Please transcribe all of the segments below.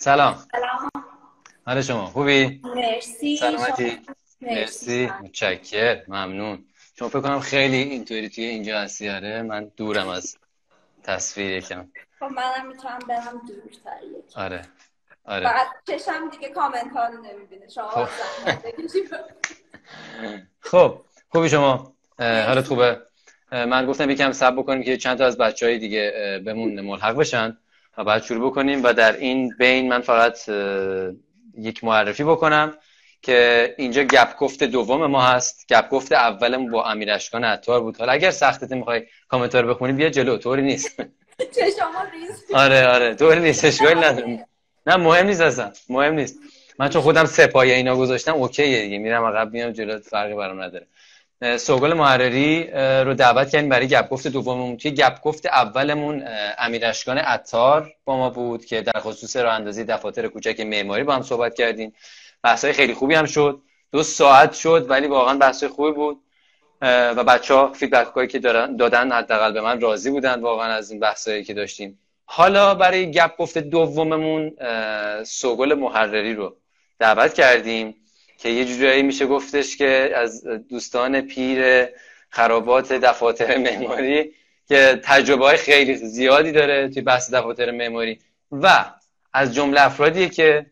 سلام. سلام. حال شما؟ خوبی؟ مرسی. سلامتی؟ شما- مرسی. متشکر ممنون. شما فکر کنم خیلی اینطوری توی اینجا هستی. آره من دورم از تصویر یکم. خب منم می‌تونم برم دورتر یک آره. آره. فقط چشم دیگه کامنت ها رو نمی‌بینه. شما خب. خب خوبی شما؟ حالت خوبه؟ من گفتم یکم صبر بکنیم که چند تا از بچه های دیگه اه، بهمون ملحق بشن. و بعد شروع بکنیم و در این بین من فقط یک معرفی بکنم که اینجا گپ گفت دوم ما هست. گپ گفت اولمون با امیر اشکان عطار بود. حالا اگر سختت می‌خوای کامنت رو بخونی بیا جلو. طوری نیست. آره آره. طوری نیست. اشکالی نداره. نه مهم نیست اصلا مهم نیست. من چون خودم سه پایه اینا گذاشتم اوکیه دیگه. میرم عقب میام جلو. فرقی برام نداره. سوگل محرری رو دعوت کردیم برای گپ گفت دوممون. توی گپ گفت اولمون اه، امیر اشکان عطار با ما بود که در خصوص راه اندازی دفاتر کوچک معماری با هم صحبت کردیم. بحث‌های خیلی خوبی هم شد. دو ساعت شد ولی واقعا بحث‌های خوبی بود. و بچه ها فیدبک هایی که دادن حداقل به من راضی بودن واقعا از این بحثایی که داشتیم. حالا برای گپ گفت دوممون سوگل محرری رو دعوت کردیم. که یه جورایی میشه گفتش که از دوستان پیر خرابات دفاتر معماری که تجربه های خیلی زیادی داره توی بحث دفاتر معماری. و از جمله افرادیه که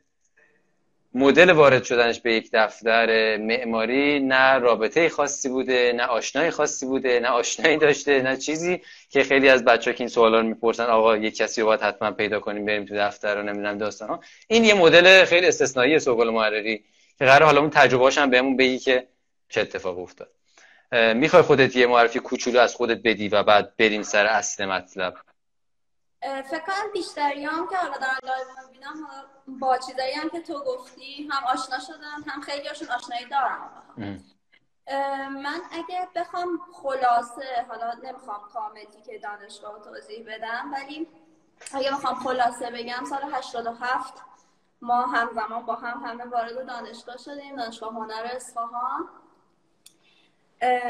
مدل وارد شدنش به یک دفتر معماری نه رابطه خاصی بوده نه آشنایی خاصی بوده نه آشنایی داشته نه چیزی که خیلی از بچه که این سوالا رو می‌پرسن آقا یک کسی رو باید حتما پیدا کنیم بریم تو دفتر رو نمی‌دونم داستان این یه مدل خیلی استثنایی سوگل محرری که قراره حالا اون تجربهاش هم بهمون بگی که چه اتفاق افتاد. می‌خوای خودت یه معرفی کوچولو از خودت بدی و بعد بریم سر اصل مطلب. فکر کنم بیشتری هم که حالا دارن لایو می‌بینم با چیزایی هم که تو گفتی هم آشنا شدن هم خیلی هاشون آشنایی دارم من اگه بخوام خلاصه حالا نمی‌خوام کامنتی که دانشگاه توضیح بدم ولی اگه بخوام خلاصه بگم سال 87 ما همزمان با هم همه وارد دانشگاه شدیم دانشگاه هنر اصفهان.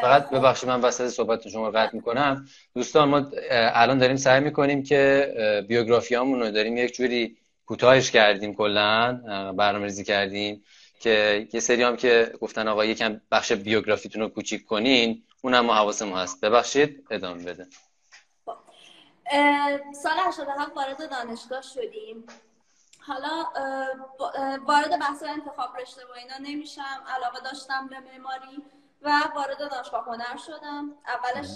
فقط ببخشید من وسط صحبت شما رو قطع می‌کنم. دوستان ما الان داریم سعی می‌کنیم که بیوگرافیامون رو داریم یک جوری کوتاهش کردیم کلا برنامه ریزی کردیم که یه سری هم که گفتن آقا یکم بخش بیوگرافیتون رو کوچیک کنین اونم ما حواسمون هست. ببخشید ادامه بده. اه، سال 87 وارد دانشگاه شدیم. حالا وارد بحث انتخاب رشته و اینا نمیشم. علاقه داشتم به معماری و وارد دانشگاه هنر شدم. اولش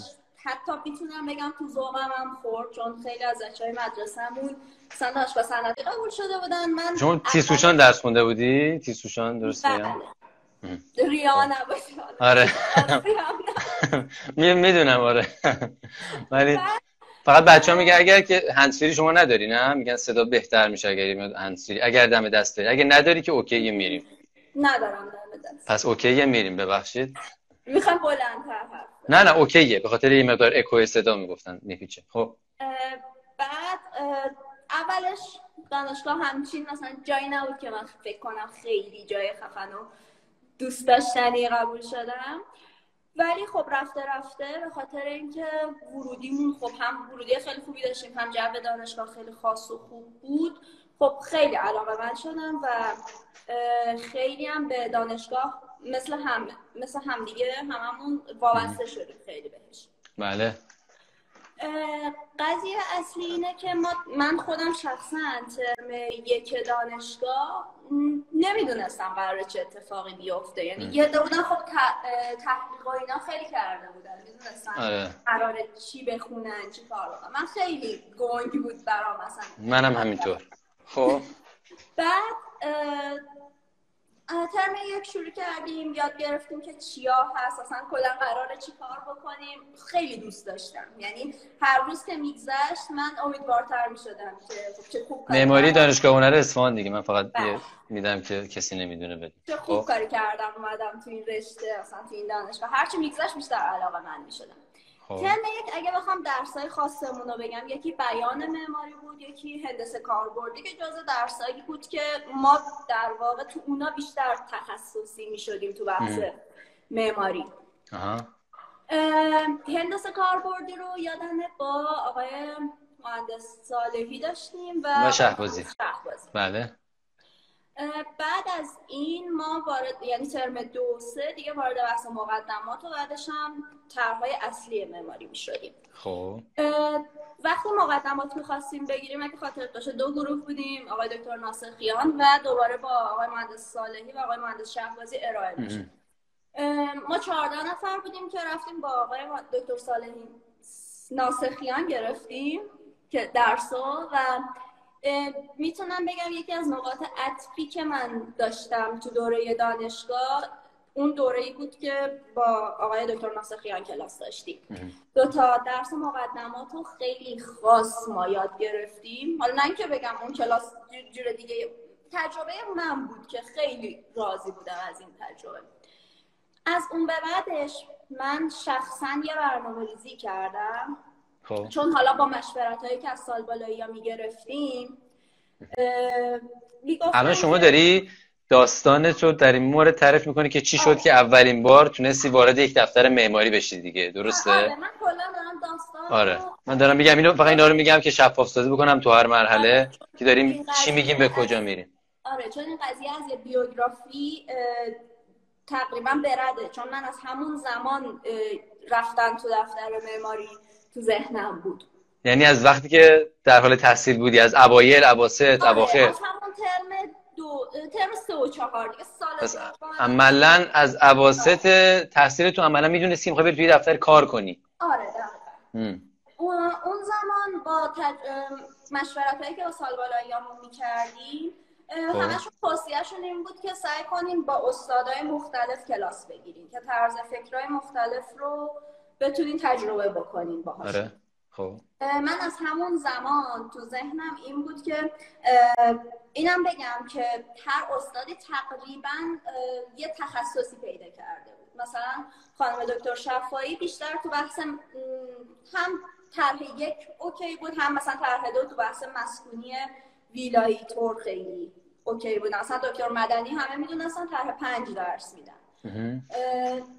حتی می‌تونم بگم تو ذوقم هم خورد چون خیلی از بچهای مدرسه‌مون مثلا دانشگاه صنعتی قبول شده بودن. من شما تیسوشان درس خونده بودی؟ تیسوشان درست بله. بگم ریا نباشه. آره. می‌دونم آره. ولی فقط بچه ها میگن اگر که هنسفری شما نداری نه؟ میگن صدا بهتر میشه اگر میاد هنسفری اگر دم دست داری. اگه نداری که اوکی میریم. ندارم دم دست. پس اوکی میریم. ببخشید. می‌خوام بلندتر نه نه اوکیه. به خاطر یه مقدار اکو صدا می‌گفتن. میپیچه. خب. بعد اولش دانشگاه همچین مثلا جایی نبود که من فکر کنم خیلی جای خفن و دوست داشتنی قبول شدم. ولی خب رفته رفته به خاطر اینکه ورودیمون خب هم ورودی خیلی خوبی داشتیم هم جو دانشگاه خیلی خاص و خوب بود. خب خیلی علاقه من شدم و خیلی هم به دانشگاه مثل هم مثل همدیگه هممون وابسته شدیم خیلی بهش. بله. قضیه اصلی اینه که ما من خودم شخصا ترم یک دانشگاه نمی‌دونستم قراره چه اتفاقی بیفته. یعنی یه بودن خب تحقیق و اینا خیلی کرده بودن. می‌دونستن آره. قراره چی بخونن چی کار بکنن من خیلی گنگ بود برام مثلا. منم همینطور. خب. بعد ترم یک شروع کردیم یاد گرفتیم که چیا هست اصلا کلا قراره چی کار بکنیم. خیلی دوست داشتم. یعنی هر روز که میگذشت من امیدوارتر می‌شدم که خب چه خوب معماری. دانشگاه هنر اصفهان دیگه. من فقط بله. میدم که کسی نمی‌دونه بده. چه خوب خب. کاری کردم اومدم تو این رشته اصلا تو این دانشگاه. هرچی میگذشت بیشتر علاقه من می‌شدم. ترم یک اگه بخوام درسای خاصمون رو بگم یکی بیان معماری بود یکی هندسه کاربردی که جزء درسایی بود که ما در واقع تو اونا بیشتر تخصصی می‌شدیم تو بحث معماری. هندسه کاربردی رو یادمه با آقای مهندس صالحی داشتیم و و. شهبازی. بله. بعد از این ما وارد یعنی ترم دو سه دیگه وارد بحث مقدمات و بعدش هم طرحهای اصلی معماری می شدیم خب وقتی مقدمات می‌خواستیم بگیریم اگه خاطر باشه دو گروه بودیم آقای دکتر ناصر خیان و دوباره با آقای مهندس صالحی و آقای مهندس شهبازی ارائه میشه ما چهارده نفر بودیم که رفتیم با آقای دکتر صالحی ناسخیان گرفتیم که درسو و می‌تونم بگم یکی از نقاط عطفی که من داشتم تو دوره دانشگاه اون دوره ای بود که با آقای دکتر ناصر خیان کلاس داشتیم. دو تا درس مقدمات رو خیلی خاص ما یاد گرفتیم. حالا نه اینکه بگم اون کلاس جور دیگه تجربه من بود که خیلی راضی بودم از این تجربه. از اون به بعدش من شخصا یه برنامه ریزی کردم. خب. چون حالا با مشورت هایی که از سال بالایی ها می‌گرفتیم الان شما داری داستانت رو در این مورد تعریف می‌کنی که چی شد آره. که اولین بار تونستی وارد یک دفتر معماری بشی دیگه درسته؟ آره من کلا دارم داستان آره من دارم میگم اینو فقط اینا رو میگم که شفاف سازی بکنم تو هر مرحله آره. که داریم چی میگیم به کجا میریم آره چون این قضیه از یه بیوگرافی تقریبا برده چون من از همون زمان رفتن تو دفتر معماری تو ذهنم بود. یعنی از وقتی که در حال تحصیل بودی از اوایل اواسط آره، اواخر؟ از همون ترم دو ترم سه و چهار دیگه سال عملا از اواسط تحصیل تو عملا می‌دونستی می‌خوای بری توی دفتر کار کنی. آره دقیقا. اون زمان با تج... مشورت هایی که با سال بالاییامون می‌کردیم خب. همشون توصیهشون این بود که سعی کنیم با استادای مختلف کلاس بگیریم که طرز فکرهای مختلف رو بتونین تجربه بکنین باهاش. آره. خب. من از همون زمان تو ذهنم این بود که اینم بگم که هر استادی تقریبا یه تخصصی پیدا کرده بود. مثلا خانم دکتر شفایی بیشتر تو بحث هم طرح یک اوکی بود هم مثلا طرح دو تو بحث مسکونی ویلایی طور خیلی اوکی بود. مثلا دکتر مدنی همه می‌دونستن طرح پنج درس میدن.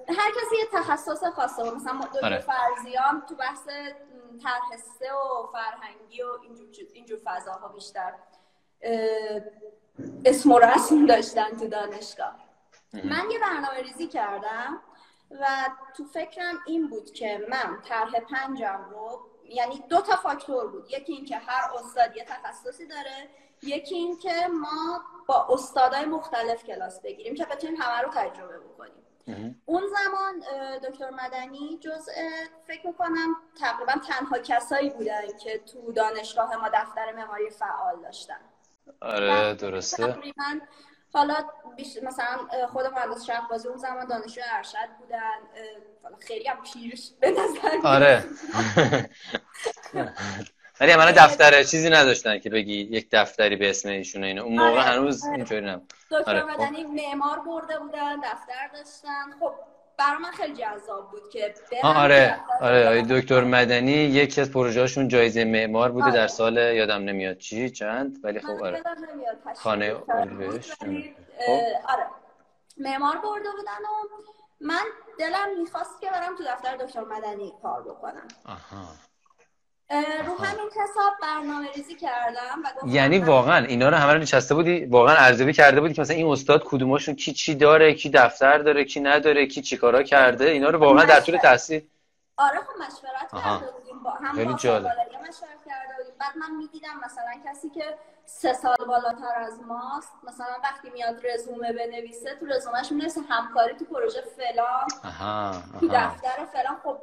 هر کسی یه تخصص خاصه مثلا دکتر آره. فرزیان تو بحث طرح و فرهنگی و اینجور, اینجور فضاها بیشتر اسم و رسم داشتن تو دانشگاه. من یه برنامه ریزی کردم و تو فکرم این بود که من طرح پنجم رو یعنی دو تا فاکتور بود. یکی اینکه هر استاد یه تخصصی داره یکی اینکه ما با استادای مختلف کلاس بگیریم که بتونیم همه رو تجربه بکنیم. اون زمان دکتر مدنی جز فکر می‌کنم تقریبا تنها کسایی بودن که تو دانشگاه ما دفتر معماری فعال داشتن. آره درسته. تقریبا حالا مثلا خود مهندس شهبازی اون زمان دانشجو ارشد بودن خیلی هم پیرش به نظر آره. ولی عملا دفتر چیزی نداشتن که بگی یک دفتری به اسم ایشون اینه اون موقع آره. هنوز آره. اینطوری نم دکتر آره. خب. مدنی معمار برده بودن دفتر داشتن خب برای من خیلی جذاب بود که آره آره دکتر مدنی یکی از پروژه‌هاشون جایزه معمار بوده آره. در سال یادم نمیاد چی چند ولی خب آره خانه خب. آره معمار برده بودن و من دلم می‌خواست که برم تو دفتر دکتر مدنی کار بکنم آها رو همین حساب برنامه ریزی کردم و یعنی واقعا اینا رو همه رو نشسته بودی واقعا ارزیابی کرده بودی که مثلا این استاد کدوماشون کی چی داره کی دفتر داره کی نداره کی چیکارا کرده اینا رو واقعا در طول تحصیل آره خب مشورت کرده بودیم با هم خیلی جالب. مشورت کرده بودیم. بعد من می‌دیدم مثلا کسی که سه سال بالاتر از ماست مثلا وقتی میاد رزومه بنویسه تو رزومش می‌نویسه همکاری تو پروژه فلان آها. تو دفتر فلان. خب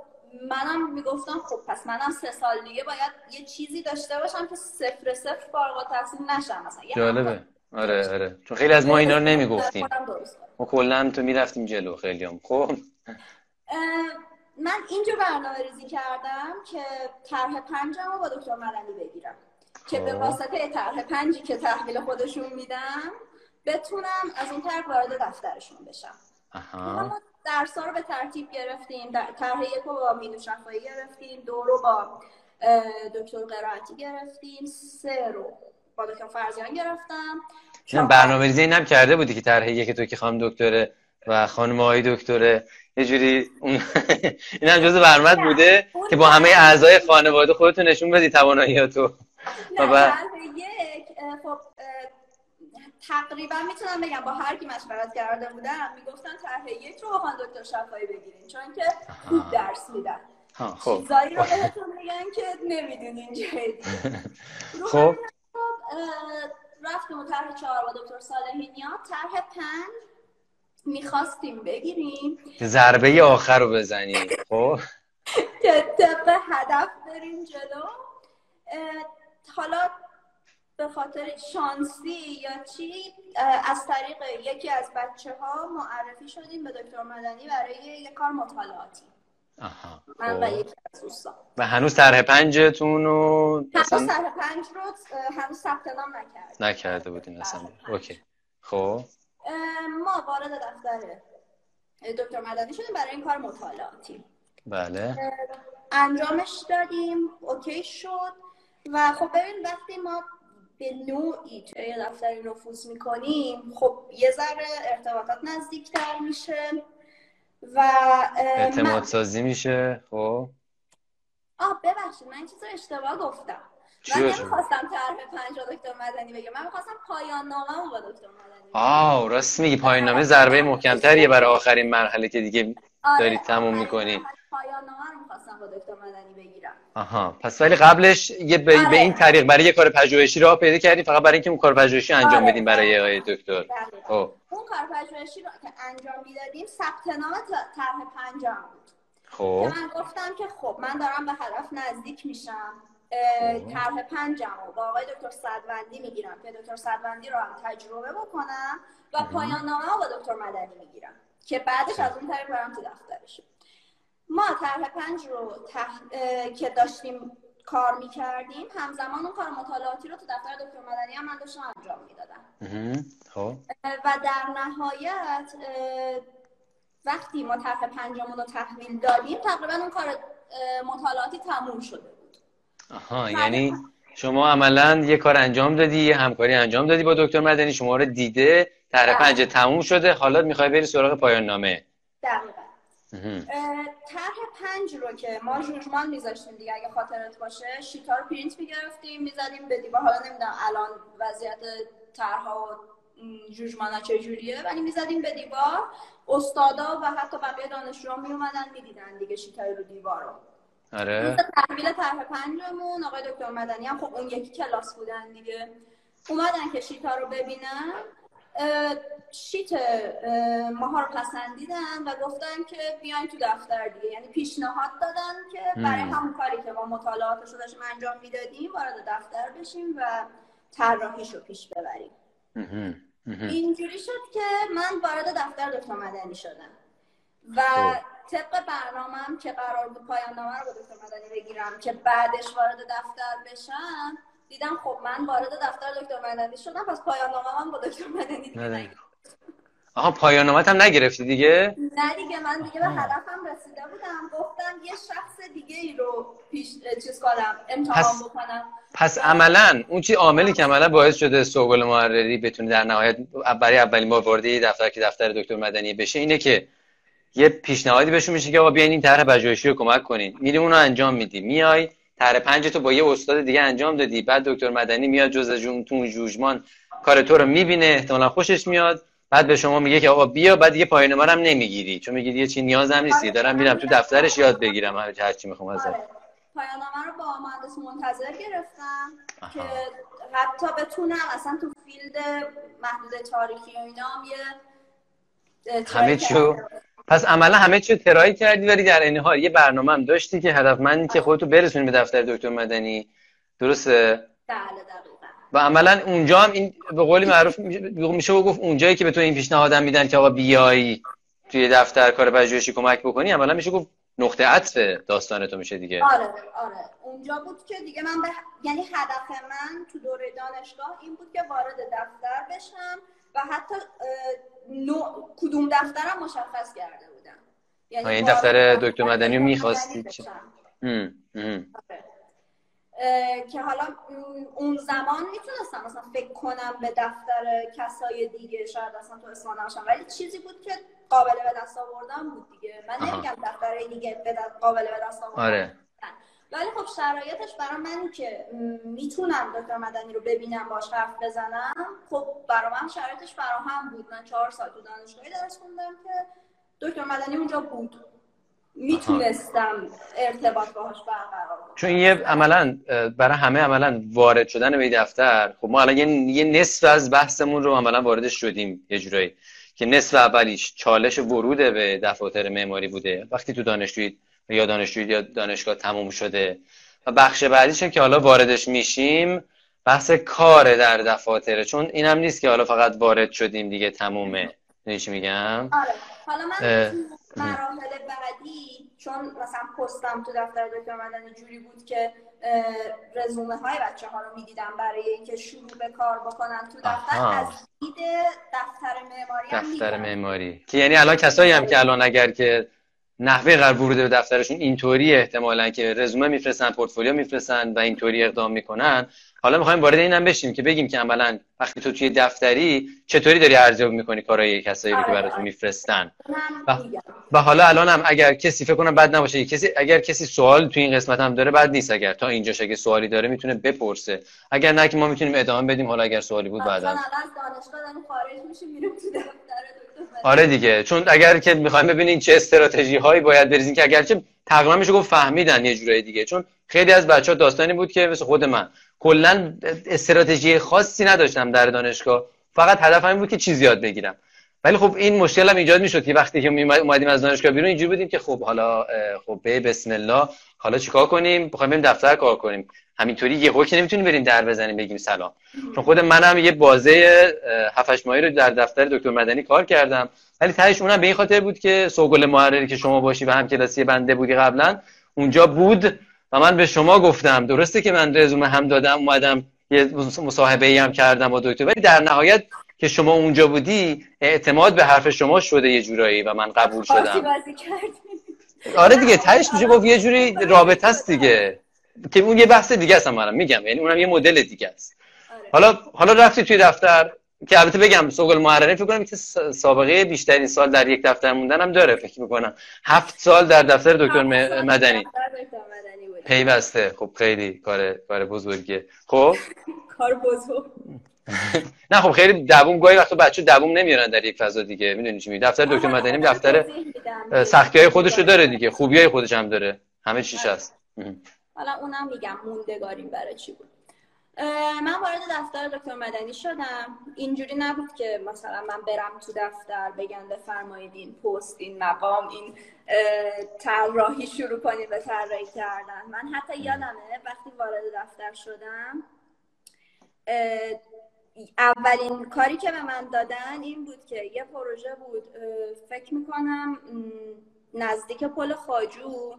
منم می‌گفتم خب پس منم سه سال دیگه باید یه چیزی داشته باشم که صفر صفر فارغ التحصیل نشم مثلا. جالبه. آره آره. چون خیلی از ما اینا رو نمی‌گفتیم. ما کلا تو می‌رفتیم جلو خیلی هم خب من اینجا برنامه ریزی کردم که طرح پنجم رو با دکتر مدنی بگیرم. که به خب. واسطه طرح پنجی که تحویل خودشون میدم بتونم از اون طرح وارد دفترشون بشم. آها. درس رو به ترتیب گرفتیم طرح یک رو با مینو شفایی گرفتیم دو رو با دکتر قرائتی گرفتیم سه رو با دکتر فرزیان گرفتم. برنامه ریزی اینم کرده بودی که طرح یک تو که خانم دکتره و خانم آقای دکتره یه جوری اون این هم جزء برمت بوده که با همه اعضای خانواده خودتون نشون بدی تواناییاتو. نه یک خب تقریبا می‌تونم بگم با هر کی مشورت کرده بودم می‌گفتن طرح یک رو با دکتر شفایی بگیرین چون که خوب درس میدن. خب. چیزایی رو بهتون میگن که نمی‌دونین جدی خب. رفتیم و طرح چهار با دکتر صالحینیا طرح پنج می‌خواستیم بگیریم. ضربه آخر رو بزنیم خب. که طبق هدف بریم جلو. حالا به خاطر شانسی یا چی از طریق یکی از بچه ها معرفی شدیم به دکتر مدنی برای یک کار مطالعاتی. آها. من خب. و یکی از دوستان. و هنوز طرح پنجتون رو هنوز اصلا طرح پنج رو هنوز ثبت نام نکردیم نکرده بودین اصلا. بله. اوکی. خب. ما وارد دفتر دکتر مدنی شدیم برای این کار مطالعاتی. بله. انجامش دادیم. اوکی شد. و خب ببین وقتی ما به نوعی توی دفتری نفوذ می‌کنیم خب یه ذره ارتباطات نزدیکتر میشه و اعتماد. سازی میشه خب آه ببخشید من چیز رو اشتباه گفتم من؟ نمی‌خواستم طرح پنج دکتر مدنی بگم من می‌خواستم پایان نامه با دکتر مدنی. آه راست میگی پایان نامه ضربه محکمتریه برای آخرین مرحله که دیگه آره، دارید تموم می‌کنی پایان نامه رو می‌خواستم با دکتر مدنی بگیرم آها. پس ولی قبلش یه به, آره. به این طریق برای یه کار پژوهشی راه پیدا کردی فقط برای اینکه اون کار پژوهشی انجام آره. بدیم برای آقای دکتر. دقیقاً. خب. اون کار پژوهشی رو که انجام می‌دادیم ثبت نام طرح پنجم بود. خب. که من گفتم که خب من دارم به هدف نزدیک میشم. خب. طرح پنجم رو با آقای دکتر صدوندی می‌گیرم که دکتر صدوندی رو هم تجربه بکنم و پایان نامه رو با دکتر مدنی می‌گیرم. که بعدش از اون طریق برم تو دفترشون. ما طرح پنج رو تح... که داشتیم کار می‌کردیم همزمان اون کار مطالعاتی رو تو دفتر دکتر مدنی هم من داشتم انجام می‌دادم. خب. و در نهایت وقتی ما طرح پنجمون رو تحویل دادیم تقریبا اون کار مطالعاتی تموم شده بود. آها یعنی شما عملا یه کار انجام دادی یه همکاری انجام دادی با دکتر مدنی شما رو دیده طرح. پنج تموم شده حالا می‌خوای بری سراغ پایان نامه دقیقا. طرح پنج رو که ما جورجمان میذاشتیم دیگه اگه خاطرت باشه. شیتا رو پرینت می‌گرفتیم می‌زدیم به دیوار. حالا نمی‌دونم الان وضعیت طرحها و م، جورجمانا چجوریه ولی می‌زدیم به دیوار. استادا و حتی بقیه دانشجوها میومدن می‌دیدن دیگه شیتای رو دیوار رو. آره. تحویل طرح پنجمون آقای دکتر مدنی هم خب اون یکی کلاس بودن دیگه. اومدن که شیتا رو ببینن. شیت اه، ماها رو پسندیدن و گفتن که بیاین تو دفتر دیگه یعنی پیشنهاد دادن که برای. همون کاری که ما مطالعاتش رو داشتیم انجام می‌دادیم وارد دفتر بشیم و طراحیش رو پیش ببریم. اینجوری شد که من وارد دفتر دکتر مدنی شدم و خب. طبق برنامهم که قرار بود پایان نامه رو با دکتر مدنی بگیرم که بعدش وارد دفتر بشم دیدم خب من وارد دفتر دکتر مدنی شدم پس پایان نامه من با دکتر مدنی. آها پایان نامت هم نگرفتی دیگه؟ نه دیگه من دیگه به. هدفم رسیده بودم. گفتم یه شخص دیگه ای رو پیش چیز کنم امتحان پس- بکنم. پس عملا اون چی عاملی که عملا باعث شده سوگل محرری بتونه در نهایت برای اولین بار وارد دفتر که دفتر دکتر مدنی بشه اینه که یه پیشنهادی بهشون میشه که آقا بیاین این طرح پژوهشی رو کمک کنین. میری اونو انجام میدی میای طرح پنج تو با یه استاد دیگه انجام دادی. بعد دکتر مدنی میاد جز جون تو جوجمان کار تو رو می‌بینه. احتمالا خوشش میاد. بعد به شما میگه که آقا بیا. بعد دیگه پایان نامه رو هم نمی‌گیری. چون میگی دیگه چی نیازم نیستی. دارم میرم تو دفترش یاد بگیرم. هر چی می‌خوام ازت. آره. پایان نامه رو با مهندس منتظر گرفتم آها. که حتی بتونم اصلا تو فیلد محدود تاریخی و اینا هم یه همه چیو. پس عملا همه چی رو ترای کردی ولی در این حال یه برنامه هم داشتی که هدفمندی که خودتو برسونی به دفتر دکتر مدنی. درسته؟ بله دقیقا. و عملا اونجا هم این به قولی معروف میشه میشه گفت اونجایی که به تو این پیشنهادم میدن که آقا بیایی توی دفتر کار پژوهشی کمک بکنی عملا میشه گفت نقطه عطف داستان تو میشه دیگه. آره آره. اونجا بود که دیگه من به یعنی هدف من تو دوره دانشگاه این بود که وارد دفتر بشم و حتی نوع کدوم دفترم مشخص کرده بودم یعنی این دفتر دکتر مدنی رو دکتر می‌خواستی مدنی چه؟ بشم. هم، هم. آره. که حالا اون زمان می‌تونستم مثلا فکر کنم به دفتر کسای دیگه شاید اصلا تو نباشم ولی چیزی بود که قابل به دست آوردن بود دیگه من. نمیگم دفتر دیگه قابل به دست آوردن آره ولی خب شرایطش برای من که می‌تونم دکتر مدنی رو ببینم باش حرف بزنم خب برای من شرایطش فراهم بود. من چهار سال تو دانشگاهی درس خوندم که دکتر مدنی اونجا بود. می‌تونستم ارتباط باهاش برقرار چون یه عملا برای همه عملا وارد شدن به دفتر خب ما الان یه نصف از بحثمون رو عملا واردش شدیم یه جورایی. که نصف اولیش چالش ورود به دفاتر معماری بوده. وقتی تو دانشجویی یا دانشجویی یا دانشگاه تموم شده. و بخش بعدیش که حالا واردش میشیم بحث کار در دفاتره. چون اینم نیست که حالا فقط وارد شدیم دیگه تمومه. چی میگم؟ آره. حالا من مراحل بعدی چون مثلا پستم تو دفتر دکتر مدنی جوری بود که رزومه های بچه ها رو می‌دیدم برای اینکه شروع به کار بکنن تو دفتر از دید دفتر معماری دفتر معماری. که یعنی الان کسایی هم که الان اگر که نحوه قرار ورود به دفترشون اینطوری احتمالا که رزومه میفرستن پورتفولیو میفرستن و اینطوری اقدام می‌کنن. حالا می‌خوایم وارد اینم بشیم که بگیم که عملا وقتی تو توی دفتری چطوری داری ارزیابی می‌کنی کارهای کسایی رو که براتون. میفرستن؟ و, حالا الان هم اگر کسی فکر کنم بد نباشه کسی اگر کسی سوال تو این قسمت هم داره بد نیست اگر. تا اینجاش اگه سوالی داره می‌تونه بپرسه. اگر نه که ما می‌تونیم ادامه بدیم حالا اگر سوالی بود بعدا. آره دیگه. چون اگر که می‌خوایم ببینین چه استراتژی هایی باید بریزین که اگرچه تقریبا میشه گفت فهمیدن یه جورایی دیگه. چون خیلی از بچه ها داستانی بود که مثل خود من. کلا استراتژی خاصی نداشتم در دانشگاه. فقط هدفم این بود که چیز یاد بگیرم. ولی خب این مشکل هم ایجاد می‌شد که وقتی که اومدیم از دانشگاه بیرون اینجوری بودیم که خب حالا خب به بسم الله حالا چیکار کنیم؟ بخوایم بریم دفتر کار کنیم. همینطوری یه که نمی‌تونیم بریم در بزنیم بگیم سلام. چون خود منم یه بازه 7 ماهی رو در دفتر دکتر مدنی کار کردم. ولی تهش اونم به این خاطر بود که سوگل محرری که شما باشی و هم کلاسی بنده بودی قبلا اونجا بود و من به شما گفتم. درسته که من رزومه هم دادم اومدم یه مصاحبه ای هم کردم با دکتر. ولی در نهایت که شما اونجا بودی اعتماد به حرف شما شده یه جورایی و من قبول شدم. آره دیگه تهش میشه گفت یه جوری رابطه است دیگه. که اون یه بحث دیگه است من میگم. یعنی اونم یه مدل دیگه است. آره. حالا حالا رفتی توی دفتر که البته بگم سوگل محرری فکر کنم که سابقه بیشترین سال در یک دفتر موندن هم داره فکر می‌کنم. هفت سال در دفتر دکتر مدنی. پیوسته. خب خیلی کار کار بزرگیه. خب؟ کار بزرگ. نه خب خیلی دووم گاهی وقتا بچه دووم نمیارن در یک فضا دیگه. می‌دونی چی دفتر دکتر مدنی دفتر سختی های خودش رو داره دیگه. خوبی های خودش هم داره. همه چیش هست. حالا اونم میگم موندگاریم برای چی بود. من وارد دفتر دکتر مدنی شدم. اینجوری نبود که مثلا من برم تو دفتر بگن بفرمایید این پست این مقام این طراحی شروع کنید به طراحی کردن. من حتی یادمه وقتی وارد دفتر شدم اولین کاری که به من دادن این بود که یه پروژه بود. فکر می‌کنم نزدیک پل خاجو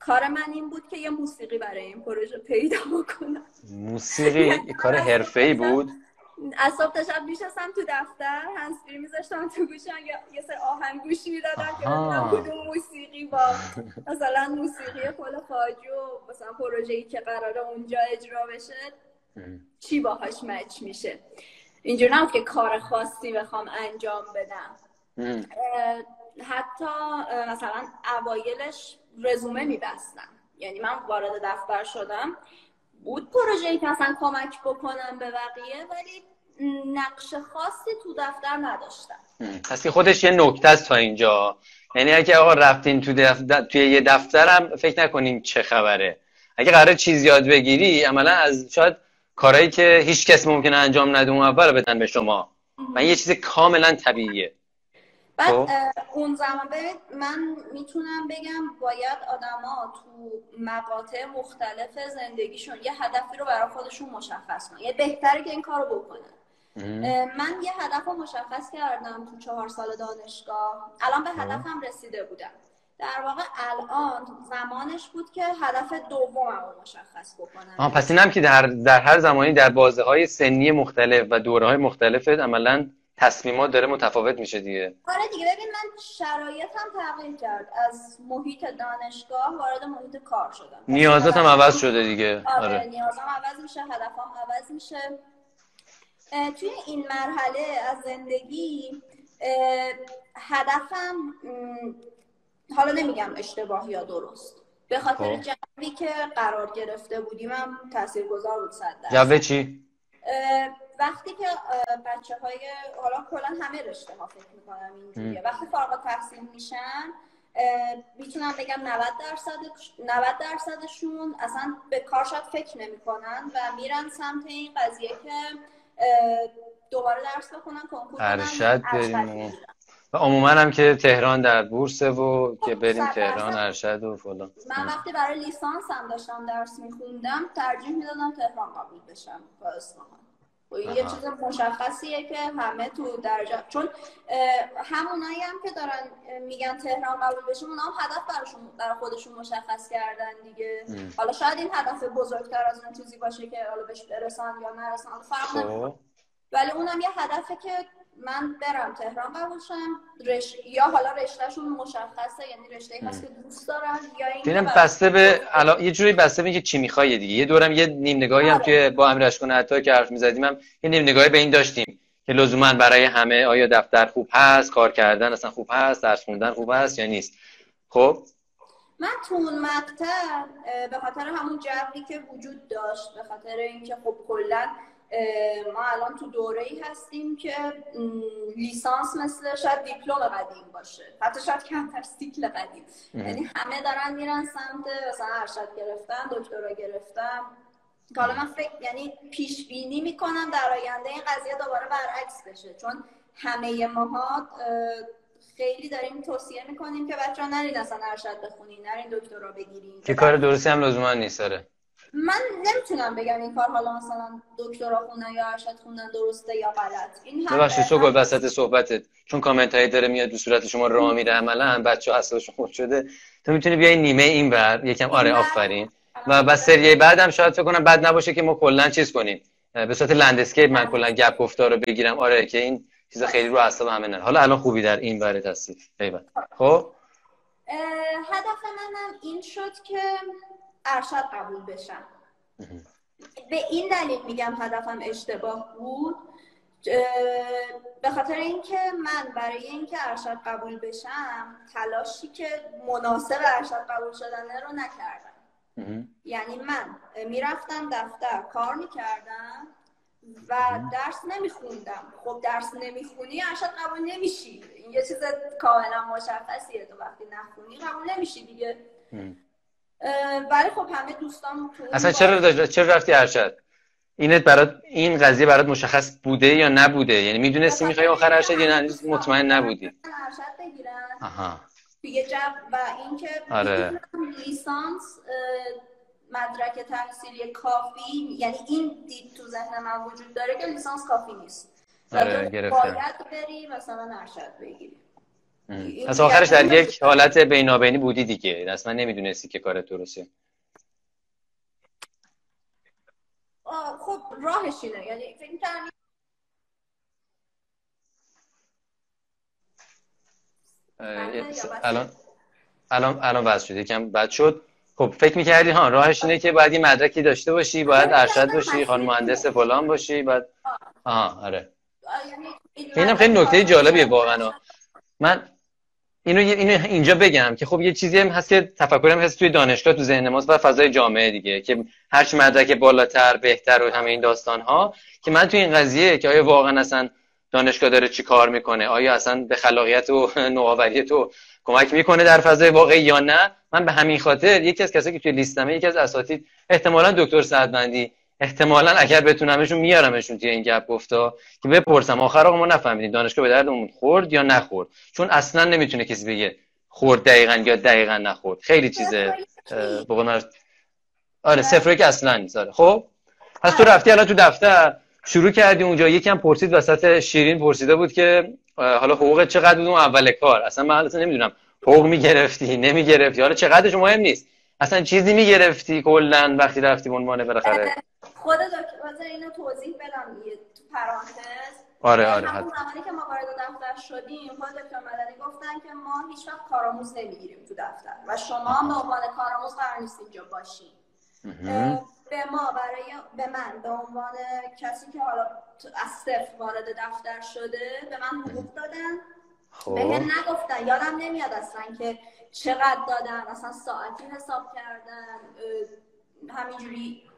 کار من این بود که یه موسیقی برای این پروژه پیدا بکنم. موسیقی؟ کار حرفه‌ای بود؟ از صبح تا شب میشستم تو دفتر هنسفری میذاشتم تو گوشم یا یه سر آهنگ گوش می‌دادم که ببینم کدوم موسیقی با مثلا موسیقی پل خاجو مثلا پروژه‌ای که قراره اونجا اجرا بشه چی باهاش مچ میشه؟ اینجور نبود که کار خاصی بخوام انجام بدم. حتی مثلا اوایلش رزومه میبستم. یعنی من وارد دفتر شدم. بود پروژه‌ای که اصلا کمک بکنم به بقیه ولی نقش خاصی تو دفتر نداشتم. پس خودش یه نکته است تا اینجا. یعنی اگه آقا رفتین تو دفتر توی یه دفترم فکر نکنیم چه خبره. اگه قرار چیز یاد بگیری عملا از شاید کارهایی که هیچ کس ممکنه انجام نده اون اول بدن به شما. و یه چیز کاملا طبیعیه. بعد خب. اون زمان ببینید من می‌تونم بگم باید آدما تو مقاطع مختلف زندگیشون یه هدفی رو برای خودشون مشخص کنن. یه بهتره که این کارو بکنن. من یه هدف رو مشخص کردم تو چهار سال دانشگاه. الان به هدفم رسیده بودم. در واقع الان زمانش بود که هدف دومم رو مشخص بکنم. آه پس اینم که در, در هر زمانی در بازه های سنی مختلف و دوره های مختلف عملا تصمیمات داره متفاوت میشه دیگه. آره دیگه ببین من شرایطم تغییر کرد. از محیط دانشگاه وارد محیط کار شدم. نیازاتم عوض شده دیگه. آره, آره. نیازم عوض میشه هدفم عوض میشه. توی این مرحله از زندگی هدفم حالا نمیگم اشتباه یا درست. به خاطر خب. جوی که قرار گرفته بودیم هم تاثیرگذار بود صد جو چی؟ وقتی که بچه های حالا کلا همه رشته ها فکر می‌کنم اینجوریه. وقتی فارغ تحصیل میشن می‌تونم بگم 90 درصد 90 درصدشون اصلا به کار شاید فکر نمی‌کنن و میرن سمت این قضیه که دوباره درس بخونن کنکور ارشد بریم و عموما هم که تهران در بورسه و که خب، بریم تهران ارشد و فلان. من وقتی برای لیسانس هم داشتم درس میخوندم ترجیح می‌دادم تهران قبول بشم. با اصفهان یه چیز مشخصیه که همه تو درجه چون همونایی هم که دارن میگن تهران قبول بشیم اونا هم هدف براشون برای خودشون مشخص کردن دیگه. حالا شاید این هدف بزرگتر از اون چیزی باشه که حالا بهش برسن یا نرسن. فرق خب. ولی اونم یه هدفه که من برم تهران قبول شم رش... یا حالا رشتهشون مشخصه یعنی رشته هست که دوست دارن یا این بسته به علا... یه جوری بسته به چی می‌خوای دیگه. یه دورم یه نیم نگاهی هم که آره. با امیر اشکان حتی که حرف می‌زدیم هم یه نیم نگاهی به این داشتیم که لزوما برای همه آیا دفتر خوب هست کار کردن اصلا خوب هست درس خوندن خوب هست یا نیست. خب؟ من تو اون مقطع به خاطر همون جوی که وجود داشت به خاطر اینکه خب کلا ما الان تو دوره ای هستیم که لیسانس مثل شاید دیپلم قدیم باشه. حتی شاید کمتر سیکل قدیم. یعنی همه دارن میرن سمت مثلا ارشد گرفتن دکترا گرفتن. حالا من فکر یعنی پیش بینی می‌کنم در آینده این قضیه دوباره برعکس بشه. چون همه ماها خیلی داریم توصیه می‌کنیم که بچه ها نرید اصلا ارشد بخونین نرین دکترا بگیرین. که کار درستی هم لزوما نیست داره من نمی‌تونم بگم این کار حالا مثلا دکترا خوندن یا ارشد خوندن درسته یا غلط. این ببخشید تو گل وسط صحبتت. چون کامنت هایی داره میاد به صورت شما راه میره عملا بچه اصلشون خود شده. تو می‌تونی بیای نیمه این بر یکم آره آفرین. و بس سری بعدم شاید فکر کنم بد نباشه که ما کلا چیز کنیم. به صورت لندسکیپ من کلا گپ گفتار رو بگیرم. آره که این چیز خیلی رو اصلا همه نه حالا الان خوبی در این بره هستی خب؟ هدف منم این شد که ارشد قبول بشم. به این دلیل میگم هدفم اشتباه بود. به خاطر اینکه من برای اینکه ارشد قبول بشم تلاشی که مناسب ارشد قبول شدنه رو نکردم. یعنی من می‌رفتم دفتر کار می‌کردم و درس نمیخوندم. خب درس نمی‌خونی ارشد قبول نمیشی. این یه چیز کاملا مشخصیه. تو وقتی نخونی قبول نمیشی دیگه. ولی خب همه دوستان اصلا چرا چرا رفتی ارشد؟ اینت برات این قضیه برات مشخص بوده یا نبوده؟ یعنی می‌دونستی می‌خوای آخر ارشد یا نه؟ مطمئن نبودی. ارشد بگیرم آها. توی جب و اینکه آره. لیسانس مدرک تحصیلی کافی یعنی این دید تو ذهن من وجود داره که لیسانس کافی نیست. آره باید بری مثلا ارشد بگیری. پس آخرش در یک حالت بینابینی بودی دیگه. اصلا نمی‌دونستی که کار درسته. خب راهش اینه. یعنی فکر الان الان الان وضع شد. یکم بد شد. خب فکر می‌کردی ها راهش اینه که باید یه مدرکی داشته باشی باید ارشد باشی خانم مهندس فلان باشی بعد آها آره. یعنی اینم خیلی نکته جالبیه واقعا. من اینو اینو اینجا بگم که خب یه چیزی هم هست که تفکرم هست توی دانشگاه تو ذهن ماست و فضای جامعه دیگه که هر چی مدرک بالاتر بهتر و همه این داستان ها که من توی این قضیه که آیا واقعا اصلا دانشگاه داره چی کار می‌کنه آیا اصلا به خلاقیت و نوآوری تو کمک می‌کنه در فضای واقعی یا نه من به همین خاطر یکی از کسایی که توی لیستمه یکی از اساتید احتمالا دکتر سعدبندی احتمالا اگر بتونمشون میارمشون توی این گپ گفتا که بپرسم آخر آقا ما نفهمیدیم دانشگاه به دردمون خورد یا نخورد؟ چون اصلا نمی‌تونه کسی بگه خورد دقیقا یا دقیقا نخورد. خیلی چیزه بقول آره صفر که اصلا نیست. آره خب؟ پس تو رفتی الان تو دفتر شروع کردی اونجا. یکم پرسید وسط شیرین پرسیده بود که حالا حقوق چقدر بود؟ اون اول کار. اصلا من اصلا نمی‌دونم. حقوق می‌گرفتی نمی‌گرفتی. حالا چقدرش مهم نیست. اصلا چیزی می‌گرفتی کلا وقتی رفتی عنوان بالاخره؟ خود دکتر اینو توضیح بدم دیگه تو پرانتز. آره آره همون زمانی که ما وارد دفتر شدیم خود دکتر مدنی گفتن که ما هیچ وقت کارآموز نمی‌گیریم تو دفتر و شما هم به عنوان کارآموز قرار نیست اینجا باشین. به ما برای به من به عنوان کسی که حالا از صفر وارد دفتر شده به من حقوق دادن. خب. نگفتن. یادم نمیاد اصلا که چقدر دادن. اصلا ساعتی حساب کردن. همینجوری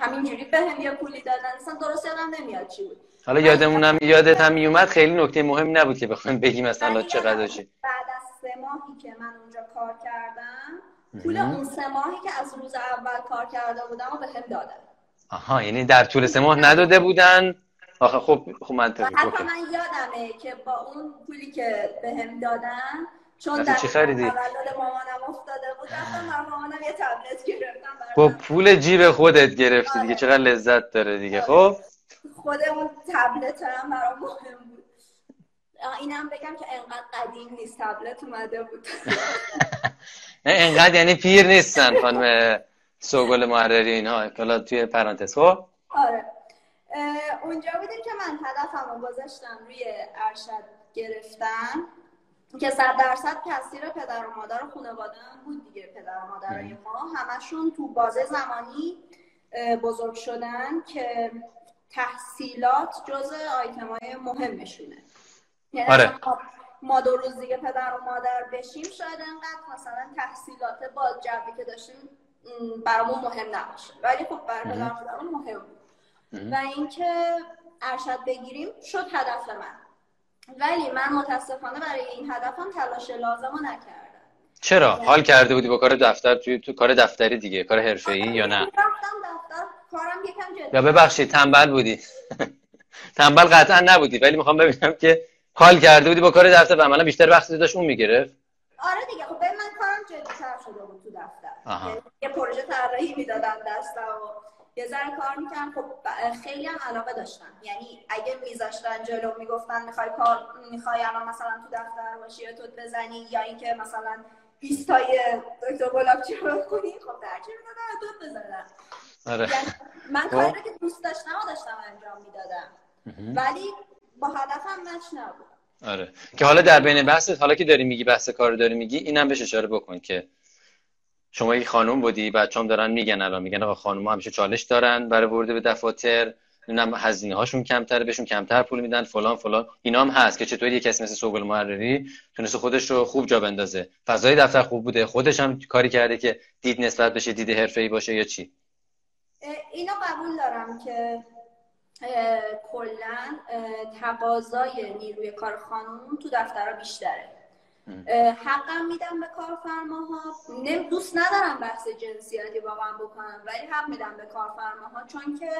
همینجوری به هم یه پولی دادن. اصلا درست یادم نمیاد چی بود. حالا یادمونم یادت هم میومد خیلی نکته مهمی نبود که بخوایم بگیم مثلا چقدر چی. بعد از سه ماهی که من اونجا کار کردم پول اون سه ماهی که از روز اول کار کرده بودم و به هم دادن آها یعنی در طول سه ماه نداده بودن؟ آخه خب خب منطقی حتی من یادمه که با اون پولی که به هم دادن چون در چی خریدی؟ مامانم افتاده بود. رفتم مامانم یه تبلت گرفتم با پول جیب خودت گرفتی دیگه. چقدر لذت داره دیگه خب؟ خودمون تبلت هم برام مهم بود. اینم بگم که انقدر قدیم نیست. تبلت اومده بود. نه انقدر یعنی پیر نیستن خانم سوگل محرری اینها حالا توی پرانتز خب؟ آره. اونجا بودیم که من هدفم رو گذاشتم روی ارشد گرفتن. که صد درصد کثیر پدر و مادر و خانواده بود دیگه پدر و مادرای ما. همشون تو بازه زمانی بزرگ شدن که تحصیلات جز آیتم های مهمشونه. یعنی آره. ما دو روز دیگه پدر و مادر بشیم شاید انقدر مثلا تحصیلات با جوی که داشتیم برامون مهم نباشه. ولی خب برای پدر و مادر مهم بود. و اینکه ارشد بگیریم شد هدف من. ولی من متاسفانه برای این هدفم تلاش لازم نکردم. چرا؟ حال کرده بودی با کار دفتر توی تو کار دفتری دیگه کار حرفه‌ای یا نه؟ دفتر کارم یکم یا ببخشید تنبل بودی. تنبل قطعا نبودی ولی می‌خوام ببینم که حال کرده بودی با کار دفتر و عملا بیشتر وقت داشت اون می‌گرفت؟ آره دیگه خب من کارم جدی‌تر شده بود تو دفتر. یعنی یه پروژه طراحی می‌دادن دستم و یه ذره کار می‌کنم خب خیلی هم علاقه داشتم. یعنی اگه میذاشتن جلو می‌گفتن می‌خوای کار می‌خوای الان مثلا تو دفتر باشی یا تو بزنی یا اینکه مثلا 20 تای دکتر گلابچی رو کنی خب درچه می‌دادن تو بزنن. آره. یعنی من خب. کاری که دوست داشتم و داشتم انجام می‌دادم. ولی با هدفم مچ نبود. آره. که حالا در بین بحث حالا که داری میگی بحث کار داری میگی اینم بهش اشاره بکن که شما یک خانم بودی بچه‌ام دارن میگن الان میگن آقا خانم‌ها همیشه چالش دارن برای ورود به دفاتر نمی‌دونم هزینه هاشون کمتره بهشون کمتر پول میدن فلان فلان. اینا هم هست که چطور یه کسی مثل سوگل محرری تونسته خودش رو خوب جا بندازه. فضای دفتر خوب بوده خودش هم کاری کرده که دید نسبت بشه دید حرفه‌ای باشه یا چی؟ اینا قبول دارم که کلا تقاضای نیروی کار خانم تو دفترها بیشتره. حقم میدم به کارفرماها. دوست ندارم بحث جنسیتی واقعا بکنم ولی حق میدم به کارفرماها چون که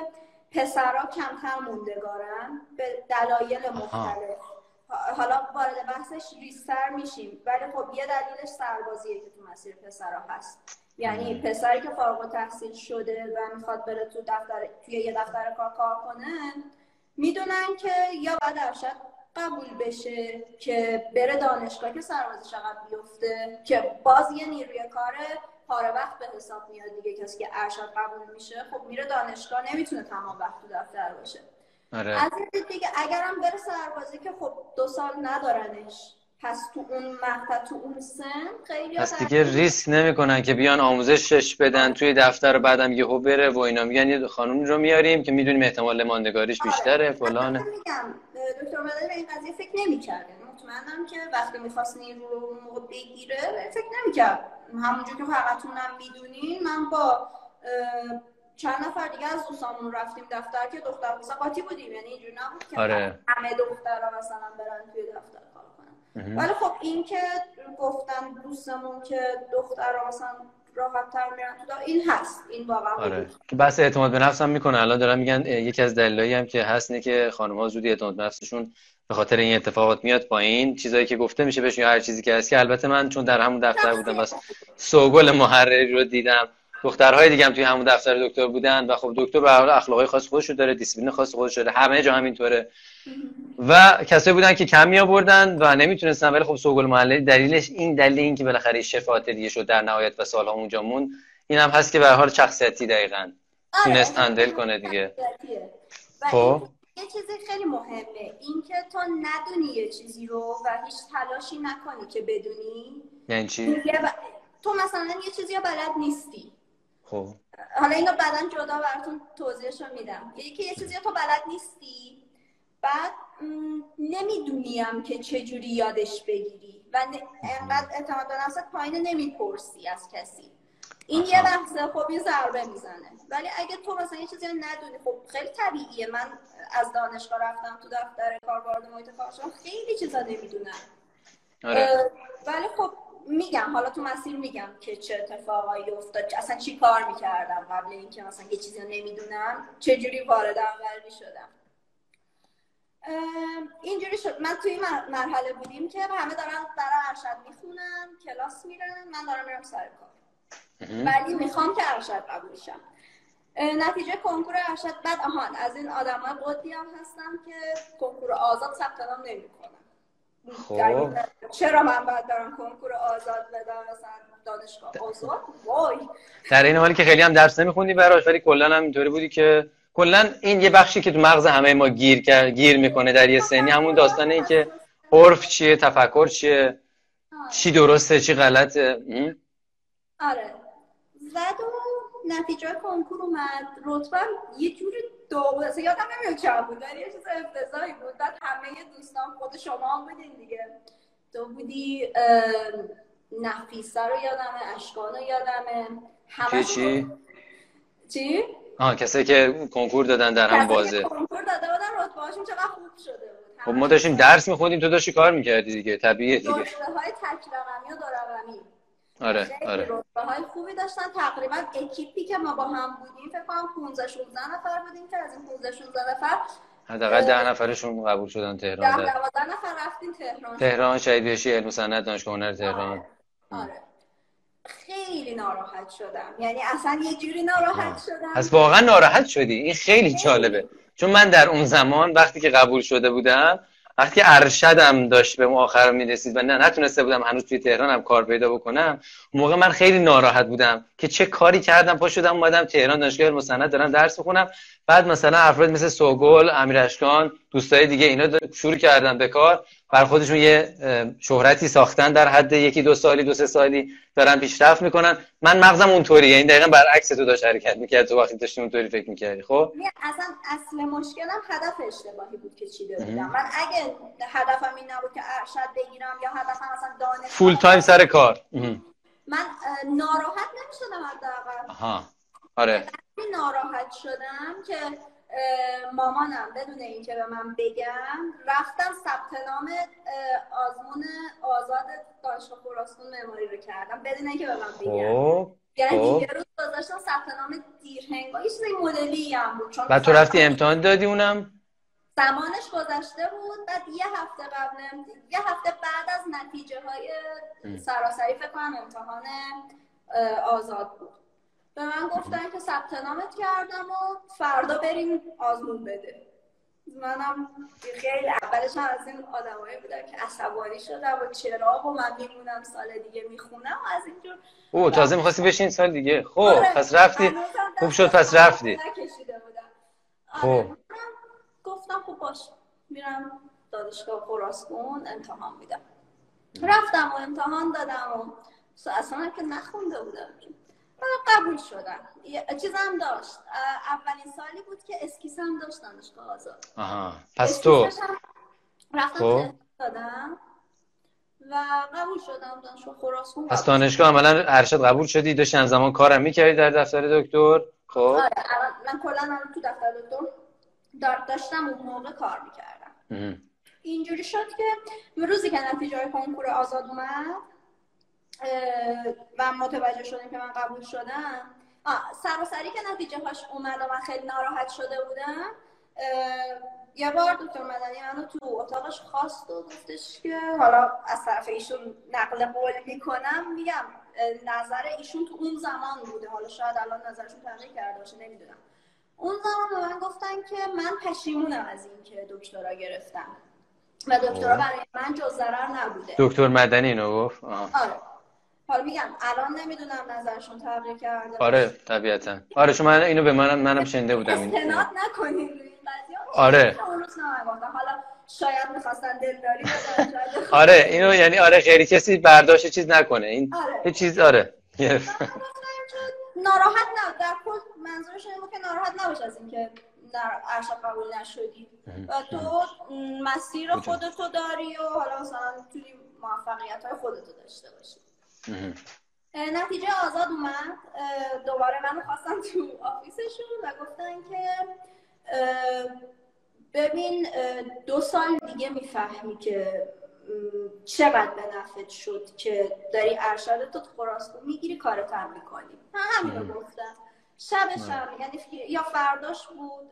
پسرها کمتر موندگارن به دلایل مختلف. حالا وارد بحثش ریستر میشیم ولی خب یه دلیلش سربازیه که تو مسیر پسرها هست. یعنی پسری که فارغ تحصیل شده و می‌خواد بره تو دفتر توی یه دفتر کار کار کنه می‌دونن که یا باید ارشد قبول بشه که بره دانشگاه که سربازش عقب بیفته که باز یه نیروی کار پاره وقت به حساب میاد دیگه. کسی که ارشد قبول میشه خب میره دانشگاه نمی‌تونه تمام وقت تو دفتر باشه. آره. از این دیگه اگرم بره سربازی که خب دو سال ندارنش. پس تو اون مقطع تو اون سن خیلی پس دیگه ریسک نمی‌کنن که بیان آموزشش بدن توی دفتر بعدم یهو بره و اینا. میگن یه خانومی رو میاریم که می‌دونیم احتمال ماندگاریش آره. بیشتره فلانه. میگم دکتر مداری این قضیه فکر نمی‌کرد مطمئنم که وقتی می‌خواست نیرو رو موقع بگیره فکر نمی‌کرد. همونجور که فقطونم می‌دونین من با چند نفر دیگه از دوستامون رفتیم دفتر که دختر قاطی بودیم. یعنی اینجور نبود که آره. همه دخترها مثلا برن توی دفتر. ولی خب این که گفتن دوستمون که دختر مثلا راحت تر میرن تو این هست. این واقعا آره. بس اعتماد به نفس هم می‌کنه. الان دارن میگن یکی از دلایلی هم که هست اینه که خانم ها زودی اعتماد به نفسشون به خاطر این اتفاقات میاد پایین. چیزایی که گفته میشه بهشون هر چیزی که هست که البته من چون در همون دفتر بودم بس سوگل محرری رو دیدم. دخترهای دیگه هم توی همون دفتر دکتر بودن و خب دکتر به حال اخلاقای خاص خودش رو داره دیسیپلین خاص خودش داره همه جا همینطوره و کسایی بودن که کم می آوردن و نمی‌تونستن ولی خب سوگل محرری دلیلش این دلیل این که بالاخره شفاهت دیگه شد در نهایت و سالها اونجا مون این هم هست که به حال شخصیتی دقیقا آره، تونست هندل کنه دیگه. خب. یه چیزی خیلی مهمه این که تو ندونی یه چیزی رو و هیچ تلاشی نکنی که بدونی. یعنی چی؟ تو مثلا یه چیزی بلد نیستی. خب. حالا اینو بعدا جدا براتون توضیحش رو میدم. یکی یه چیزی تو بلد نیستی؟ بعد نمی‌دونیم که چجوری یادش بگیری و انقدر اعتماد به نفست پایین نمی‌پرسی از کسی. این یه لحظه خب یه ضربه می‌زنه. ولی اگه تو مثلا یه چیزی ندونی خب خیلی طبیعیه. من از دانشگاه رفتم تو دفتر کار وارد محیط کار خیلی چیزا نمی‌دونم. آره. ولی خب میگم حالا تو مسیر میگم که چه اتفاقایی افتاد اصلا چی کار می‌کردم قبل اینکه مثلا یه چیزی نمی‌دونم چجوری وارد اول شدم اینجوری شد. من توی مرحله بودیم که همه دارن در ارشد می‌خونن کلاس میرن من دارم میرم سر کار. ولی می‌خوام که ارشد قبول شم. نتیجه کنکور ارشد بعد آهان از این آدم های هم هستم که کنکور آزاد ثبت نام نمی‌کنن. خب. چرا من باید دارم کنکور آزاد بدم مثلا دانشگاه؟ آزاد؟ وای. در این حالی که خیلی هم درس نمیخوندی براش ولی کلا هم اینطوری بودی که کلا این یه بخشی که تو مغز همه ما گیر گیر می‌کنه در یه سنی همون داستانه این که عرف چیه تفکر چیه چی درسته چی غلطه. آره. زد و نتیجه کنکور اومد. رتبه یه جوری دو بود. یادم نمیاد چند بود. ولی یه چیز افتضاحی بود. بعد همه دوستان خود شما هم بودین دیگه. تو بودی نفیسه رو یادمه اشکان رو یادمه. همه چی؟ چی؟ آه کسی که کنکور دادن در هم بازه. کنکور داده بودن رتبه هاشون چقدر خوب شده بود. خب ما داشتیم درس میخوندیم تو داشتی کار می‌کردی دیگه. طبیعیه دیگه. رتبه های تک رقمی و دو رقمی. آره آره. های خوبی داشتن. تقریبا اکیپی که ما با هم بودیم فکر کنم 15 16 نفر بودیم که از این 15 16 نفر حداقل 10 نفرشون قبول شدن تهران 10 12 نفر رفتیم تهران. تهران شهید بهشتی علم صنعت دانشگاه هنر تهران. آره. آره. خیلی ناراحت شدم. یعنی اصلا یه جوری ناراحت شدم. پس واقعا ناراحت شدی؟ این خیلی جالبه. چون من در اون زمان وقتی که قبول شده بودم وقتی ارشدم داشت به آخر می‌رسید و نه نتونسته بودم هنوز توی تهرانم کار پیدا بکنم اون موقع من خیلی ناراحت بودم که چه کاری کردم پا شدم اومدم تهران دانشگاه مصند دارم درس بخونم بعد مثلا افراد مثل سوگل امیر اشکان دوستای دیگه اینا شروع کردن به کار. بر خودشون یه شهرتی ساختن در حد یکی دو سالی دو سه سالی دارن پیشرفت می‌کنن. من مغزم اونطوریه. این دقیقا برعکس تو داشت حرکت می‌کرد. تو وقتی داشتی اونطوری فکر می‌کردی. خب؟ اصلا اصل مشکلم هدف اشتباهی بود که چی بودم من اگه هدفم این نبود که ارشد بگیرم یا هدفم اصلا دانش فول تایم سر کار. من ناراحت نمی‌شدم حداقل. آها. آره. ناراحت شدم که مامانم بدون اینکه به من بگم رفتم ثبت نام آزمون آزاد دانشگاه خراسان معماری رو کردم بدون اینکه به من بگم خب، یعنی خب. یه روز گذاشتم ثبت نام دیرهنگایی چیزی مدلی هم بود بعد تو رفتی امتحان دادی اونم؟ زمانش گذشته بود بعد یه هفته قبل یه هفته بعد از نتیجه های سراسری فکر کنم امتحان آزاد بود. به من گفتن که ثبت نامت کردم و فردا بریم آزمون بده. منم خیلی اولش هم از این آدمایی بودم که عصبانی شدم و چرا و من میمونم سال دیگه می‌خونم از اینجور او تازه می‌خواستی بشین سال دیگه. خب آره. پس رفتی. خوب شد پس رفتی. خب. آره. گفتم خب باش میرم دانشگاه خراسان امتحان میدم. رفتم و امتحان دادم و اصلا که نخونده بودم. قبول شدم. چیزم داشت. اولین سالی بود که اسکیس هم داشت دانشگاه آزاد. آها. پس تو؟ رفتم خب. دادم و قبول شدم دانشگاه خراسان. پس دانشگاه عملا ارشد قبول شدی؟ داشتی همزمان کارم می‌کردی در دفتر دکتر؟ خب. آره من کلا تو دفتر دکتر داشتم اون موقع کار می‌کردم. اینجوری شد که روزی که نتیجه کنکور آزاد اومد و متوجه شدیم که من قبول شدم. سراسری که نتیجه هاش اومد و من خیلی ناراحت شده بودم یه بار دکتر مدنی منو تو اتاقش خواست و گفتش که حالا از طرف ایشون نقل قول می‌کنم میگم نظر ایشون تو اون زمان بوده. حالا شاید الان نظرشون تغییر کرده باشه نمی‌دونم. اون زمان به من گفتن که من پشیمونم از این که دکترا گرفتم. و دکترا برای من جز ضرر نبوده. دکتر مدنی اینو گفت؟ آره. حالا میگم الان نمی‌دونم نظرشون تغییر کرده. آره طبیعتا. آره شما اینو به منم منم شنده بودم استناد نکنید روی این آره. حالا شاید می‌خواستن دلداری آره اینو یعنی آره خیلی کسی برداشت چیز نکنه. این آره. چیز آره. ناراحت نه در کل منظورش اینه که ناراحت نباش از اینکه در ارشد قبول نشدی. و تو مسیر خودتو داری و حالا مثلا می‌تونی موفقیت های خودتو داشته باشی. نتیجه آزاد اومد. دوباره منو خواستن تو آفیسشون و گفتن که ببین دو سال دیگه می‌فهمی که چقدر به نفت شد که داری ارشد تو خراسکو می‌گیری کارت هم می‌کنی. همین رو گفتم. شب شب یعنی یا فرداش بود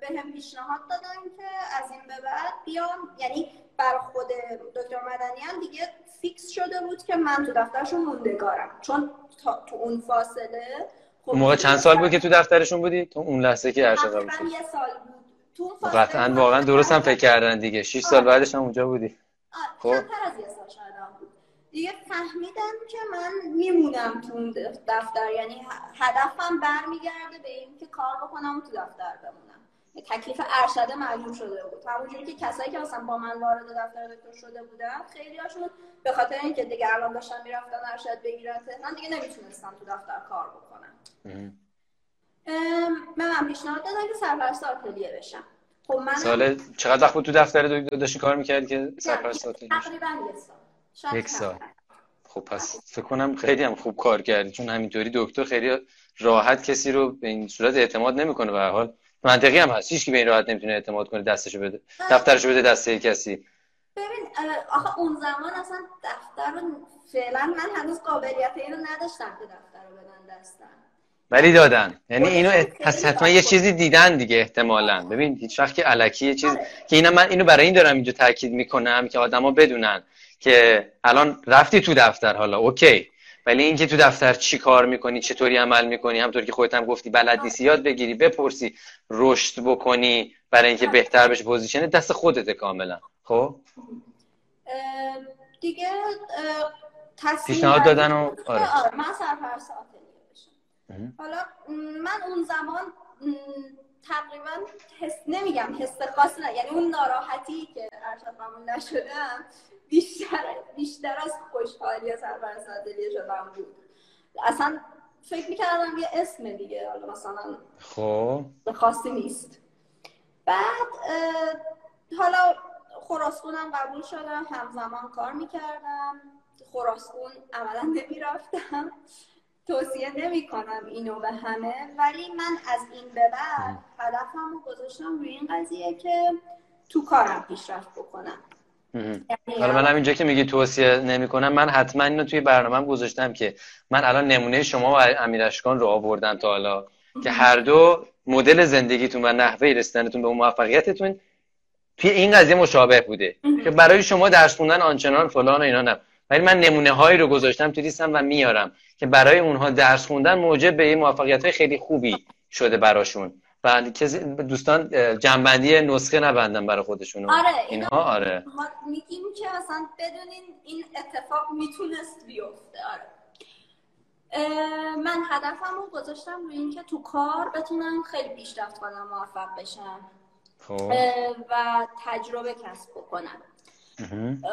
به هم پیشنهاد دادن که از این به بعد بیام یعنی بر خود دکتر مدنی هم دیگه فیکس شده بود که من تو دفترشون موندگارم. چون تو اون فاصله خب موقع چند سال بود که تو دفترشون بودی؟ تو اون لحظه که ارشد بود یه سال بود. تو قطعا واقعا درست هم فکر کردن دیگه. 6 سال آره. بعدش هم اونجا بودی. خب. از یه سال دیگه فهمیدم که من میمونم تو دفتر. یعنی هدفم برمیگرده به این که کار بکنم و تو دفتر بمونم. تکلیف ارشد معلوم شده بود. همونجوری که کسایی که مثلا با من وارد دفتر دکتر شده بودن خیلی هاشون به خاطر اینکه دیگه الان داشتن می‌رفتن ارشد بگیرن من دیگه نمی‌تونستم تو دفتر کار بکنم من من پیشنهاد دادم که سرپرست آتلیه بشم. خب من سال چقدر وقت بود تو دفتر داشتی کار می‌کردی که سرپرست آتلیه تقریبا یک سال. یک سال. خب پس فکر کنم خیلی هم خوب کار کردی چون همینطوری دکتر خیلی راحت کسی رو به این صورت اعتماد نمی‌کنه به هر حال. منطقی هم هست. هیچ کی به این راحت نمی‌تونه اعتماد کنه دستشو بده دفترشو بده دسته کسی. ببین آخه اون زمان اصلا دفتر رو فعلا من هنوز قابلیت اینو نداشتم که دفتر رو بدن دستم. ولی دادن. یعنی اینو حتما یه چیزی دیدن دیگه احتمالا. ببین هیچ وقت که الکی یه چیز آره. که اینا من اینو برای این دارم اینجا تاکید می‌کنم که آدما بدونن. که الان رفتی تو دفتر حالا اوکی. ولی اینکه تو دفتر چی کار می‌کنی چطوری عمل می‌کنی همطور که خودت هم گفتی بلد نیستی یاد بگیری بپرسی رشد بکنی برای اینکه بهتر بشه پوزیشن دست خودت کاملا. خب؟ دیگه پیشنهاد دادن و آره. آره من سرپرست حالا من اون زمان تقریبا حس نمیگم حس خاصی نه. یعنی اون ناراحتی که ارشد قبول نشدم بیشتر بیشتر از خوشحالی سرپرست عدلیه شدم بود. اصلا فکر می‌کردم یه اسم دیگه حالا مثلا خب. خاصی نیست. بعد حالا خراسکونم قبول شدم همزمان کار می‌کردم خراسکون عملا نمی‌رفتم. توصیه نمی کنم اینو به همه ولی من از این به بعد هدفم رو گذاشتم روی این قضیه که تو کارم پیشرفت بکنم. یعنی حالا من اینجا که میگی توصیه نمی کنم من حتما اینو توی برنامه گذاشتم که من الان نمونه شما و امیرشکان رو آوردم تا حالا که هر دو مدل زندگیتون و نحوه رسیدنتون به موفقیتتون توی این قضیه مشابه بوده. که برای شما درس خوندن آنچنان فلان و اینا نه ولی من نمونه هایی رو گذاشتم تو لیستم و میارم که برای اونها درس خوندن موجب به موفقیت های خیلی خوبی شده براشون. و دوستان جنبندی نسخه نبندن برای خودشون آره اینها؟ آره. ما میگیم که مثلا بدونین این اتفاق می‌تونست بیفته. آره. من هدفم رو گذاشتم روی اینکه تو کار بتونم خیلی پیشرفت کنم موفق بشم. خب. و تجربه کسب بکنم.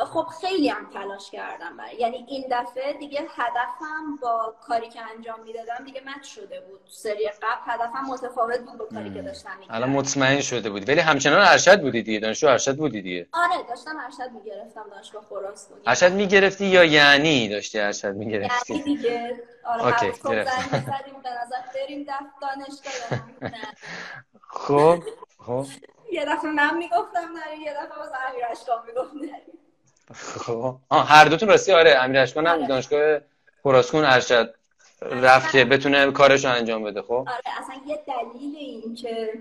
خب خیلی هم تلاش کردم برای. یعنی این دفعه دیگه هدفم با کاری که انجام می‌دادم دیگه مت شده بود. سری قبل هدفم متفاوت بود با کاری که داشتم می‌کردم. الان مطمئن شده بودی. ولی همچنان ارشد بودی دیگه. دانشجو ارشد بودی دیگه. آره داشتم ارشد می‌گرفتم. دانشگاه خراسان ارشد می‌گرفتی یا یعنی داشتی ارشد می‌گرفتی؟ یعنی دیگه. آره اوکی گرفتم. به نظر بریم دانشگاه خب خب. یه دفعه من می‌گفتم نری یه دفعه واسه امیر اشکان می‌گفت نری. خب. هر دوتون راستی؟ آره امیر اشکان هم آره. دانشگاه خراسکون ارشد رفت که بتونه کارش رو انجام بده خب؟ آره اصلا یه دلیل این که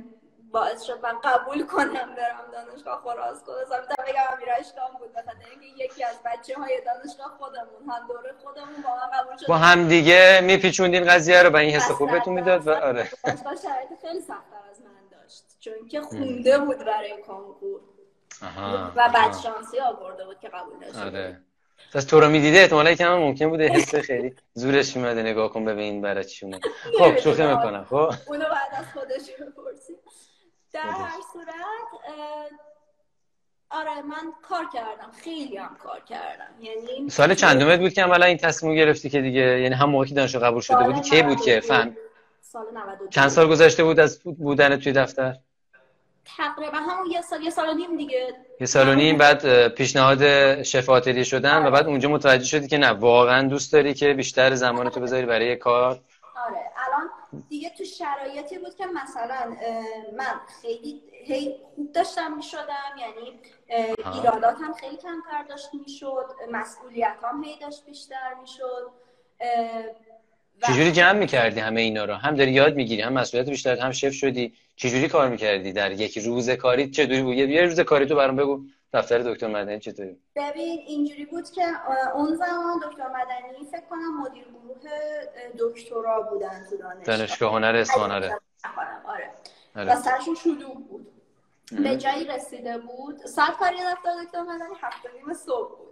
باعث شد من قبول کنم برم دانشگاه خراسکون. اصلا بگم امیر اشکان بود بخاطر اینکه یکی از بچه های دانشگاه خودمون هم دوره خودمون با من قبول شد. با هم دیگه میپیچوندین قضیه رو به این حس خوب بهتون می‌داد و آره. شرایط خیلی من چون که خونده بود برای کنکور و بعد شانسی آورده بود که قبول نشد آره. پس تو رو می‌دیده؟ احتمالا کم ممکن بوده حس خیلی زورش میمده نگاه کن ببین برای چونه خب شوخی می‌کنم. خب. اونو بعد از خودش بپرسی در هر صورت آره من کار کردم. خیلی هم کار کردم. یعنی سال چندمت بود که عملا این تصمیم گرفتی که دیگه یعنی هم موقعی که دانشگاه قبول شده بودی کی بود که؟ فهم سال 92 چند سال گذشته بود از بودن توی دفتر؟ تقریبا همون یه سال یه سال و نیم دیگه. یه سال و نیم بعد پیشنهاد شف آتلیه شدن و آره. بعد اونجا متوجه شدی که نه واقعا دوست داری که بیشتر زمان تو بذاری برای کار؟ آره. الان دیگه تو شرایطی بود که مثلا من خیلی هی خوب داشتم می‌شدم یعنی. ایراداتم خیلی کمتر داشت می‌شد مسئولیت هم هی داشت بیشتر می‌شد چجوری جمع می‌کردی همه اینا رو؟ هم داری یاد می‌گیری هم مسئولیت بیشتر هم شف شدی؟ چجوری کار می‌کردی در یک روز کاری؟ چطوری بود؟ یه روز کاری تو برام بگو. دفتر دکتر مدنی چطوری؟ ببین اینجوری بود که اون زمان دکتر مدنی فکر کنم مدیر گروه دکترا بودن تو دانشگاه. دانشگاه هنر اصفهان آره. آره. و سرشون شلوغ بود. به جایی رسیده بود. ساعت کاری دفتر دکتر مدنی هفت صبح بود.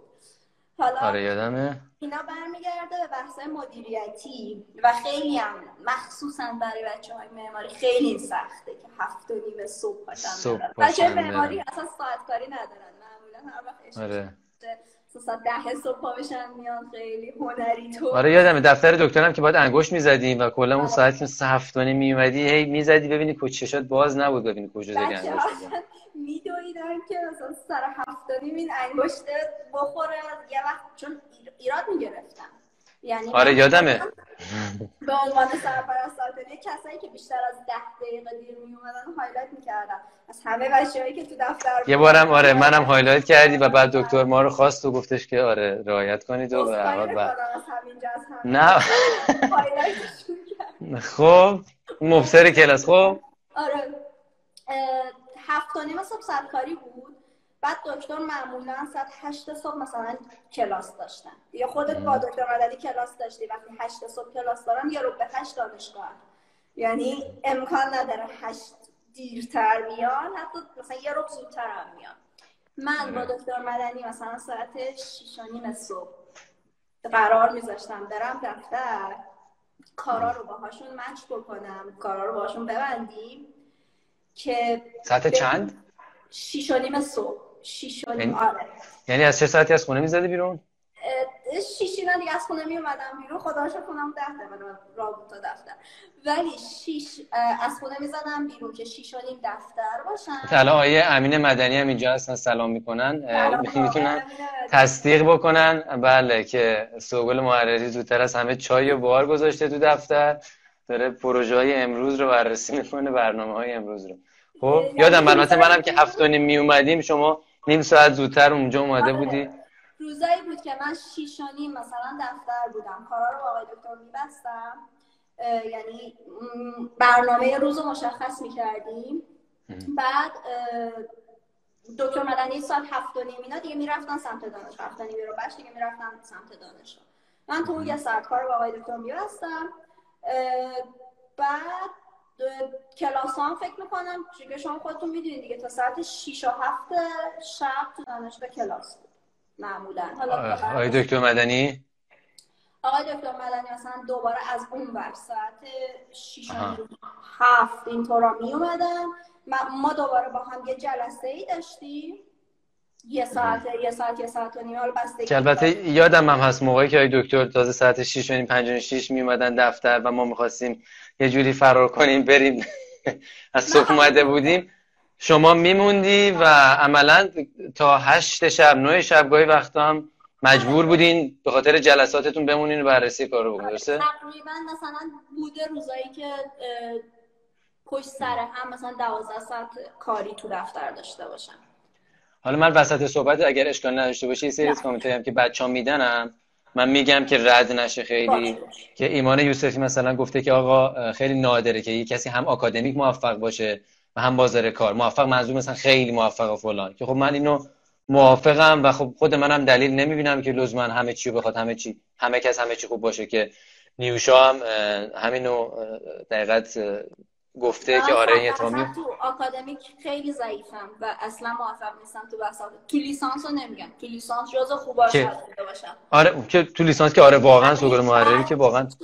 حالا آره یادمه. اینا برمیگرده به بحث مدیریتی و خیلی هم مخصوصا برای بچه های معماری خیلی سخته که هفت و نیم صبح پاشن بچه. معماری اصلا ساعت کاری ندارن. معمولا هر وقت آره. ساعت ده صبح پا بشن میان خیلی هنری تو آره یادمه. دفتر دکترم که باید انگشت می‌زدیم و کلا اون آره. ساعت که سه هفت و نیم میومدی هی می‌زدی ببینی کجا چشات باز نبود ببینی کجا بچه انگشت میدویدن که مثلا سر هفت و نیم این انگشته بخوره یه وقت چون ایر- ایراد می‌گرفتن. یعنی آره یادمه. به عنوان سرپرست سالتانی کسایی که بیشتر از ده دقیقه دیر می اومدن هایلایت می‌کردم از همه بچه‌هایی که تو دفتر یه. بارم آره منم هایلایت کردی و بعد دکتر ما رو خواست و گفتش که آره رعایت کنید و به هر عذرخواهی حال بعد. نه. خب مبصر کلاس خب؟ آره. هفت و نیم صبح سرکاری بود. بعد دکتر معمولا ساعت هشت صبح مثلا کلاس داشتن. دیگه خودت با دکتر مدنی کلاس داشتی. وقتی هشت صبح کلاس دارم یه رو به هشت دانشگاه. یعنی امکان نداره هشت دیرتر بیان حتی مثلا یه رو زودتر هم میان من با. دکتر مدنی مثلا ساعت شیش و نیم صبح قرار میذاشتم برم دفتر. کارا رو باهاشون مچ بکنم. کارا رو باهاشون ببندیم. که ساعت چند؟ شیش و نیم صبح. شیش و نیم یعنی- آره. یعنی از چه ساعتی از خونه می‌زدی بیرون؟ شیش اینا دیگه از خونه می اومدم بیرون. خدا رو شکر خونم ده دقیقه راه بود تا دفتر ولی شیش از خونه می‌زدم بیرون که شیش و نیم دفتر باشم الان آیه امین مدنی هم اینجا هستن سلام می‌کنن. می‌تونن تصدیق بکنن. بله که سوگل محرری زودتر از همه چای و بار گذاشته تو دفتر. داره پروژه های امروز رو بررسی می‌کنه برنامه های امروز رو. خب؟ یادم روزایی منم که هفت و نیم می اومدیم شما نیم ساعت زودتر اونجا اومده آره. بودی. روزایی بود که من شیش و نیم مثلا دفتر بودم. کارا رو با آقای دکتر میبستم. یعنی برنامه روز رو مشخص می‌کردیم. بعد دکتر مدنی ساعت هفت و نیم اینا دیگه می‌رفتن سمت دانشگاه. هفت و نیم رو بش دیگه می‌رفتن سمت دانشگاه. من تو یه ساعت کار رو با آقای دکتر میبستم. بعد کلاس هم فکر می‌کنم چون شما خودتون می‌دونید دیگه تا ساعت 6 و 7 شب تو دانشگاه کلاس بود معمولا. حالا آقای دکتر مدنی؟ آقای دکتر مدنی مثلا دوباره از اون بر ساعت 6 آها. و 7 اینطورا می اومدن ما دوباره با هم یه جلسه ای داشتیم. یه ساعت یه ساعت یه ساعت و نیم. حالا بستگی که البته یادم هم هست موقعی که دکتر تازه ساعت 6 و نیم 56 می اومدن دفتر و ما می‌خواستیم یه جوری فرار کنیم بریم. از صبح اومده بودیم. شما میموندی و عملا تا هشت شب نه شب گاهی وقتا هم مجبور بودین به خاطر جلساتتون بمونین و بررسی کار رو بکنین. درسته؟ تقریبا مثلا بوده روزایی که پشت سر هم مثلا 12 ساعت کاری تو دفتر داشته باشم. حالا من وسط صحبت اگر اشکال نداشته باشه یه سری از هم که بچه ها میدنم من میگم که رد نشه خیلی. باشه. که ایمان یوسفی مثلا گفته که آقا خیلی نادره که یه کسی هم آکادمیک موفق باشه و هم بازار کار. موفق منظور مثلا خیلی موفق و فلان. که خب من اینو موافقم و خب خود منم دلیل نمی‌بینم که لزوما همه چی بخواد همه چی همه کس همه چی خوب باشه که نیوشا هم همینو دقیقت گفته که آره میفته. تو آکادمیک خیلی ضعیفم و اصلا موفق نیستم تو بحثات تو لیسانس رو نمیگم تو لیسانس جزو خوباش که- باشم آره که تو لیسانس که آره واقعا سوگل محرری که واقعا تو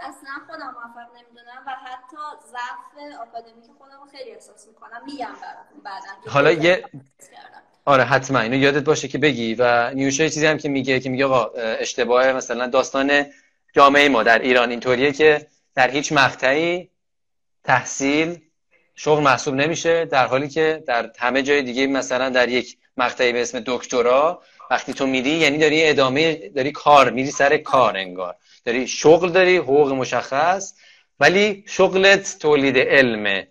اصلا خودم موفق نمی‌دونم و حتی ضعف آکادمیک خودم خیلی احساس می‌کنم میگم براتون بعدا حالا یه-. آره حتما اینو یادت باشه که بگی و نیوشا یه چیزی هم که میگه که میگه آقا اه، اشتباه مثلا داستان جامعه ما در ایران اینطوریه که در هیچ مقطعی تحصیل شغل محسوب نمیشه در حالی که در همه جای دیگه مثلا در یک مقطعی به اسم دکترا وقتی تو میری یعنی داری ادامه داری کار میری سر کار انگار. داری شغل داری حقوق مشخص ولی شغلت تولید علمه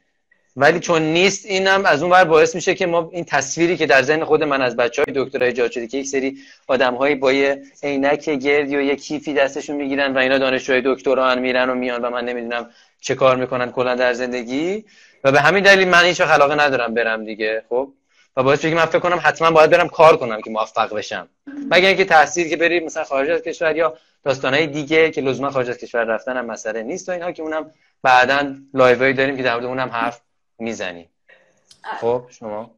ولی چون نیست اینم از اون ور باعث میشه که ما این تصویری که در ذهن خود من از بچه های دکترا ایجاد شده که یک سری آدم با یه عینک گردی و یه کیفی دستشون می‌گیرن و اینا دانشجوی دکترا میرن و میان و من نمی‌دونم چه کار می‌کنن کلا در زندگی؟ و به همین دلیل من هیچ علاقه ندارم برم دیگه خب؟ و باعث بگی من فکر کنم حتما باید برم کار کنم که موفق بشم. مگر اینکه تحصیل که بری مثلا خارج از کشور یا داستانهای دیگه که لزوما خارج از کشور رفتن هم مسئله نیست و اینها که اونم بعدا لایوی داریم که در مورد اونم حرف می‌زنیم. خب شما؟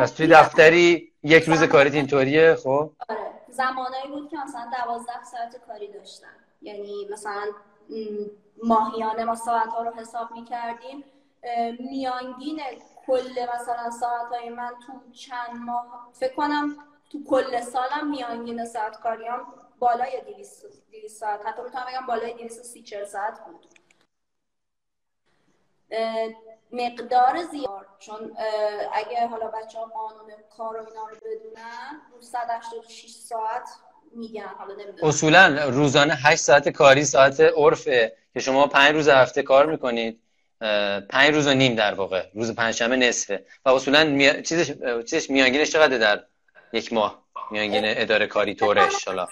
پس توی دفتری یک روز کاریت اینطوریه خب؟ آره زمانایی بود که مثلا دوازده ساعت کاری داشتم. یعنی مثلا ماهیانه ما ساعت ها رو حساب می‌کردیم. میانگین کل مثلا ساعت های من تو چند ماه فکر کنم تو کل سالم میانگین ساعت کاریام بالای 200 ساعت. حتی می‌تونم بگم بالای 230 ساعت بود. مقدار زیاد چون اگه حالا بچه ها قانون کار و اینا رو بدونن رو 186 ساعت میگن حالا نمی‌دونم. اصولا روزانه 8 ساعت کاری ساعت عرفه که شما 5 روز هفته کار می‌کنید پنج روز و نیم در واقع روز پنجشنبه نصفه. و اصولا می... چیزش چیزش میانگینش چقدر در یک ماه؟ میانگین اداره کاری طورش حالا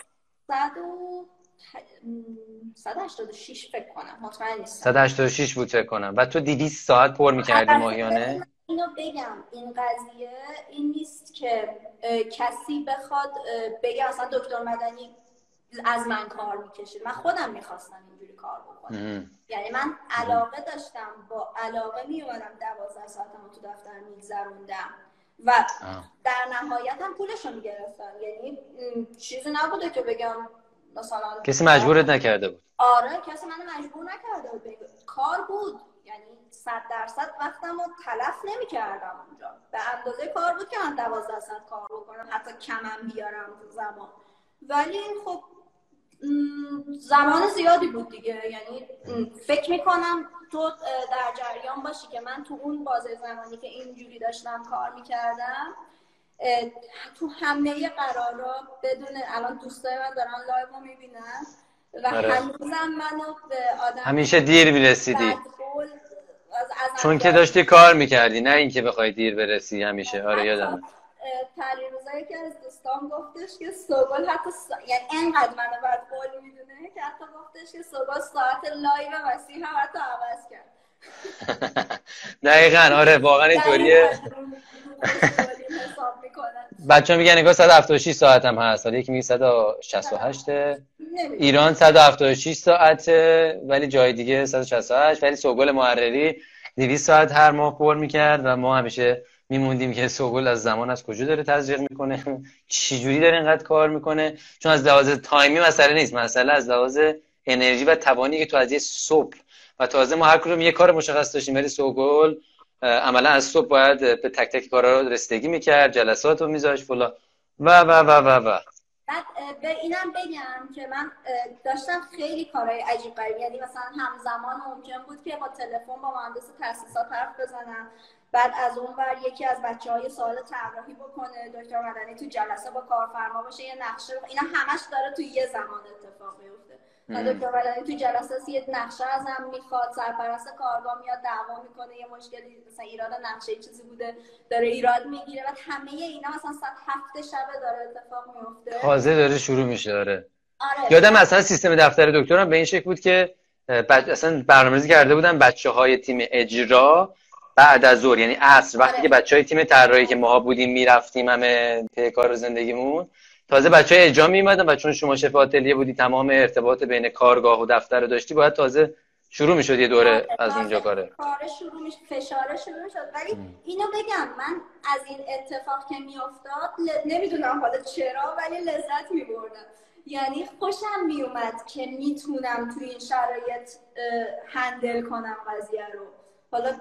186 فکر کنم. مطمئن نیستم. 186 بود فکر کنم. و تو 200 ساعت پر می‌کردی ماهیانه؟ اینو بگم. این قضیه این نیست که کسی بخواد بگه اصلا دکتر مدنی از من کار می‌کشید من خودم می‌خواستم اینجوری کار بکنم. یعنی من علاقه داشتم با علاقه میومدم دوازده ساعتم تو دفتر میگذروندم. و در نهایت هم پولش رو می‌گرفتم. یعنی چیزی نبوده که بگم مثلا کسی مجبورت نکرده بود. آره کسی منو مجبور نکرده بود. کار بود. یعنی صد درصد وقتم رو تلف نمی کردم اونجا. به اندازه کار بود که من دوازده ساعت کار بکنم حتی کمم بیارم زمان. ولی خب زمان زیادی بود دیگه. یعنی فکر می‌کنم تو در جریان باشی که من تو اون بازه زمانی که اینجوری داشتم کار می‌کردم تو همه قرارا بدون الان دوستای من دارن لایو رو می‌بینن و آره. هنوزم منو به آدم همیشه دیر می‌رسیدی. چون که داشتی کار می‌کردی نه اینکه بخوای دیر برسی همیشه. آره یادمه. روزایی که از دوستان گفتش که سوگل حتی سا... یعنی انقدر منو بدقول می‌دونه که حتی گفتش که سوگل ساعت لایو مسیح هم حتی عوض کرد. دقیقا آره واقعا اینطوریه. بچه میگن نگاه 176 ساعت هم هست. حالا یکی میگه 168 ایران 176 ساعته ولی جای دیگه 168 ولی سوگل محرری 200 ساعت هر ماه پر می‌کرد و ما همیشه میموندیم که سوگل از زمان از کجا داره تزریق می‌کنه؟ چجوری داره اینقدر کار می‌کنه؟ چون از لحاظ تایمی مسئله نیست. مسئله از لحاظ انرژی و توانی که تو از یه صبح. و تازه ما هر کدوم یه کار مشخص داشتیم ولی سوگل عملا از صبح باید به تک تک کارا رو رسیدگی می‌کرد جلسات رو میذاشت فلا و و و و و. بعد به اینم بگم که من داشتم خیلی کارهای عجیب غریب یعنی مثلا همزمان ممکن بود که با تلفن با مهندس تاسیسات حرف بزنم. بعد از اون بر یکی از بچه های سوال طراحی بکنه دکتر مدنی تو جلسه با کارفرما باشه یه نقشه اینا همش داره تو یه زمان اتفاق میفته دکتر مدنی تو جلسه یه نقشه ازم می‌خواد سرپرست کارگاه میاد دعوا می‌کنه یه مشکلی مثلا ایراد نقشه چیزی بوده داره ایراد می‌گیره و همه اینا مثلا ساعت هفته شب داره اتفاق میفته تازه داره شروع میشه داره آره. یادم اصلا سیستم دفتر دکترم به این شکل بود که بچ... اصلا برنامه‌ریزی کرده بودن بچه های تیم اجرا بعد از ظهر یعنی عصر وقتی آره. که بچه های تیم طراحی که ماها بودیم می‌رفتیم همه پی کار زندگیمون تازه بچه های اجرا میمدن و چون شما شف آتلیه بودی تمام ارتباط بین کارگاه و دفتر رو داشتی باید تازه شروع می‌شد یه دوره آره، از اونجا کاره. کار شروع می‌شد فشار شروع شد ولی اینو بگم من از این اتفاق که میافتاد ل... نمی‌دونم حالا چرا ولی لذت میبردم. یعنی خوشم میومد که می‌تونم توی این شرایط هندل کنم قضیه رو.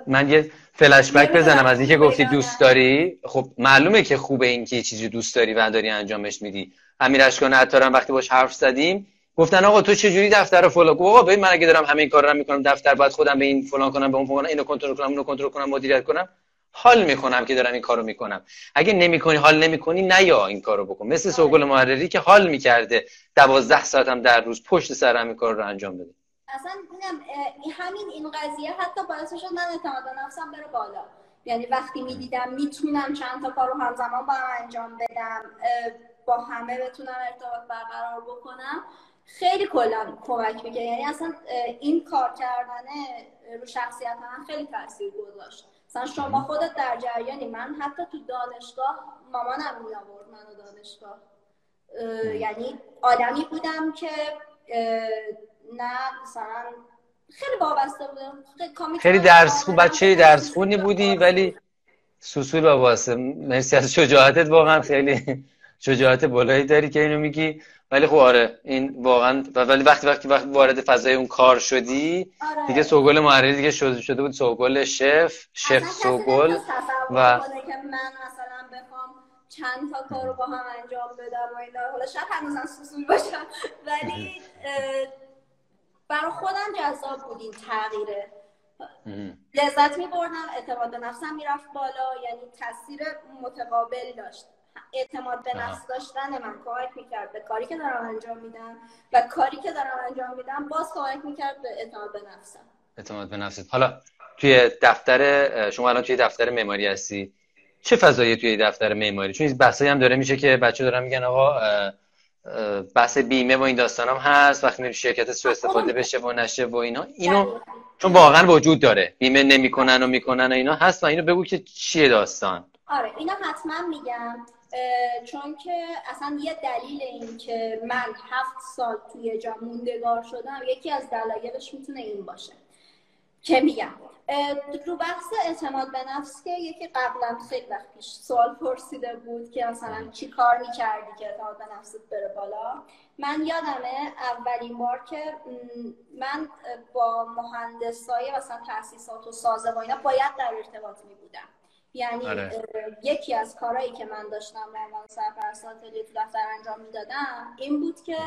من یه فلش بک بزنم از اینکه گفتی دوست داری. خب معلومه که خوبه این که چیزی دوست داری و داری انجامش میدی. امیر اشکان عطارم وقتی باش حرف زدیم گفتن آقا تو چه جوری دفتر رو فلان آقا ببین من اگه دارم همه این کار رو می‌کنم دفتر باید خودم به این فلان کنم به اون فلان اینو کنترل کنم اونو کنترل کنم مدیریت کنم. حال می‌کنم که دارم این کارو می‌کنم. اگه نمی‌کنی حال نمی‌کنی نیا این کارو بکن. مثل آره. سوگل محرری که حال می‌کرده. دوازده ساعتم در روز پشت سرم این کار رو انجام بده. اصلا همین این قضیه حتی باعث شد من اعتماد نفسم بره بالا. یعنی وقتی می‌دیدم می‌تونم چند تا کار رو همزمان با هم انجام بدم با همه بتونم ارتباط برقرار بکنم خیلی کلا کمک می‌کنه یعنی اصلا این کار کردن رو شخصیت من خیلی تاثیر گذاشت. مثلا شما خودت در جریانی من حتی تو دانشگاه مامانم می آورد منو دانشگاه. یعنی آدمی بودم که نه مثلا خیلی وابسته بودم خیلی درس خون بچه درس خونی بودی ولی سوسول وابسته. مرسی از شجاعتت واقعا خیلی شجاعت بالایی داری که اینو میگی. ولی خب آره این واقعا ولی وقتی وقتی وقتی وارد فضای اون کار شدی آره. دیگه سوگل محرری دیگه شده شده بود سوگل شف شف سوگل و من مثلا بخوام چند تا کار رو با هم انجام بدم و اینا. حالا شاید هنوزم سوسول باشم. ولی برای خودم جذاب بود این تغییره. لذت می بردم اعتماد به نفسم می‌رفت بالا یعنی تاثیر متقابل داشت. اعتماد به نفس داشتن من کمک می‌کرد به کاری که دارم انجام میدم و کاری که دارم انجام میدم باز کمک می‌کرد به اعتماد به نفسم. اعتماد به نفست. حالا توی دفتر شما الان توی دفتر معماری هستی. چه فضایی توی دفتر معماری؟ چون این بحثایی هم داره میشه که بچه دارن میگن آقا بحث بیمه و این داستان هم هست وقتی میره شرکت سو استفاده بشه و نشه و اینا اینو چون واقعا وجود داره. بیمه نمی‌کنن و می‌کنن و اینا هست و اینو بگو که چیه داستان. آره اینا حتما میگم چون که اصلا یه دلیل این که من هفت سال توی جا موندگار شدم یکی از دلایلش می‌تونه این باشه. که میگم؟ رو بحث اعتماد به نفس که یکی قبلا خیلی وقت پیش سوال پرسیده بود که مثلا چی کار می‌کردی که اعتماد به نفست بره بالا؟ من یادمه اولین بار که من با مهندسای مثلا تاسیسات و سازه و اینا باید در ارتباط می بودم یعنی آره. یکی از کارهایی که من داشتم به عنوان سرپرست تو دفتر انجام می‌دادم این بود که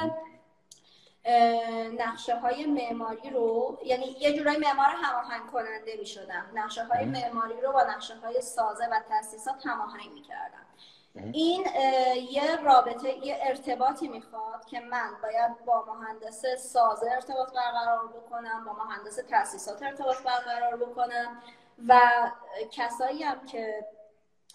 نقشه های معماری رو یعنی یه جورای معمار هماهنگ کننده می شدم نقشه های معماری رو با نقشه های سازه و تاسیسات هماهنگ می کردم این یه رابطه یه ارتباطی می‌خواد که من باید با مهندس سازه ارتباط برقرار بکنم با مهندس تاسیسات ارتباط برقرار بکنم و کسایی هم که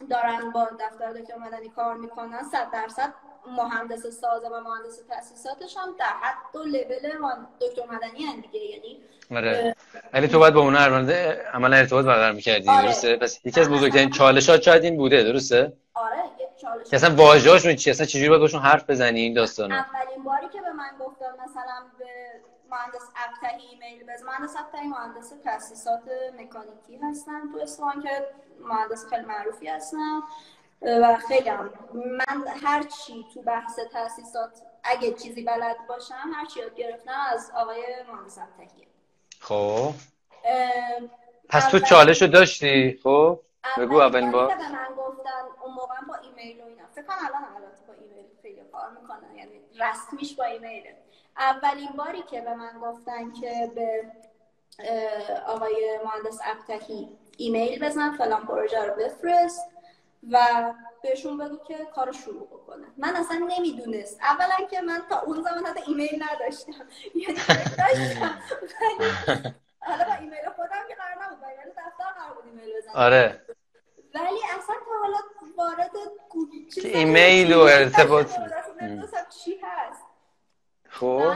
دارن با دفتر دکتر مدنی کار می‌کنن صد درصد مهندس سازه و مهندس تاسیساتش هم در حد و لول دکتر مدنی هم دیگه یعنی آره. ولی تو باید با اون عملا ارتباط برقرار می‌کردی آره. درسته؟ پس یکی از بزرگترین چالشات شاید این بوده درسته؟ آره چالش اصلا واژه‌هاشون چی اصلا چجوری باید باشون حرف بزنی این داستانو اولین باری که به من گفتن مثلا به مهندس ابتهی ایمیل بز مهندس ابتهی مهندس تاسیسات مکانیکی هستن تو اصفهان که مهندس خیلی معروفی هستن. و خیلی هم من هر چی تو بحث تاسیسات اگه چیزی بلد باشم هر چی یاد گرفتم از آقای مهندس ابتهی خب. پس تو چالش رو داشتی؟ خب. بگو اولین بار. به من گفتن اون موقع با ایمیل و اینا. فکر کنم الان البته با ایمیل خیلی کار می‌کنن یعنی رسمیش با ایمیله اولین باری که به من گفتن که به آقای مهندس ابتکی ایمیل بزن فلان پروژه رو بفرست. و بهشون بگو که کارو شروع بکنه. من اصلا نمی‌دونست. اولا که من تا اون زمان حتی ایمیل نداشتم. یعنی داشتم. حالا با ایمیل خودم که قرار نبود ایمیل دفتر قرار بود ایمیل بزنم. آره. ولی اصلا تا حالا وارد گوگل ایمیل و ارتباط چی هست. خب.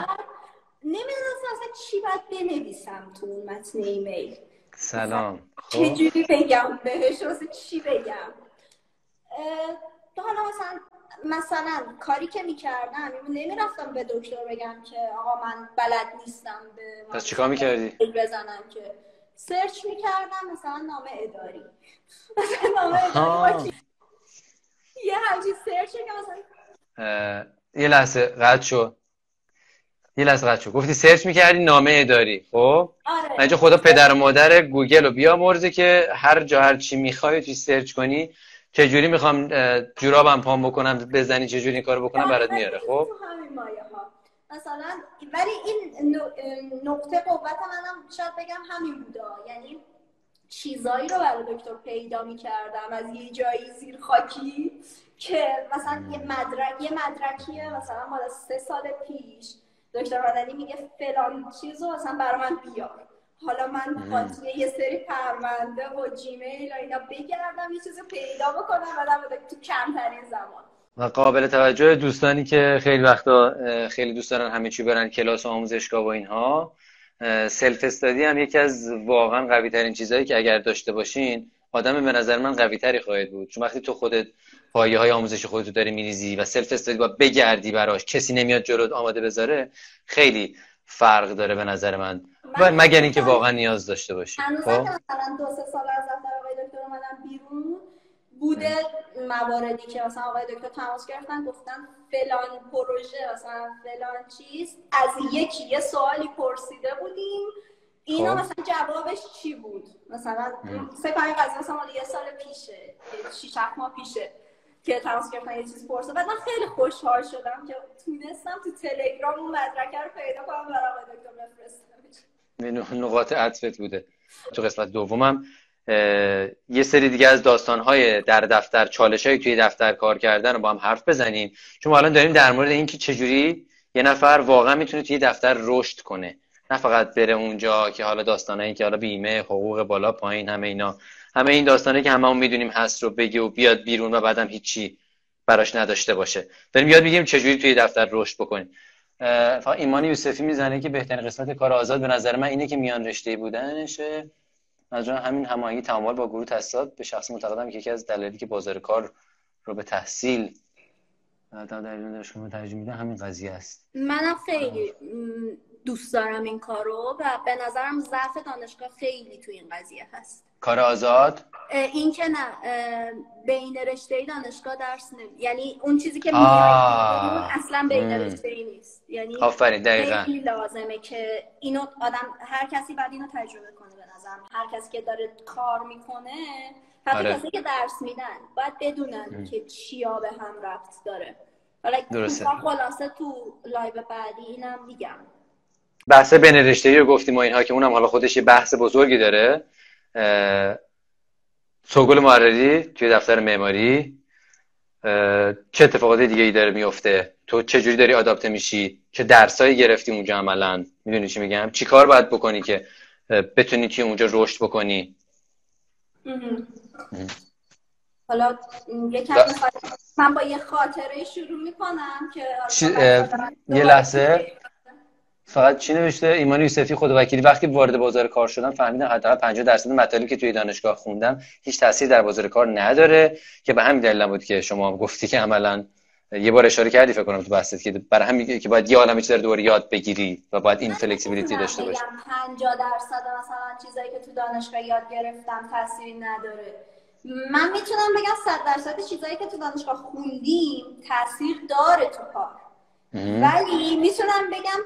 نمی‌دونستم اصلا چی باید بنویسم تو اون متن ایمیل. سلام. خب. چجوری بگم بهش؟ واسه چی بگم؟ حالا مثلا مثلا کاری که می‌کردم نمی‌رفتم به دکتر بگم که آقا من بلد نیستم به پس چیکار می‌کردی؟ بزنم که سرچ می‌کردم مثلا نامه اداری. مثلا نامه اداری یه همچین search که مثلا یه لحظه قطع شو. یه لحظه قطع شو. گفتی search می‌کردی نامه اداری خب؟ آره. خدا پدر و مادر گوگل رو بیامرزه که هر جا هر چی می‌خوای توی search کنی چجوری می‌خوام جورابم پام بکنم بزنی چجوری این کارو بکنم برات میاره خب؟ مثلا ولی این نقطه قوت منم شاید بگم همین بوده. یعنی چیزایی رو برای دکتر پیدا می‌کردم از یه جایی زیر خاکی که مثلا یه مدرک یه مدرکیه مثلا مال سه سال پیش. دکتر مدنی میگه فلان چیز رو مثلا برای من بیار. حالا من قاطی یه سری پرونده و جیمیل و اینا بگردم یه چیزی پیدا بکنم و تو کمترین زمان. و قابل توجه دوستانی که خیلی وقتا خیلی دوست دارن همه چی برن کلاس و آموزشگاه و اینها self-study هم یکی از واقعا قوی ترین چیزهایی که اگر داشته باشین آدم به نظر من قوی تری خواهد بود. چون وقتی تو خودت پایه های آموزش خودتو داری میریزی و self-study با بگردی براش کسی نمیاد جلوت آماده بذاره خیلی فرق داره به نظر من, من مگر اینکه واقعا نیاز داشته باشی. هنوز خب؟ مثلا دو سه سال از دفتر آقای دکتر اومدم بیرون بوده مواردی که مثلا آقای دکتر تماس گرفتن گفتن فلان پروژه مثلا فلان چیز. از یکی یه سوالی پرسیده بودیم. اینا خب. مثلا جوابش چی بود؟ مثلا فکر کنم قضیه مثلا یه سال پیشه شیش ماه پیشه. که تماس گرفتن یه چیز پرسه. بعد من خیلی خوشحال شدم که تونستم تو تلگرام اون مدرکه رو پیدا کنم برای آقای دکتر بفرستم نقاط عطفت بوده. تو قسمت دومم یه سری دیگه از داستانهای در دفتر چالش های توی دفتر کار کردن رو با هم حرف بزنیم. چون الان داریم در مورد اینکه چجوری یه نفر واقعا می‌تونه توی دفتر رشد کنه. نه فقط بره اونجا که حالا داستانایی که حالا بیمه حقوق بالا پایین همه اینا. همه این داستانه که هممون می‌دونیم هست رو بگه و بیاد بیرون و بعدم هیچی براش نداشته باشه. داریم یاد میگیم چجوری توی دفتر رشد بکنیم. ایمان یوسفی می‌زنه که بهترین قسمت کار آزاد به نظر من اینه که میان رشته بودنشه از همین هماهنگی تعامل با گروه تصاد به شخص معتقدم که یکی از دلایلی که بازار کار رو به تحصیل در دانشگاه ترجیح میده همین قضیه است. منم خیلی دوست دارم این کارو و به نظرم ضعف دانشگاه خیلی تو این قضیه هست. کار آزاد؟ این که نه بین رشته دانشگاه درس نمی یعنی اون چیزی که میاد اصلا بین رشته ای نیست. یعنی آفرین دقیقاً. خیلی لازمه که اینو آدم هر کسی بعد اینو تجربه کنه به نظرم. هر کسی که داره کار می‌کنه حتی آره. کسی که درس میدن باید بدونن که چیا به هم ربط داره. حالا درسته. خلاصه تو لایو بعدی اینم میگم. بحث بین رشته رو گفتیم و اینها که اونم حالا خودش یه بحث بزرگی داره. سوگل محرری توی دفتر معماری. چه اتفاقات دیگه ای داره میفته تو چه جوری داری adapt میشی؟ چه درسایی گرفتی اونجا عملا؟ می‌دونی چی میگم؟ چی کار باید بکنی که بتونی توی اونجا رشد بکنی؟ حالا یکم من با یه خاطره شروع می‌کنم که یه لحظه. فقط چی نوشته؟ ایمان یوسفی خود وکیلی. وقتی وارد بازار کار شدم فهمیدم حداقل 50 درصد مطالبی که توی دانشگاه خوندم هیچ تاثیر در بازار کار نداره که به همین دلیل بود که شما گفتی که عملا یه بار اشاره کردی فکر کنم تو بحثت که برای همین که باید یه عالمه چیز رو یاد بگیری و باید این فلکسیبیلیتی داشته باشی. 50 درصد مثلا چیزایی که تو دانشگاه یاد گرفتم تاثیری نداره. من می‌تونم بگم 100 درصد چیزایی که تو دانشگاه خوندیم تاثیر داره تو کار. ولی می‌تونم بگم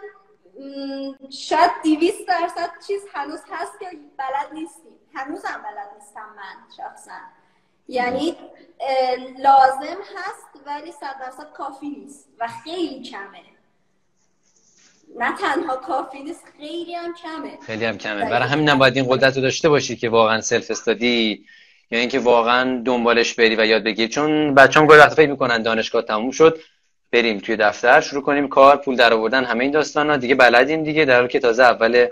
شاید دیویست درصد چیز هنوز هست که بلد نیستیم. هنوز هم بلد نیستم من شخصا. یعنی لازم هست ولی صد درصد کافی نیست و خیلی کمه. نه تنها کافی نیست خیلی هم کمه. خیلی هم کمه. برای همین هم باید این قدرت رو داشته باشی که واقعا self study یا اینکه واقعا دنبالش بری و یاد بگیری چون بچه‌ها گاهی وقت فکر می‌کنن دانشگاه تموم شد. بریم توی دفتر شروع کنیم کار پول در آوردن همه این داستان ها دیگه بلدیم دیگه در حالی که تازه اول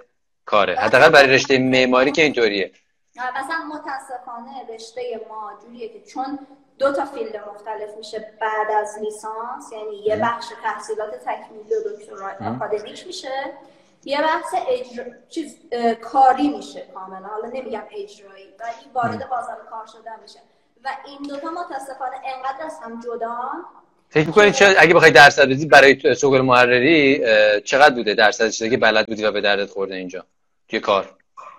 کاره. حداقل برای رشته معماری که اینطوریه. مثلا متاسفانه رشته ما جوریه که چون دو تا field مختلف میشه بعد از لیسانس یعنی یه بخش تحصیلات تکمیلی و دکترا آکادمیک میشه یه بحث اجرا... چیز کاری میشه کاملا. حالا نمیگم اجرایی ولی وارد بازار کار شده میشه. و این دوتا متاسفانه انقدر از هم جدا فکر می‌کنید چه اگه بخوای درصد بدی برای سوگل محرری چقدر بوده درصد چیزی که بلد بودی و به دردت خورده اینجا؟ توی کار.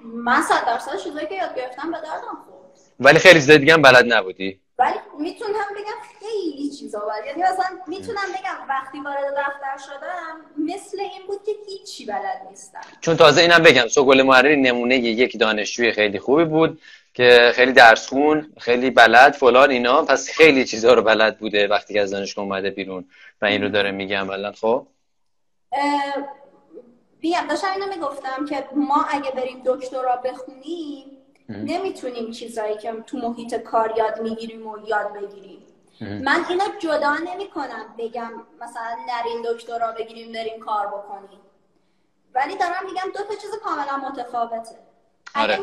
من صد درصد چیزایی که یاد گرفتم به دردم خورد. ولی خیلی چیزای دیگه هم بلد نبودی. ولی می‌تونم بگم خیلی چیزا بلد. یعنی مثلا می‌تونم بگم وقتی وارد دفتر شدم مثل این بود که هیچی بلد نیستم. چون تازه اینم بگم سوگل محرری نمونه یک دانشجوی خیلی خوبی بود. که خیلی درس خون خیلی بلد فلان اینا. پس خیلی چیزها رو بلد بوده وقتی که از دانشگاه اومده بیرون. و این رو داره میگه عملا خب؟ بیم داشتم اینو می‌گفتم که ما اگه بریم دکترا بخونیم نمی‌تونیم چیزایی که تو محیط کار یاد می‌گیریم و یاد بگیریم. من اینو جدا نمی کنم بگم مثلا نرین دکترا بگیریم بریم کار بکنیم. ولی دارم میگم دو تا چیز کاملا متفاوته. آره.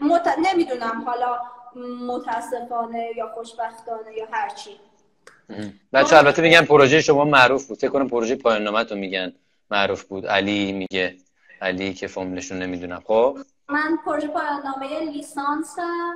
مت... نمی‌دونم حالا متاسفانه یا خوشبختانه یا هرچی بچه البته میگن پروژه شما معروف بود. فکر کنم پروژه پایان نامه میگن معروف بود. علی میگه. علی که فرمولشون نمی‌دونم. خب؟ من پروژه پایان نامه لیسانسم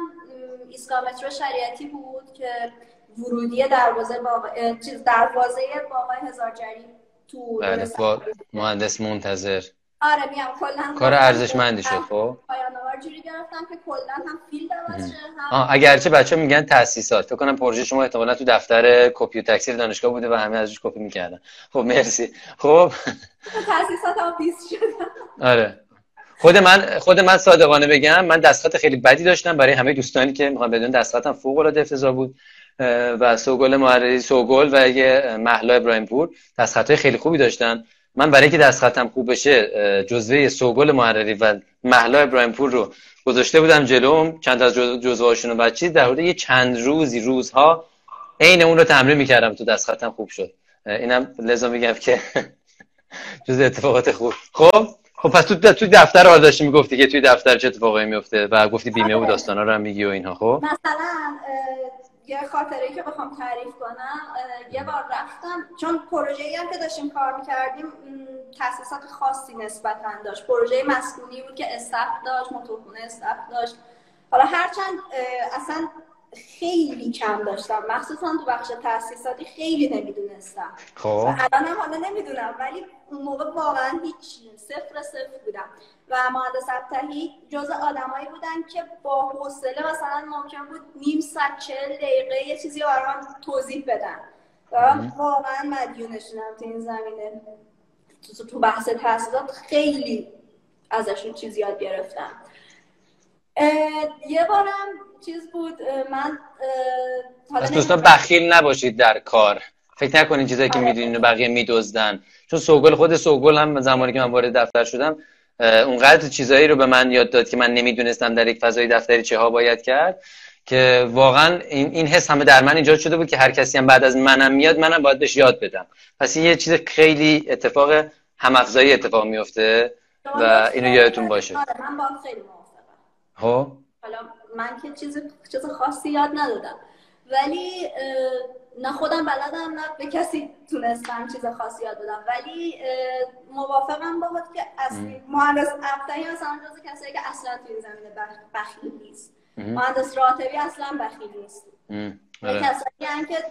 ایسکامتر شریعتی بود که ورودی دروازه باقی چیز دروازه باقای هزار جری تو بله با مهندس منتظر. آره میام کلا کار ارزشمندی شد خب؟ پایان جوری گرفتم که کلا هم فیلد عوض آه اگرچه بچه میگن تاسیسات فکر کنم پروژه شما احتمالاً تو دفتر کپی و تکثیر دانشگاه بوده و همه ازش کپی می‌کردن. خب مرسی. خب. تاسیسات هم شدم. آره. خود من خود من صادقانه بگم من دستخط خیلی بدی داشتم برای همه دوستانی که می‌خوام بدون دستخطم فوق العاده افتضاح بود و سوگل معرضی سوگل و یه محلا ابراهیم پور دستخط خیلی خوبی داشتن. من برای اینکه دستخطم خوب بشه جزوه سوگل محرری و محلا ابراهیم پور رو گذاشته بودم جلوم. چند از جزوه هاشون و چیز در حدود یه چند روزی روزها عین اون رو تمرین می‌کردم تو دستخطم خوب شد. اینم لذا میگم که جز اتفاقات خوب. خب؟ خب پس تو تو دفتر رو داشتی می‌گفتی که توی دفتر چه اتفاقی میفته و گفتی بیمه و آره. داستانا رو هم میگی و اینها. خب؟ مثلا یه خاطره که بخوام تعریف کنم یه بار رفتم چون پروژه هم که داشتیم کار می‌کردیم تاسیسات خاصی نسبتا داشت. پروژه مسکونی بود که استف داشت موتورخونه استف داشت. حالا هرچند اصلا خیلی کم داشتم. مخصوصا تو بخش تاسیساتی خیلی نمی‌دونستم. خب. الان هم حالا نمی‌دونم ولی اون موقع واقعا هیچ صفر صفر بودم. و مهندس ابتهی جز آدمایی بودن که با حوصله مثلا ممکن بود نیم ساعت چل دقیقه یه چیزی برام توضیح بدن. و واقعا مدیونشونم تو این زمینه. تو بحث تحصیلات خیلی ازشون چیز یاد گرفتم. یه بارم چیز بود من پس دوستان بخیل نباشید در کار. فکر نکنید چیزایی که آره. می‌دونین و بقیه میدزدن. چون سوگل خود سوگل هم زمانی که من وارد دفتر شدم اونقدر چیزایی رو به من یاد داد که من نمی‌دونستم در یک فضای دفتری چه ها باید کرد که واقعا این, این حس همه در من ایجاد شده بود که هر کسی هم بعد از منم میاد منم باید بهش یاد بدم. پس این یه چیز خیلی اتفاق همافزایی اتفاق میفته و اینو یادتون باشه. آره من با خیلی خب؟ حالا من که چیز چیز خاصی یاد ندادم. ولی نه خودم بلدم نه به کسی تونستم چیز خاصی یاد بدم. ولی موافقم با که اصلی مهندس ابتهی مثلا جز کسایی که اصلا توی این زمینه بخیل نیست. مهندس راتبی اصلا بخیل نیست. آره. کسایی که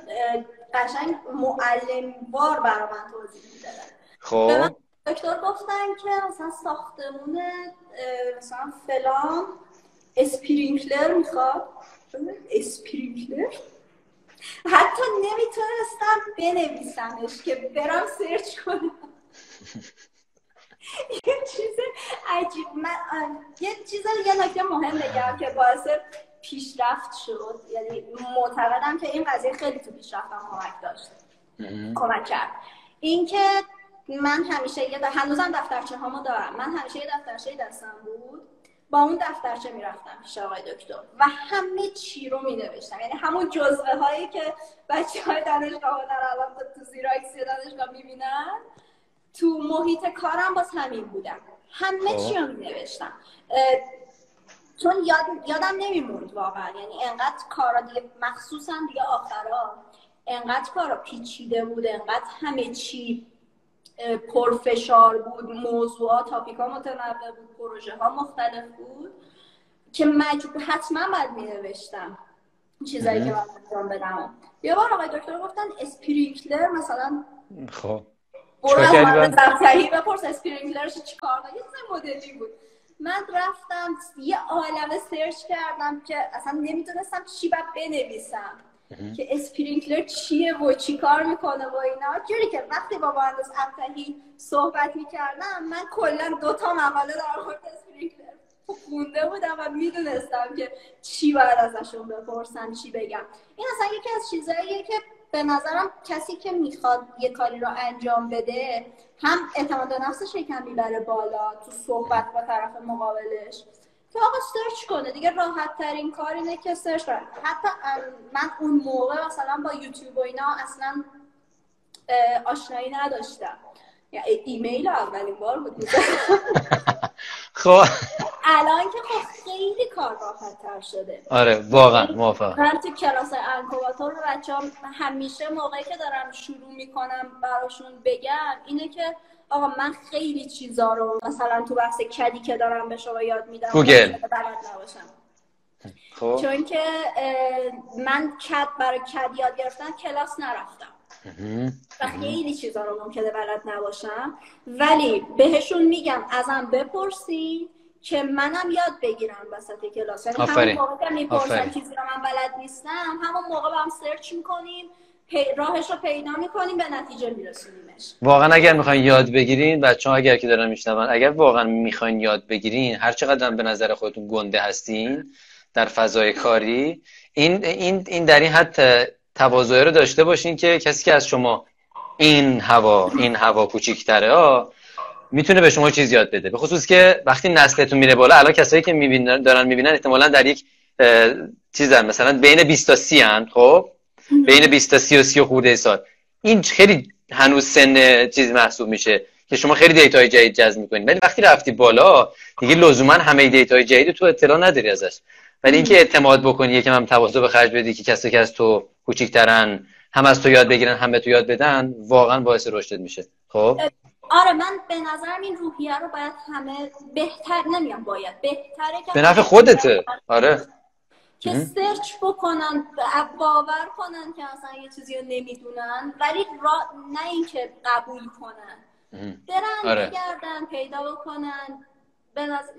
قشنگ معلم بار برای من توضیح می‌دادن. خب. دکتر گفتن که مثلا ساختمون مثلا فلان اسپرینکلر می‌خواد؟ اسپرینکلر؟ حتی نمی‌تونستم بنویسمش که برم سرچ کنم. یه چیز عجیب من یه چیز یه نکته مهم بگم که باعث پیشرفت شد. یعنی معتقدم که این قضیه خیلی تو پیشرفتم کمک داشت. کمک کرد. اینکه من همیشه یه هنوزم دفترچه هامو دارم. من همیشه یه دفترچه دستم بود. با اون دفترچه می‌رفتم پیش آقای دکتر و همه چی رو می نوشتم یعنی همون جزوه هایی که بچه های دانشگاه در الان تو زیراکس دانشگاه می‌بینن تو محیط کارم باز همین بودم. همه چی رو می نوشتم چون یاد، یادم نمیموند واقعا. یعنی انقدر کارا دیگه مخصوصا دیگه آخرا انقدر کارا پیچیده بود انقدر همه چی پرفشار بود موضوعات topic ها متنوع بود پروژه ها مختلف بود که مجبور حتما باید می نوشتم چیزایی که من انجام بدم. یه بار آقای دکتر گفتن sprinkler مثلا خب. برو دفتری بپرس sprinkler ش چی کار یه مدلی بود. من رفتم یه عالمه search کردم که اصلا نمی‌دونستم چی باید بنویسم. که sprinkler چیه و چی کار می‌کنه و اینا. جوری که وقتی با مهندس ابتهی صحبت می‌کردم من کلا دوتا مقاله در مورد sprinkler خونده بودم و می‌دونستم که چی باید ازشون بپرسم چی بگم. این اصلا یکی از چیزاییه که به نظرم کسی که می‌خواد یه کاری رو انجام بده هم اعتماد نفسش یکم می‌بره بالا تو صحبت با طرف مقابلش. که آقا سرچ کنه. دیگه راحت ترین کار اینه که سرچ کنه. حتی من اون موقع مثلا با یوتیوب و اینا اصلا آشنایی نداشتم. یا ایمیل اولین بار بود. خب. الان که خب خیلی کار راحت تر شده. آره واقعا موافقم. من تو کلاس انکوباتور رو بچه همیشه موقعی که دارم شروع می‌کنم براشون بگم اینه که آقا من خیلی چیزا رو مثلا تو بحث کدی که دارم به شما یاد میدم گوگل. خب. چون که من کد برای کد یاد گرفتن کلاس نرفتم. و خیلی چیزا رو ممکنه بلد نباشم. ولی بهشون میگم ازم بپرسی که منم یاد بگیرم وسط کلاس. یعنی همون موقع که می‌پرسن چیزی رو من بلد نیستم همون موقع هم سرچ می‌کنیم. راهش رو پیدا می‌کنیم به نتیجه میرسونیمش. واقعا اگر می‌خواین یاد بگیرین بچه اگر که دارن میشنون اگر واقعا می‌خواین یاد بگیرین هر چقدر به نظر خودتون گنده هستین در فضای کاری این این این در این حد تواضع رو داشته باشین که کسی که از شما این هوا این هوا کوچیک‌تره ها می‌تونه به شما چیز یاد بده. به خصوص که وقتی نسلتون میره بالا الان کسایی که می‌بینن دارن می‌بینن احتمالا در یک چیز مثلا بین 20 تا 30 هن خب؟ بین 20 تا 30 و 30 خورده سال. این خیلی هنوز سن چیز محسوب میشه که شما خیلی دیتاهای جدید جذب می‌کنید ولی وقتی رفتی بالا دیگه لزوما همه دیتاهای جدید تو اطلاع نداری ازش. ولی اینکه اعتماد بکنی یکم هم تواضع به خرج بدی که کسی که از تو کوچیک‌ترن هم از تو یاد بگیرن هم به تو یاد بدن واقعا باعث رشدت میشه. خب؟ آره من به نظرم این روحیه رو باید همه بهتر نمیام باید بهتره که به نفع خودته. آره. که سرچ بکنن باور کنن که اصلا یه چیزی رو نمی‌دونن ولی را... نه اینکه قبول کنن. برن آره. بگردن پیدا بکنن.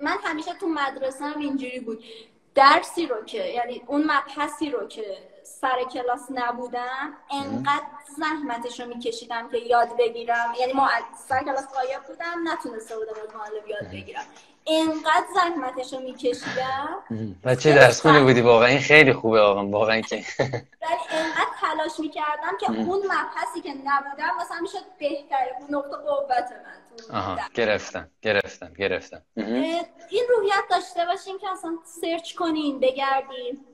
من همیشه تو مدرسه هم اینجوری بود. درسی رو که یعنی اون مبحثی رو که سر کلاس نبودم انقدر زحمتش رو میکشیدم که یاد بگیرم. یعنی ما سر کلاس قایب بودم نتونسته بودم از معلم یاد بگیرم. انقدر زحمتش رو میکشیدم بچه درس خونه بودی واقعا. این خیلی خوبه آقا. واقعا که. ولی انقدر تلاش می‌کردم که اون مبحثی که نبودم مثلا می‌شد بهتره اون نقطه قوت من آها. گرفتم. گرفتم. گرفتم. این روحیت داشته باشین که اصلا سرچ کنین بگردین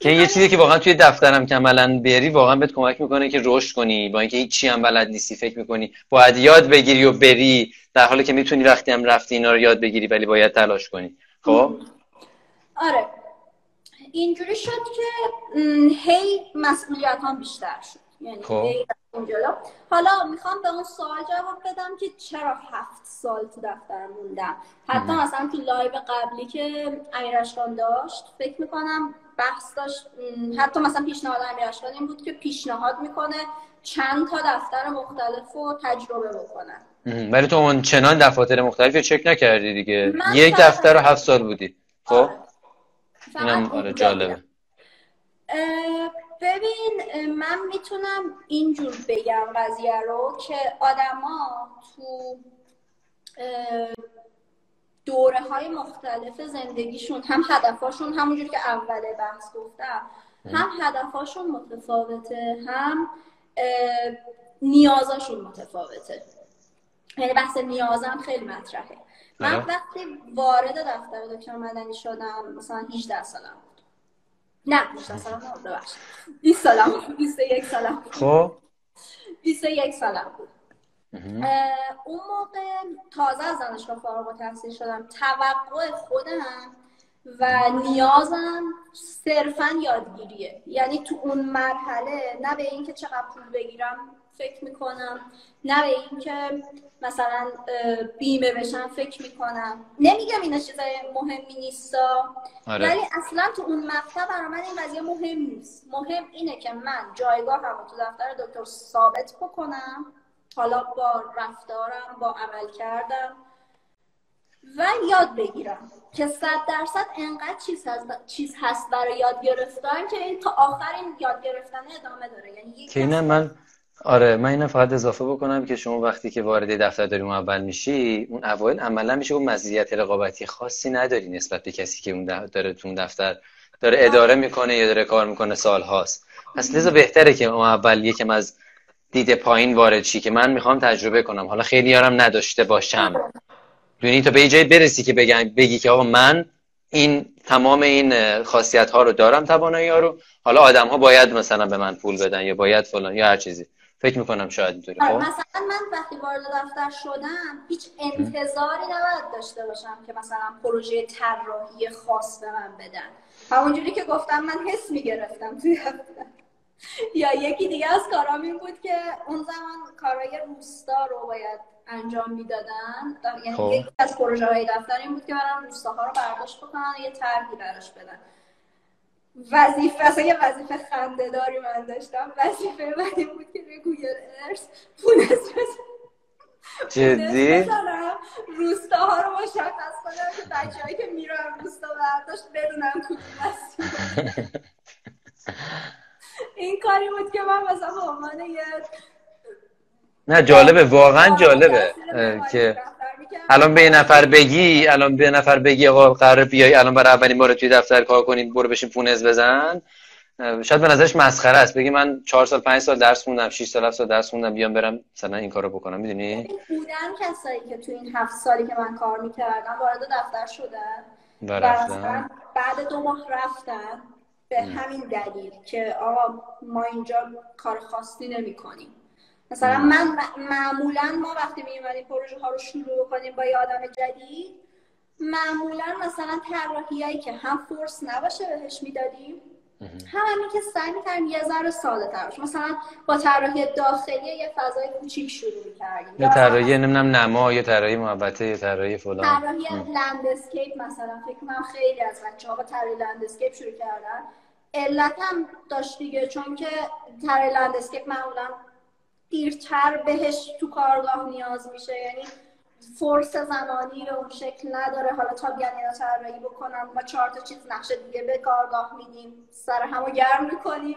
که یه چیزی که واقعا توی دفترم که عملا بری واقعا بهت کمک می‌کنه که رشد کنی با اینکه هیچی هم بلد نیستی فکر می‌کنی باید یاد بگیری و بری در حالی که می‌تونی وقتی هم رفتی اینا رو یاد بگیری ولی باید تلاش کنی. خب؟ آره. اینجوری شد که هی مسئولیت هم بیشتر شد. یعنی خب. حالا می‌خوام به اون سوال جواب بدم که چرا هفت سال تو دفتر موندم؟ حتی مثلا تو live قبلی که امیرشکان داشت فکر می‌کنم بحث داشت. حتی مثلا پیشنهاد امیرشکان این بود که پیشنهاد می‌کنه چند تا دفتر مختلف رو تجربه بکنن ولی تو اون چنان دفاتر مختلفی چک نکردی دیگه. یک دفتر رو هفت سال بودی. خب؟ آره. اینم آره جالبه. ببین من می‌تونم اینجور بگم قضیه رو که آدما تو دوره های مختلف زندگیشون هم هدفاشون همونجور که اول بحث گفتم هم هدفاشون متفاوته هم نیازاشون متفاوته. یعنی بحث نیازم خیلی مطرحه. من آره. وقتی وارد دفتر دکتر مدنی شدم مثلا 18 سالم بود. نه 18 سالم بود ببخشید. 20 سالم بود 21 سالم بود. خب. 21 سالم بود. اون موقع تازه از دانشگاه فارغ التحصیل شدم. توقع خودم و نیازم صرفا یادگیریه. یعنی تو اون مرحله نه به اینکه چقدر پول بگیرم فکر می‌کنم نه به اینکه مثلا بیمه بشم فکر می‌کنم. نمیگم اینا چیزای مهمی نیستا. آره. ولی اصلا تو اون مقطع برای من این قضیه مهم نیست. مهم اینه که من جایگاه هم تو دفتر دکتر ثابت بکنم. حالا با رفتارم با عمل کردم. و یاد بگیرم که صد درصد انقدر چیز هست, چیز هست برای یاد گرفتن که این تا آخر این یاد گرفتن ادامه داره. یعنی که اینه من آره من اینو فقط اضافه بکنم که شما وقتی که وارد دفتر داری اول میشی اون اوایل عملا میشه اون مزیت رقابتی خاصی نداری نسبت به کسی که اون داره تو اون دفتر داره اداره می‌کنه یا داره کار می‌کنه سال هاست پس لذا بهتره که ما اول یکم از دید پایین وارد چی که من می‌خوام تجربه کنم. حالا خیلی یارم نداشته باشم. دونی تو به یه جایی برسی که بگن بگی که آقا من این تمام این خاصیت ها رو دارم توانایی ها رو. حالا آدم ها باید مثلا به من پول بدن یا باید فلان یا هر چیزی. فکر می‌کنم شاید اینطوری. خب؟ مثلا من وقتی وارد دفتر شدم هیچ انتظاری نباید داشته باشم که مثلا پروژه طراحی خاص به من بدن. همونجوری که گفتم من حس می‌گرفتم توی یا یکی دیگه از کارام این بود که اون زمان کارهای روستا رو باید انجام می‌دادن یعنی خب. یکی از پروژه های دفتر این بود که برن روستاها رو برداشت بکنن یه طرحی براش بدن وظیفه اصلا یه وظیفه خندهداری من داشتم وظیفه من این بود که به گوگل ارس پونس جدی؟ روستاها رو مشخص کنم که بچه هایی که میرن روستا برداشت بدونم کدوم این کاری بود که من مثلا به عنوان یه نه جالبه واقعا جالبه که الان به یه نفر بگی الان به نفر بگی آقا قرار بیای الان برای اولین بار توی دفتر کار کنیم برو بشین فونز بزن. شاید به نظرش مسخره است. بگی من چهار سال پنج سال درس خوندم 6 سال 7 سال درس خوندم بیام برم مثلا این کارو بکنم می‌دونی؟ بودن کسایی که تو این هفت سالی که من کار می‌کردم وارد دفتر شدن. و بعد دو ماه رفتن. به همین دلیل که آقا ما اینجا کار خاصی نمی کنیم مثلا من معمولا ما وقتی می اومدیم پروژه ها رو شروع کنیم با یه آدم جدید معمولا مثلا طراحیایی که هم فورس نباشه بهش می‌دادیم هم همین که سعی می‌کردیم یه ذره ساده تر مثلا با طراحی داخلی یه فضای کوچیک شروع می‌کردیم. یه طراحی نمی‌دونم نما یه طراحی محوطه یه طراحی فلان. طراحی landscape مثلا فکر کنم خیلی از بچه‌ها با طراحی landscape شروع کردن. علت هم داشت دیگه چون که طراحی landscape معمولا دیرتر بهش تو کارگاه نیاز میشه. یعنی force زمانی به اون شکل نداره. حالا تا بیان اینا طراحی بکنم ما چهار تا چیز نقشه دیگه به کارگاه میدیم. سر همو گرم می‌کنیم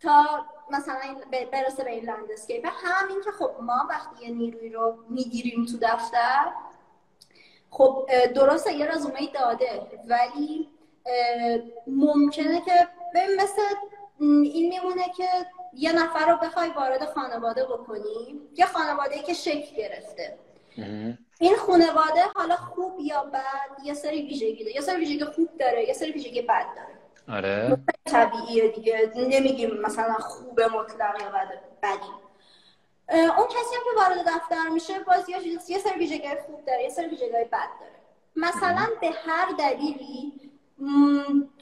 تا مثلا برسه به این لندسکیپ همین که خب ما وقتی یه نیروی رو می‌گیریم تو دفتر خب درسته یه رزومه داده ولی ممکنه که مثل این میمونه که یه نفر رو بخوای وارد خانواده بکنی یه خانواده که شکل گرفته. این خانواده حالا خوب یا بد یه سری ویژگی داره یه سری ویژگی خوب داره یه سری ویژگی بد داره. آره. طبیعیه دیگه. نمیگیم مثلا خوب مطلق یا بد بدی. اون کسی هم که وارد دفتر میشه باز یه سری ویژگی خوب داره یه سری ویژگی بد داره. مثلا به هر دلیلی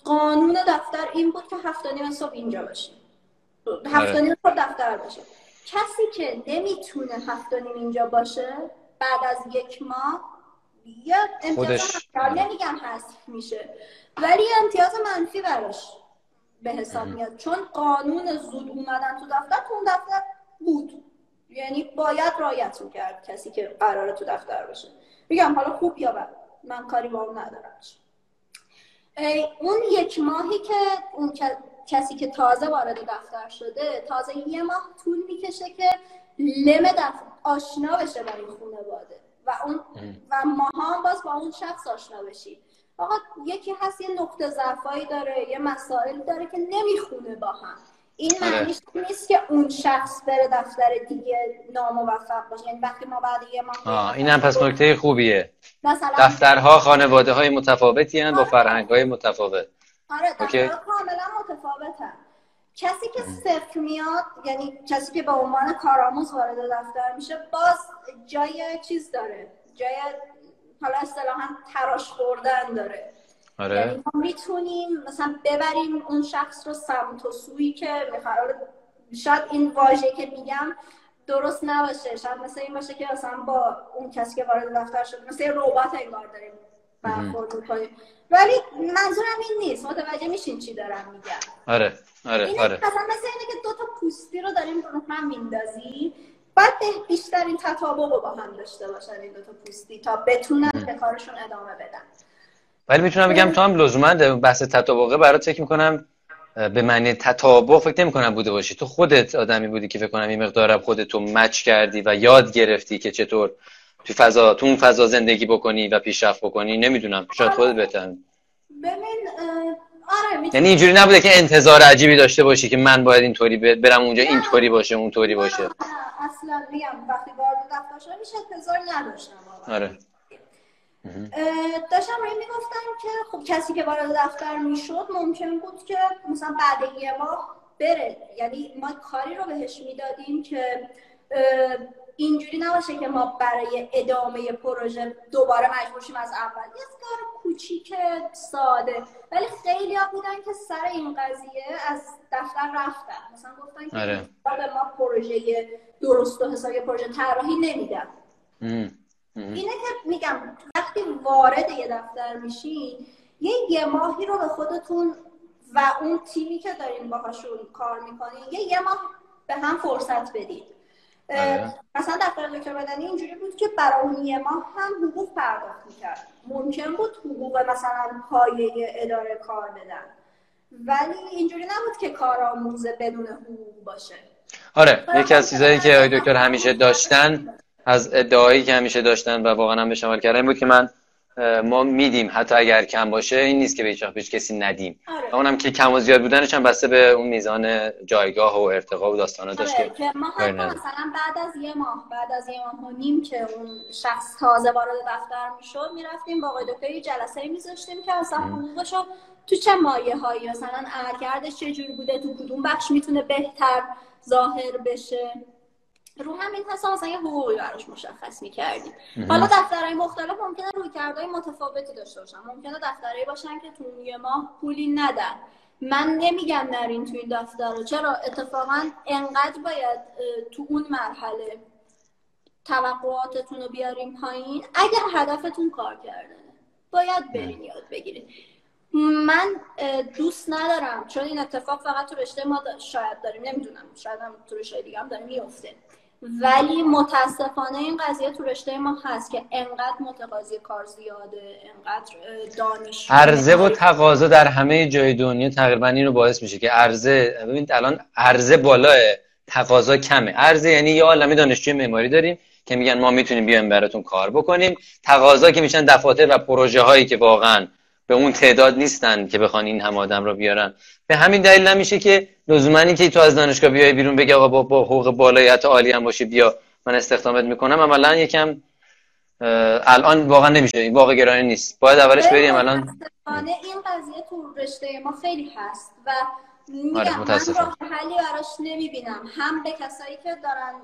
قانون دفتر این بود که هفت نیم صبح اینجا باشه. هفت نیم صبح دفتر باشه. کسی که نمی‌تونه هفت نیم اینجا باشه بعد از یک ماه یا امتیاز نمیگم حذف میشه ولی امتیاز منفی براش به حساب میاد. چون قانون زود اومدن تو دفتر تو اون دفتر بود. یعنی باید رایت می‌کرد کسی که قراره تو دفتر باشه. میگم حالا خوب یا بد من کاری با اون ندارم. اون یک ماهی که اون کسی که تازه وارد دفتر شده تازه یه ماه طول می‌کشه که لم دفتر آشنا بشه با این خانواده. و اون و ماها هم باز با اون شخص آشنا بشی. آقا یکی هست یه نقطه ضعفایی داره یه مسائل داره که نمی‌خونه با هم. این آره. معنیش نیست که اون شخص بره دفتر دیگه ناموفق باشه. یعنی وقتی ما بعد یه ماه این هم پس نکته خوبیه. مثلا دفترها خانواده های متفاوتی با آره. فرهنگ های متفاوت. آره دفترها کاملا متفاوتن. کسی که صفر میاد یعنی کسی که به عنوان کارآموز وارد دفتر میشه باز جای چیز داره. جای حالا اصطلاحا تراش خوردن داره. آره. یعنی ما می‌تونیم مثلا ببریم اون شخص رو سمت و سوی که می‌خواد. شاید این واژه که میگم درست نباشه. شاید مثل این باشه که مثلا با اون کسی که وارد دفتر شد مثل ربات انگار داریم برخورد می‌کنیم. ولی منظورم این نیست. متوجه میشین چی دارم میگم. آره آره این آره. مثلا مثل اینه که دو تا پوستی رو داریم رو هم میندازی باید بیشتر این تطابق رو با هم داشته باشن این دو تا پوستی تا بتونن به کارشون ادامه بدن. ولی می‌تونم بگم تو هم لزوما بحث تطابقه برات فکر می‌کنم به معنی تطابق فکر نمی بوده باشی. تو خودت آدمی بودی که فکر کنم این مقدار خودتو مچ کردی و یاد گرفتی که چطور تو فضا تو اون فضا زندگی بکنی و پیشرفت بکنی. نمی‌دونم. شاید خودت بهتر. ببین آره یعنی اینجوری نبوده که انتظار عجیبی داشته باشی که من باید اینطوری برم اونجا اینطوری باشه اونطوری باشه. اصلا میگم وقتی وارد دفتر هیچ انتظار نداشتم آره. داشتم روی می‌گفتم که خب کسی که وارد دفتر می‌شد ممکن بود که مثلا بعد یه ماه بره. یعنی ما کاری رو بهش می‌دادیم که اینجوری نباشه که ما برای ادامه پروژه دوباره مجبور شیم از اول. یه کار کوچیک ساده. ولی خیلی ها بودن که سر این قضیه از دفتر رفتن. مثلا گفتن که آره. به ما پروژه درست و حسابی پروژه طراحی نمیدن. اینه که میگم وقتی وارد یه دفتر میشین یه یه ماهی رو به خودتون و اون تیمی که دارین باهاشون کار می‌کنین یه یه ماه به هم فرصت بدید آره. مثلا دفتر دکتر بدنی اینجوری بود که برای اون یه ماه هم حقوق پرداخت می‌کرد. ممکن بود حقوق مثلا پایه اداره کار بدن. ولی اینجوری نبود که کارآموز بدون حقوق باشه. آره یکی از چیزایی که دکتر همیشه داشتن از ادعایی که همیشه داشتن و واقعا هم به شمال کردن بود که من ما میدیم حتی اگر کم باشه این نیست که به هیچ کسی ندیم آره. اونم که کم و زیاد بودنش هم بسته به اون میزان جایگاه و ارتقا و داستانا داشت آره. که ما حتی مثلا بعد از یه ماه بعد از یه ماه و نیم که اون شخص تازه وارد دفتر می‌شد می‌رفتیم با آقای دکتر جلسه میذاشتیم که اصلا حقوقشو تو چه مایه هایی مثلا عملکردش چه جوری بوده تو کدوم بخش می‌تونه بهتر ظاهر بشه رو همین حساب مثلا یه حقوقی براش مشخص می‌کردیم. حالا دفترهای مختلف ممکنه روی کردهای متفاوتی داشته باشن. ممکنه دفترهایی باشن که تو یه ماه پولی ندن. من نمیگم نرین تو این دفتر چرا؟ اتفاقا انقدر باید تو اون مرحله توقعاتتون رو بیاریم پایین. اگر هدفتون کار کردنه باید برین یاد بگیرید. من دوست ندارم. چون این اتفاق فقط تو رشته ما شاید داریم. نمی‌دونم. شاید هم تو رشته دیگه هم داریم میفته ولی متاسفانه این قضیه تو رشته ما هست که انقدر متقاضی کار زیاده انقدر دانش عرضه و تقاضا در همه جای دنیا تقریبا این رو باعث میشه که عرضه ببینید الان عرضه بالاه تقاضا کمه. عرضه یعنی یه عالمه دانشجوی معماری داریم که میگن ما می‌تونیم بیایم براتون کار بکنیم. تقاضا که میشن دفاتر و پروژه هایی که واقعا به اون تعداد نیستن که بخوان این هم آدم رو بیارن. به همین دلیل نمیشه که لزوما که تو از دانشگاه بیای بیرون بگی آقا با, با حقوق بالایت عالی هم باشی بیا من استخدامت می‌کنم. عملا یکم الان واقعا نمیشه. این واقع گرانی نیست. باید اولش بریم. الان این قضیه تو رشته ما خیلی هست و میگم آره من حلی براش نمی‌بینم. هم به کسایی که دارن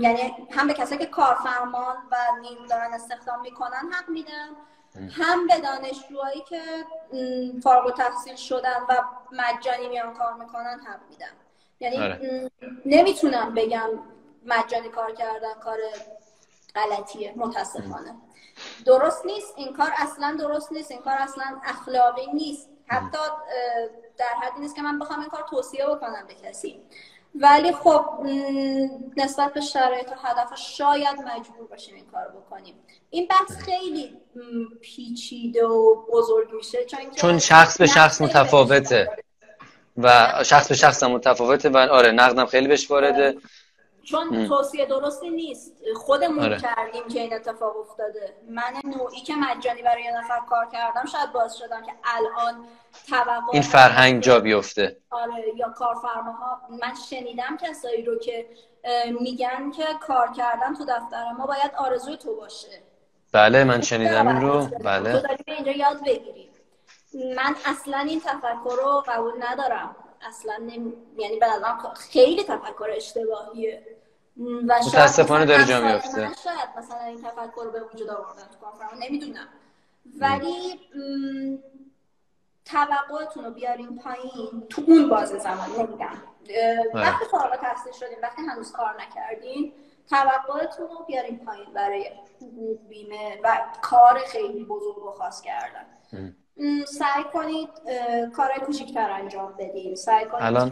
یعنی هم به کسایی که کارفرمان و نیرو دارن استخدام می‌کنن حق میدم. هم به دانشجوهایی که فارغ و تحصیل شدن و مجانی میان کار می‌کنن هم میدم. یعنی آره. نمی‌تونم بگم مجانی کار کردن کار غلطیه متاسفانه. درست نیست. این کار اصلا درست نیست. این کار اصلا اخلاقی نیست. حتی در حدی نیست که من بخوام این کار توصیه بکنم به کسی. ولی خب نسبت به شرایط و هدف شاید مجبور باشیم این کار بکنیم. این بحث خیلی پیچیده و بزرگ میشه چون, چون شخص به شخص متفاوته. و شخص به شخص متفاوته و آره نقدم خیلی بهش وارده. چون توصیه درستی نیست. خودمون آره. کردیم که این اتفاق افتاده. من نوعی که مجانی برای یه نفر کار کردم شاید باز شدم که الان توقع این فرهنگ جا بیفته. آره یا کارفرماها. من شنیدم کسایی رو که میگن که کار کردن تو دفتر ما باید آرزوی تو باشه. بله من شنیدم این رو. بله. تو اینجا یاد بگیری. من اصلا این تفکر رو قبول ندارم. اصلا نمی... یعنی به خیلی تفکر اشتباهیه. و متاسفانه داره جا میفته شاید مثلا این تفکر رو به وجود آوردن تو کانفرانس نمی‌دونم. ولی توقعتون رو بیاریم پایین. تو اون بازه زمان نمیگم وقتی فارغ تحصیل شدیم وقتی هنوز کار نکردین توقعتون رو بیاریم پایین برای حقوق بیمه و کار خیلی بزرگ و خاص کردن. سعی کنید کارهای کوچیکتر انجام بدیم سعی کنید الان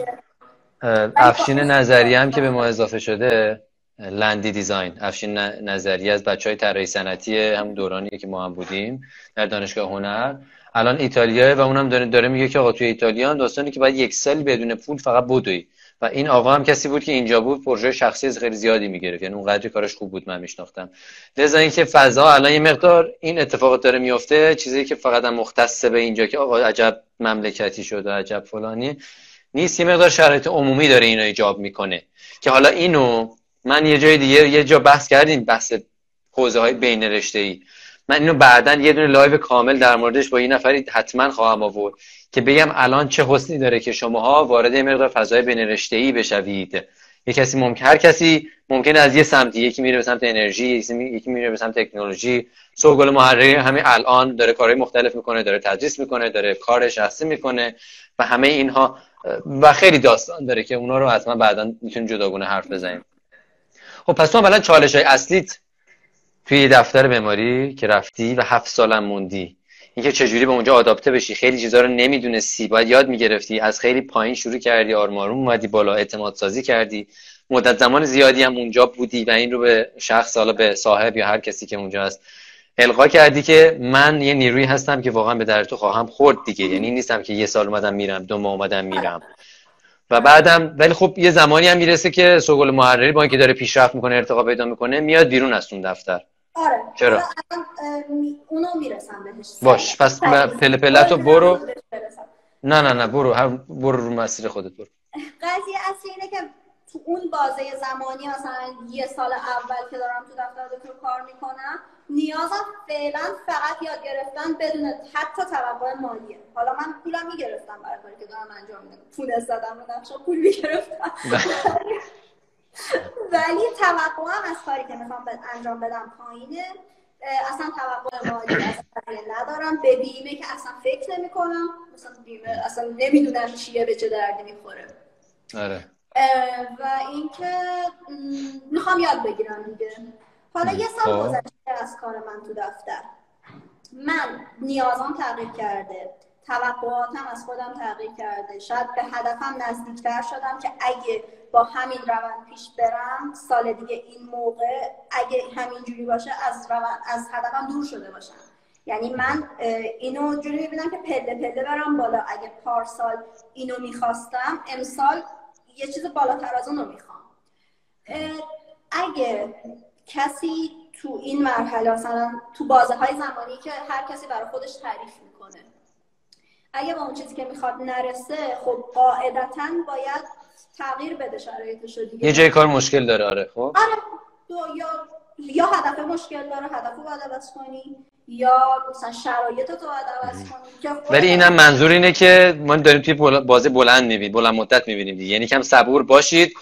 افشین نظری هم که به ما اضافه شده لندی دیزاین. افشین نظری از بچه های طراحی صنعتی هم دورانی که ما هم بودیم در دانشگاه هنر. الان ایتالیا و اونم داره, داره میگه که آقا توی ایتالیا داستانی که باید یک سال بدون پول فقط بدوی. و این آقا هم کسی بود که اینجا بود پروژه شخصی خیلی زیادی می‌گرفت. یعنی اونقدر کارش خوب بود من میشناختم. لذا اینکه فضا الان یه مقدار این اتفاقات داره میفته چیزی که فقط هم مختص به اینجا که آقا عجب مملکتی شده عجب فلانی نیست. یه مقدار شرایط عمومی داره اینو ایجاب می‌کنه. که حالا اینو من یه جای دیگه یه جا بحث کردیم بحث حوزه های بین رشته ای من اینو بعدا یه دونه live کامل در موردش با این نفری حتما خواهم آورد که بگم الان چه حسنی داره که شماها وارد یه مقدار فضای بین رشته ای بشوید. یه کسی ممکن هر کسی ممکن از یه سمتی یکی میره به سمت انرژی یکی میره به سمت تکنولوژی. سوگل محرری همین الان داره کارهای مختلف می‌کنه داره تدریس می‌کنه داره کار شخصی می‌کنه و همه اینها و خیلی داستان داره که اونا رو حتما بعدا می‌تونیم جداگونه حرف بزنیم. خب پس تو اولا چالش های اصلیت توی دفتر بیماری که رفتی و هفت سالم موندی. اینکه چجوری به اونجا آداپته بشی خیلی چیزا رو نمی‌دونستی. باید یاد می‌گرفتی. از خیلی پایین شروع کردی آرمارون اومدی بالا اعتماد سازی کردی. مدت زمان زیادی هم اونجا بودی و این رو به شخص حالا به صاحب یا هر کسی که اونجا هست القا کردی که من یه نیروی هستم که واقعا به در تو خواهم خورد دیگه. یعنی نیستم که یه سال اومدم میرم دو ماه اومدم میرم. و بعدم ولی خب یه زمانی هم می‌رسه که سوگل محرری با اینکه داره پیشرفت می‌کنه ارتقا پیدا می‌کنه میاد بیرون از اون دفتر. آره. چرا؟ اونو می‌رسم بهش. باش پس پله پله برو. نه نه نه برو هر برو رو مسیر خودت برو. قضیه اصلی اینه که تو اون بازه زمانی مثلا یه سال اول که دارم تو دفتر دکتر کار می‌کنم نیازم فعلا فقط یاد گرفتن بدون حتی توقع مالیه. حالا من پولم می‌گرفتم برای کاری که دارم انجام میدم. پول استادم رو نقشه پول می‌گرفتم. ولی توقعم از کاری که می‌خوام انجام بدم پایینه. اصلا توقع مالی اصلا ندارم. به بیمه که اصلا فکر نمی کنم مثلا بیمه اصلا نمی‌دونم چیه به چه دردی می‌خوره. آره. و اینکه می‌خوام یاد بگیرم دیگه. حالا یه سال خب. گذشته از کار من تو دفتر. من نیازم تغییر کرده. توقعاتم از خودم تغییر کرده. شاید به هدفم نزدیکتر شدم که اگه با همین روند پیش برم سال دیگه این موقع اگه همین جوری باشه از روند از هدفم دور شده باشم. یعنی من اینو جوری می‌بینم که پله پله برم بالا. اگه پارسال اینو می‌خواستم امسال یه چیز بالاتر از اونو می‌خوام. اگه کسی تو این مرحله مثلا تو بازه های زمانی که هر کسی برای خودش تعریف اگه با اون چیزی که می‌خواد نرسه خب قاعدتا باید تغییر بده شرایطش دیگه. یه جای کار مشکل داره آره خب. آره دو یا یا هدف مشکل داره هدف رو باید عوض کنی یا مثلا شرایط تو باید عوض کنی ولی اینم منظور اینه که ما داریم توی بازی بلند می‌بینیم بلند مدت می‌بینیم دیگه. یعنی کم صبور باشید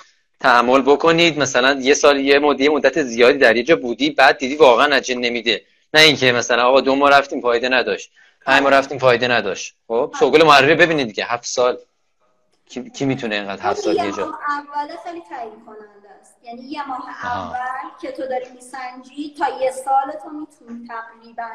تحمل بکنید. مثلا یه سال یه مدت مدت زیادی در یه جا بودی بعد دیدی واقعا نتیجه نمیده. نه اینکه مثلا آقا دو ماه رفتیم فایده نداشت. پنج ماه رفتیم فایده نداشت. خب سوگل محرری ببینید دیگه هفت سال. کی, کی می‌تونه اینقدر هفت سال یه جا اول خیلی تعیین کننده است. یعنی یه ماه اول که تو داری میسنجی تا یه سال تو می‌تونی تقریبا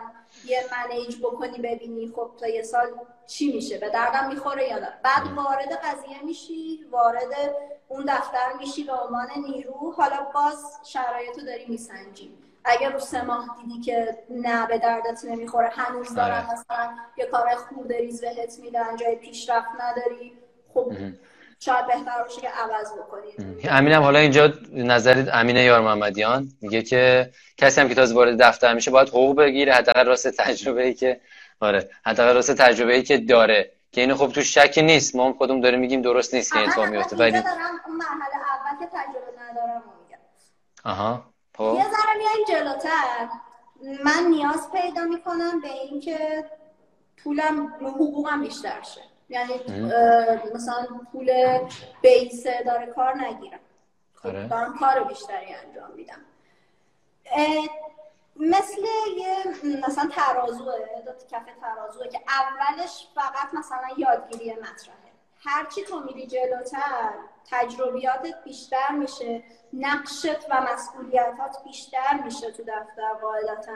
یه منیج بکنی ببینی خب تا یه سال چی میشه به دردم می‌خوره یا نه. بعد وارد قضیه میشی وارد اون دفتر میشی به عنوان نیرو. حالا باز شرایط رو داری میسنجی. اگر رو سه ماه دیدی که نه به دردت نمی‌خوره هنوز دارن آره. مثلا یه کار خوب ریز بهت میدن جای پیشرفت نداری. خب شاید بهتر باشه که عوض بکنید امینم حالا اینجا نظر امین یار محمدیان میگه که کسی هم که تازه وارد دفتر میشه باید حقوق بگیره حداقل راست تجربه ای که آره حداقل راست تجربه ای که داره. که اینو خب تو شک نیست. ما هم خودمون داریم میگیم درست نیست که اتفاق میفته. ولی اون مرحله اول که تجربه ندارم میگم. آها. خب. یه ذره میایم جلوتر. من نیاز پیدا می‌کنم به اینکه پولم حقوقم بیشتر شه. یعنی مثلا پول بیس داره کار نگیرم. خب آره. دارم کار بیشتری انجام میدم. مثل یه مثلا ترازوه داد کف ترازوه که اولش فقط مثلا یادگیری مطرحه. هرچی تو میری جلوتر تجربیاتت بیشتر میشه. نقشت و مسئولیتات بیشتر میشه تو دفتر قاعدتا.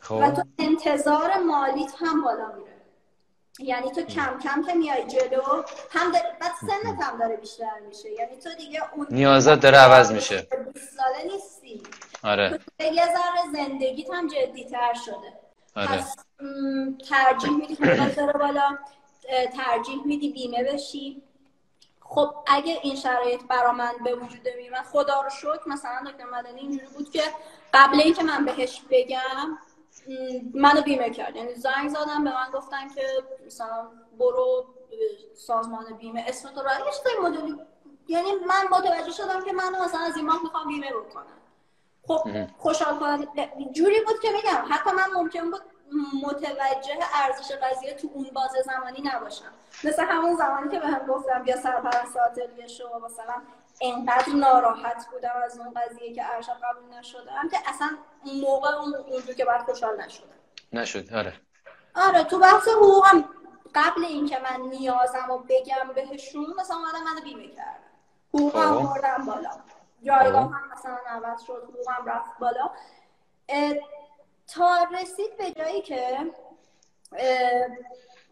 خب. و تو انتظار مالیت هم بالا میره. یعنی تو کم کم که میای جلو هم داره بعد سنت هم داره بیشتر میشه. یعنی تو دیگه اون نیازات داره عوض میشه. ساله نیستی. آره. تو یه ذره زندگیت هم جدیتر شده. آره. پس ترجیح میدی که بالا. ترجیح میدی بیمه بشی. خب اگه این شرایط برا من به وجود میومد خدا رو شکر مثلا دکتر مدنی اینجوری بود که قبل اینکه من بهش بگم منو بیمه کرد. یعنی زنگ زدم به من گفتن که مثلا برو سازمان بیمه اسم تو رو یه مدلی. یعنی من متوجه شدم که من مثلا از این ماه می‌خوام بیمه بکنم خب خوشحال کنم جوری بود که میگم حتی من ممکن بود متوجه ارزش قضیه تو اون بازه زمانی نباشم. مثل همون زمانی که به هم گفتم بیا سرپرست آتلیه شو مثلا انقدر ناراحت بودم از اون قضیه که ارشد قبول نشدم که اصلا موقع اون اونجور که بعد خوشحال نشدم. نشد. آره. آره تو بحث حقوقم قبل اینکه من نیازم رو بگم بهشون مثلا اومدم منو بیمه کردم حقوقم خب. بردم بالا. جایگاه خب. هم مثلا عوض شد حقوقم رفت بالا. تا رسید به جایی که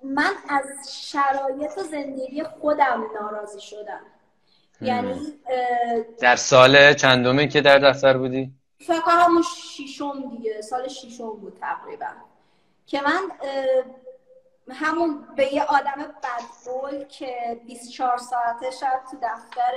من از شرایط زندگی خودم ناراضی شدم. یعنی در سال چندمی که در دفتر بودی؟ فکر همون شیشم دیگه سال شیشم بود تقریبا. که من همون به یه آدم بدبول که 24 ساعته شد تو دفتر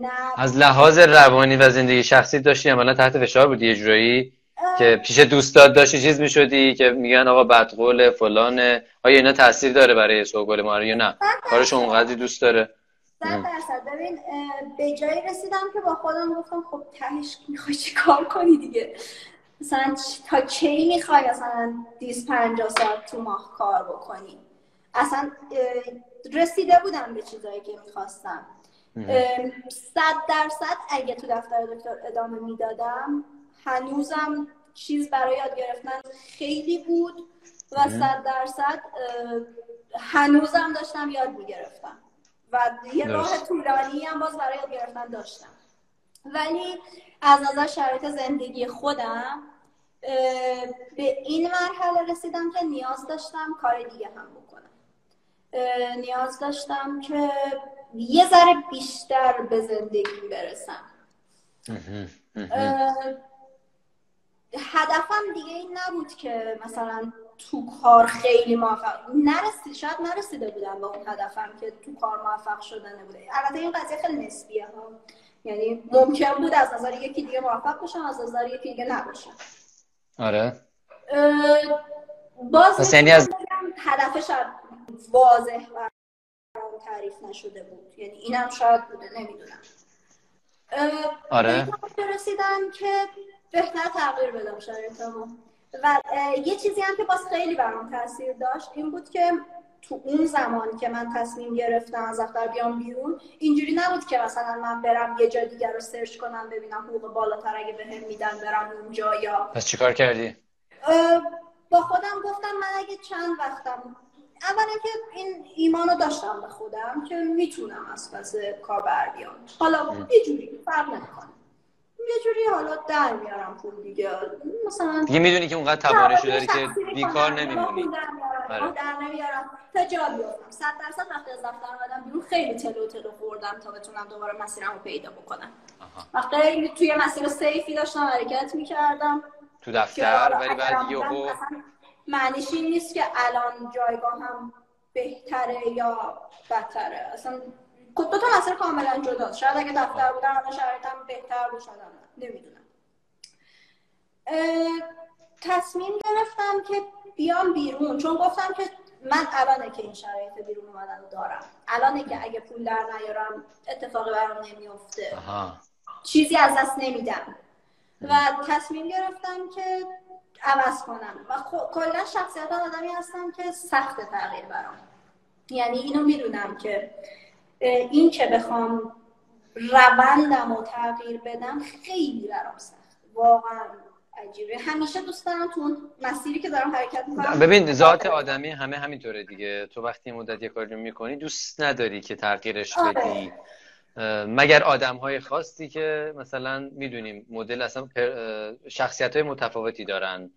نه. از لحاظ روانی و زندگی شخصی داشتی عملا تحت فشار بودی یه جورایی؟ که پیش دوستات داشتی چیز می‌شدی که میگن آقا بدقول فلانه. آیا اینا تاثیر داره برای سوگل ما یا نه؟ کارش اونقدر دوست داره. صد درصد. ببین به جایی رسیدم که با خودم گفتم خب تهش می‌خوای چی کار کنی دیگه؟ مثلا تا کی می‌خوای اصلا 250 پنجاه ساعت تو ماه کار بکنی؟ اصلا رسیده بودم به چیزایی که می‌خواستم. صد درصد اگه تو دفتر دکتر ادامه می‌دادم هنوزم چیز برای یاد گرفتن خیلی بود و صد درصد هنوزم داشتم یاد می‌گرفتم و یه راه طولانی هم باز برای یاد گرفتن داشتم. ولی از نظر شرایط زندگی خودم به این مرحله رسیدم که نیاز داشتم کار دیگه هم بکنم. نیاز داشتم که یه ذره بیشتر به زندگی برسم. هدفم دیگه این نبود که مثلا تو کار خیلی موفق نرسید شاید نرسیده بودم به اون هدفم که تو کار موفق شدن نبوده البته این قضیه خیلی نسبیه ها. یعنی ممکن بود از نظر یکی دیگه موفق باشم از نظر یکی دیگه نباشم آره. باز یعنی از هدف شاید واضح و تعریف نشده بود. یعنی اینم شاید بوده نمی‌دونم. آره. رسیدم که بهتر تغییر بدم شرایطمو و یه چیزی هم که باز خیلی برام تاثیر داشت این بود که تو اون زمان که من تصمیم گرفتم از دفتر بیام بیرون اینجوری نبود که مثلا من برم یه جا دیگر رو سرچ کنم ببینم حقوق بالاتر اگه بهم میدن برم اونجا یا پس چیکار کردی؟ با خودم گفتم من اگه چند وقتم اولا که این ایمانو داشتم به خودم که می‌تونم از پس کار بر بیام. حالا یه جوری فرق نمی‌کنه. یه جوری حالا در میارم پول دیگه. مثلا دیگه می‌دونی که اونقدر توانشو داری که بیکار نمیمونی. آره. در نمیارم. تا جا بیارم صد درصد وقتی از دفتر اومدم بیرون خیلی تلو تلو خوردم تا بتونم دوباره مسیرم رو پیدا بکنم. وقتی توی مسیر سیفی داشتم حرکت می‌کردم. تو دفتر ولی بعد یهو معنیش این نیست که الان جایگاه هم بهتره یا بدتره. اصلا دو تا مسیر کاملا جداست شاید اگه دفتر بودم الان شرایطم بهتر بود شاید نمی‌دونم. تصمیم گرفتم که بیام بیرون. چون گفتم که من الانه که این شرایط بیرون اومدن دارم. الانه که اگه پول در نیارم اتفاقی برام نمیفته چیزی از دست نمیدم. و تصمیم گرفتم که عوض کنم. و کلا شخصیت آدمی هستم که سخت تغییر برام. یعنی اینو می‌دونم که این که بخوام روندم رو تغییر بدم خیلی برام سخت. واقعا عجیبه. همیشه دوست دارم تو مسیری که دارم حرکت می‌کنم. ببین ذات آدمی همه همینطوره دیگه. تو وقتی مدت یه کاری می‌کنی دوست نداری که تغییرش آره. بدی. مگر آدم های خاصی که مثلا می‌دونیم مدل اصلا شخصیت های متفاوتی دارن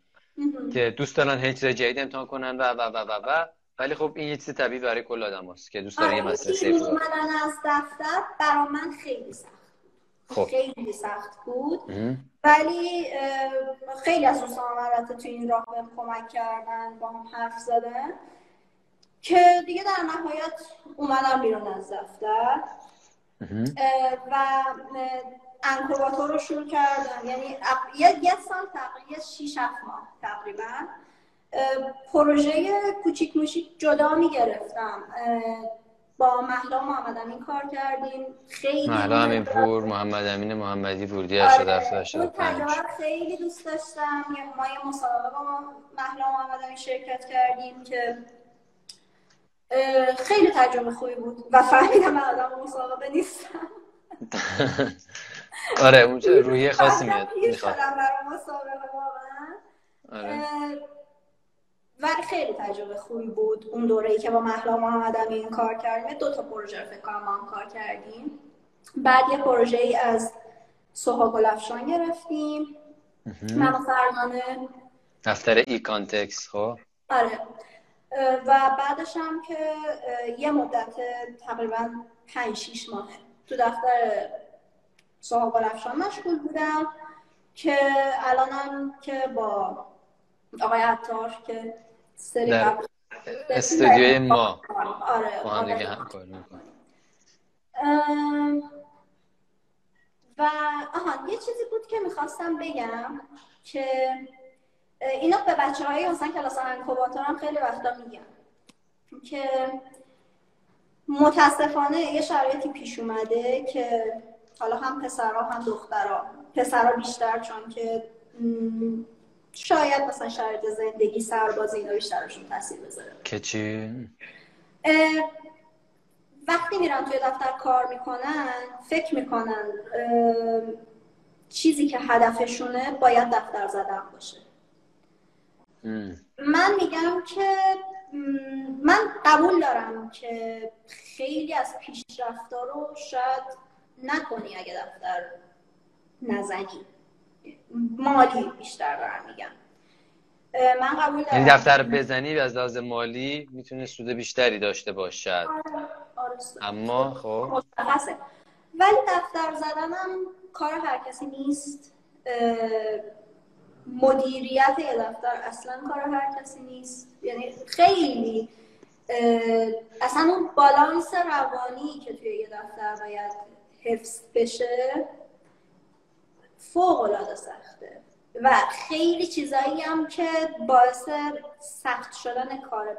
که دوست دارن هیچ چیز جدید امتحان کنن و و و و و. ولی خب این یه چیز طبیعی برای کل آدم هست که دوست داره یه مسئله سیف من از دفتر برا من خیلی سخت خب. خیلی سخت بود. ولی خیلی از دوستان البته تو این راه بهم کمک کردن با هم حرف زدن که دیگه در نهایت اومدم بیرون از دفتر. و انکوباتور رو شروع کردم. یعنی یه, یه سال تقریبا 6 ماه تقریبا پروژه کوچیک موچیک جدا می‌گرفتم. با محلا محمد امین کار کردیم. خیلی محلا امین پور محمد امین محمدی پور دیگه آره. خیلی دوست داشتم. ما یه مسابقه با محلا محمد امین شرکت کردیم که خیلی تجربه خوبی بود و فهمیدم من آدم مسابقه نیستم. آره اونجا روحیه خاصی میاد می‌خواد. مسابقه واقعا. ولی خیلی تجربه خوبی بود اون دوره ای که با محلا محمد این کار کردیم. دو تا پروژه فکر کنم هم کار کردیم. بعد یه پروژه ای از سوها گلفشان گرفتیم. من و فرمانه دفتر ای کانتکس خب. آره. و بعدش هم که یه مدت تقریبا 5 6 ماه تو دفتر سوها گلفشان مشغول بودم که الانم که با آقای عطار که سری در استودیوی ما. آره هم دیگه هم کار و آها یه چیزی بود که می‌خواستم بگم که اینو به بچه های مثلا کلاس انکوباتور هم خیلی وقتا میگم که متاسفانه یه شرایطی پیش اومده که حالا هم پسرها هم دخترها پسرها بیشتر چون که شاید مثلا شرایط زندگی سربازی اینا بیشترشون تاثیر بذاره. که چی؟ وقتی میرن توی دفتر کار می‌کنن فکر می‌کنن چیزی که هدفشونه باید دفتر زدن باشه. من میگم که من قبول دارم که خیلی از پیشرفتا رو شاید نکنی اگه دفتر نزنی. مالی بیشتر دارم میگم من قبول دارم. یعنی دفتر بزنی از لحاظ مالی می‌تونه سود بیشتری داشته باشد. آره. آره اما خب. ولی دفتر زدنم کار هر کسی نیست. مدیریت یه دفتر اصلا کار هر کسی نیست. یعنی خیلی اصلا اون بالانس روانی که توی یه دفتر باید حفظ بشه فوق العاده سخته و خیلی چیزایی هم که باعث سخت شدن کار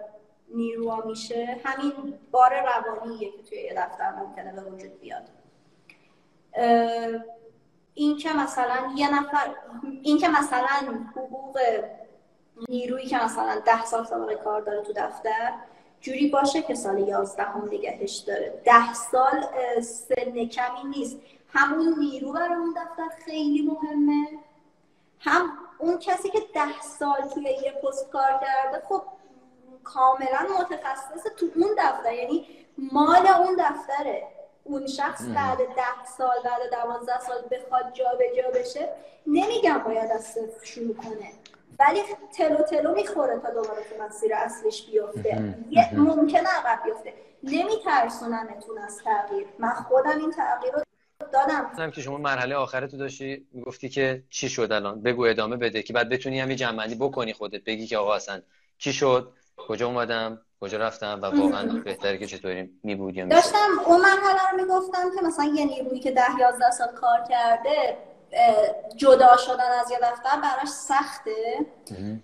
نیروها میشه همین بار روانیه که توی یه دفتر ممکنه به وجود بیاد. این که مثلا یه نفر این که مثلا حقوق نیرویی که مثلا ده سال سابقه کار داره تو دفتر جوری باشه که سال یازده هم نگهش داره. ده سال سن کمی نیست. همون نیرو برای اون دفتر خیلی مهمه. هم اون کسی که ده سال توی یه پست کار کرده خب کاملا متخصص تو اون دفتر یعنی مال اون دفتره. اون شخص بعد ده سال بعد دوازده سال بخواد جا به جا بشه نمیگم باید از صفر شروع کنه. ولی تلو تلو می‌خوره تا دوباره تو مسیر اصلش بیفته. ممکنه عقب بیفته. نمیترسونمتون از تغییر. من خودم این تغییر رو دادم. که شما مرحله آخره تو داشتی گفتی که چی شد الان؟ بگو ادامه بده که بعد بتونی هم یه بکنی خودت بگی که آقا اصلا چی شد؟ کجا اومدم؟ کجا رفتم؟ و واقعا بهتره که چطوری می بود یا داشتم اون مرحله رو می‌گفتم که مثلا یه نیرویی که ده یازده سال کار کرده جدا شدن از یه دفتر براش سخته.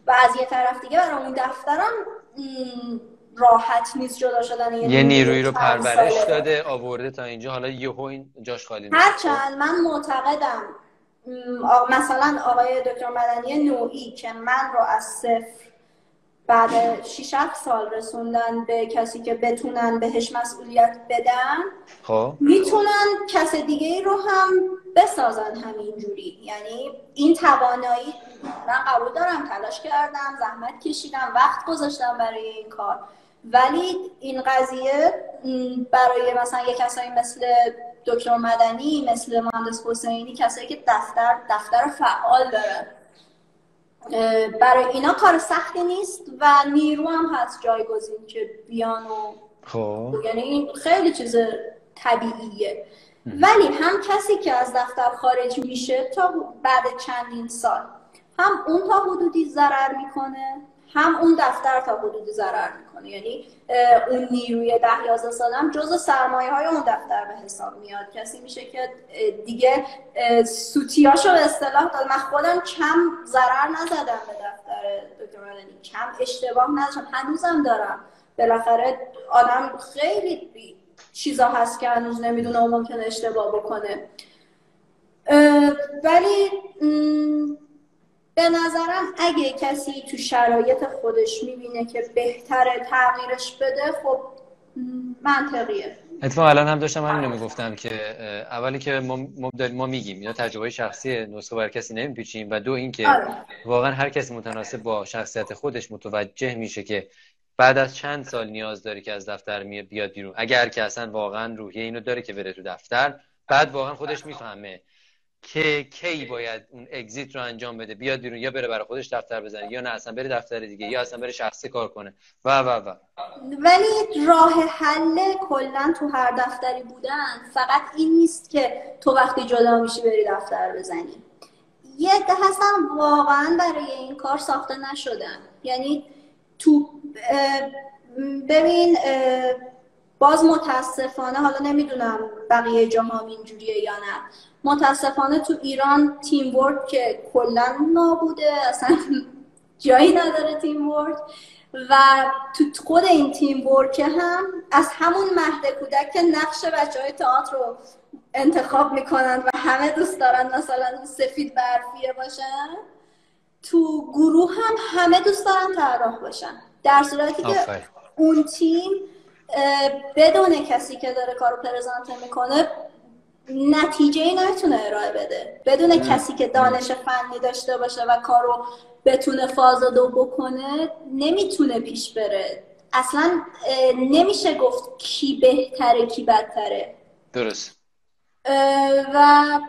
و از یه طرف دیگه برای اون دفترم راحت نیست جدا شدن یه, یه نیروی رو پرورش داده آورده تا اینجا. حالا یهو این جاش خالی نیست. هرچند من معتقدم مثلا آقای دکتر مدنی نوعی که من رو از صفر بعد 6 سال رسوندن به کسی که بتونن بهش مسئولیت بدن خب. می‌تونن کس دیگه ای رو هم بسازن همینجوری. یعنی این توانایی من قبول دارم تلاش کردم زحمت کشیدم وقت گذاشتم برای این کار. ولی این قضیه برای مثلا یه کسایی مثل دکتر مدنی مثل مهندس حسینی کسایی که دفتر دفتر فعال دارن. برای اینا کار سختی نیست و نیرو هم هست جایگزین که بیان و خب. یعنی خیلی چیز طبیعیه. ولی هم کسی که از دفتر خارج میشه تا بعد چندین سال هم اون تا حدودی ضرر می‌کنه هم اون دفتر تا حدود ضرر می‌کنه. یعنی اون نیروی ده یازده سالم جز سرمایه های اون دفتر به حساب میاد. کسی میشه که دیگه سوتیاشو به اصطلاح داد. من خودم کم ضرر نزدم به دفتر دکتر کم اشتباه نزدم هنوزم دارم. بالاخره آدم خیلی چیزا هست که هنوز نمی‌دونه و ممکنه اشتباه بکنه. ولی به نظرم اگه کسی تو شرایط خودش می‌بینه که بهتره تغییرش بده خب منطقیه. اتفاقا الان هم داشتم همین می‌گفتم که اولی که ما, ما میگیم یا تجربه شخصی نسخه بر کسی نمیپیچیم و دو اینکه آره. واقعا هر کسی متناسب با شخصیت خودش متوجه میشه که بعد از چند سال نیاز داره که از دفتر بیاد بیرون. اگر که اصلا واقعا روحیه اینو داره که بره تو دفتر بعد واقعا خودش می‌فهمه. که کی باید اون اگزیت رو انجام بده بیاد بیرون یا بره برای خودش دفتر بزنه یا نه اصلا بره دفتر دیگه یا اصلا بره شخصی کار کنه. و و و. ولی راه حل کلا تو هر دفتری بودن فقط این نیست که تو وقتی جدا میشی بری دفتر بزنی. یه ده هستن واقعا برای این کار ساخته نشدن. یعنی تو ببین باز متاسفانه حالا نمی‌دونم بقیه جاها اینجوریه یا نه. متاسفانه تو ایران تیم ورک که کلا نابوده اصلا جایی نداره تیم ورک و تو خود این تیم ورک هم از همون مهد کودک که نقش بچه های تئاتر رو انتخاب می‌کنن و همه دوست دارن مثلا سفید برفیه باشن تو گروه هم همه دوست دارن طراح باشن در صورتی که اون تیم بدون کسی که داره کارو پرزنت می‌کنه نتیجه ای نمی‌تونه ارائه بده. بدون کسی که دانش فنی داشته باشه و کارو بتونه دو بکنه نمی‌تونه پیش بره. اصلا نمیشه گفت کی بهتره کی بدتره. درست. و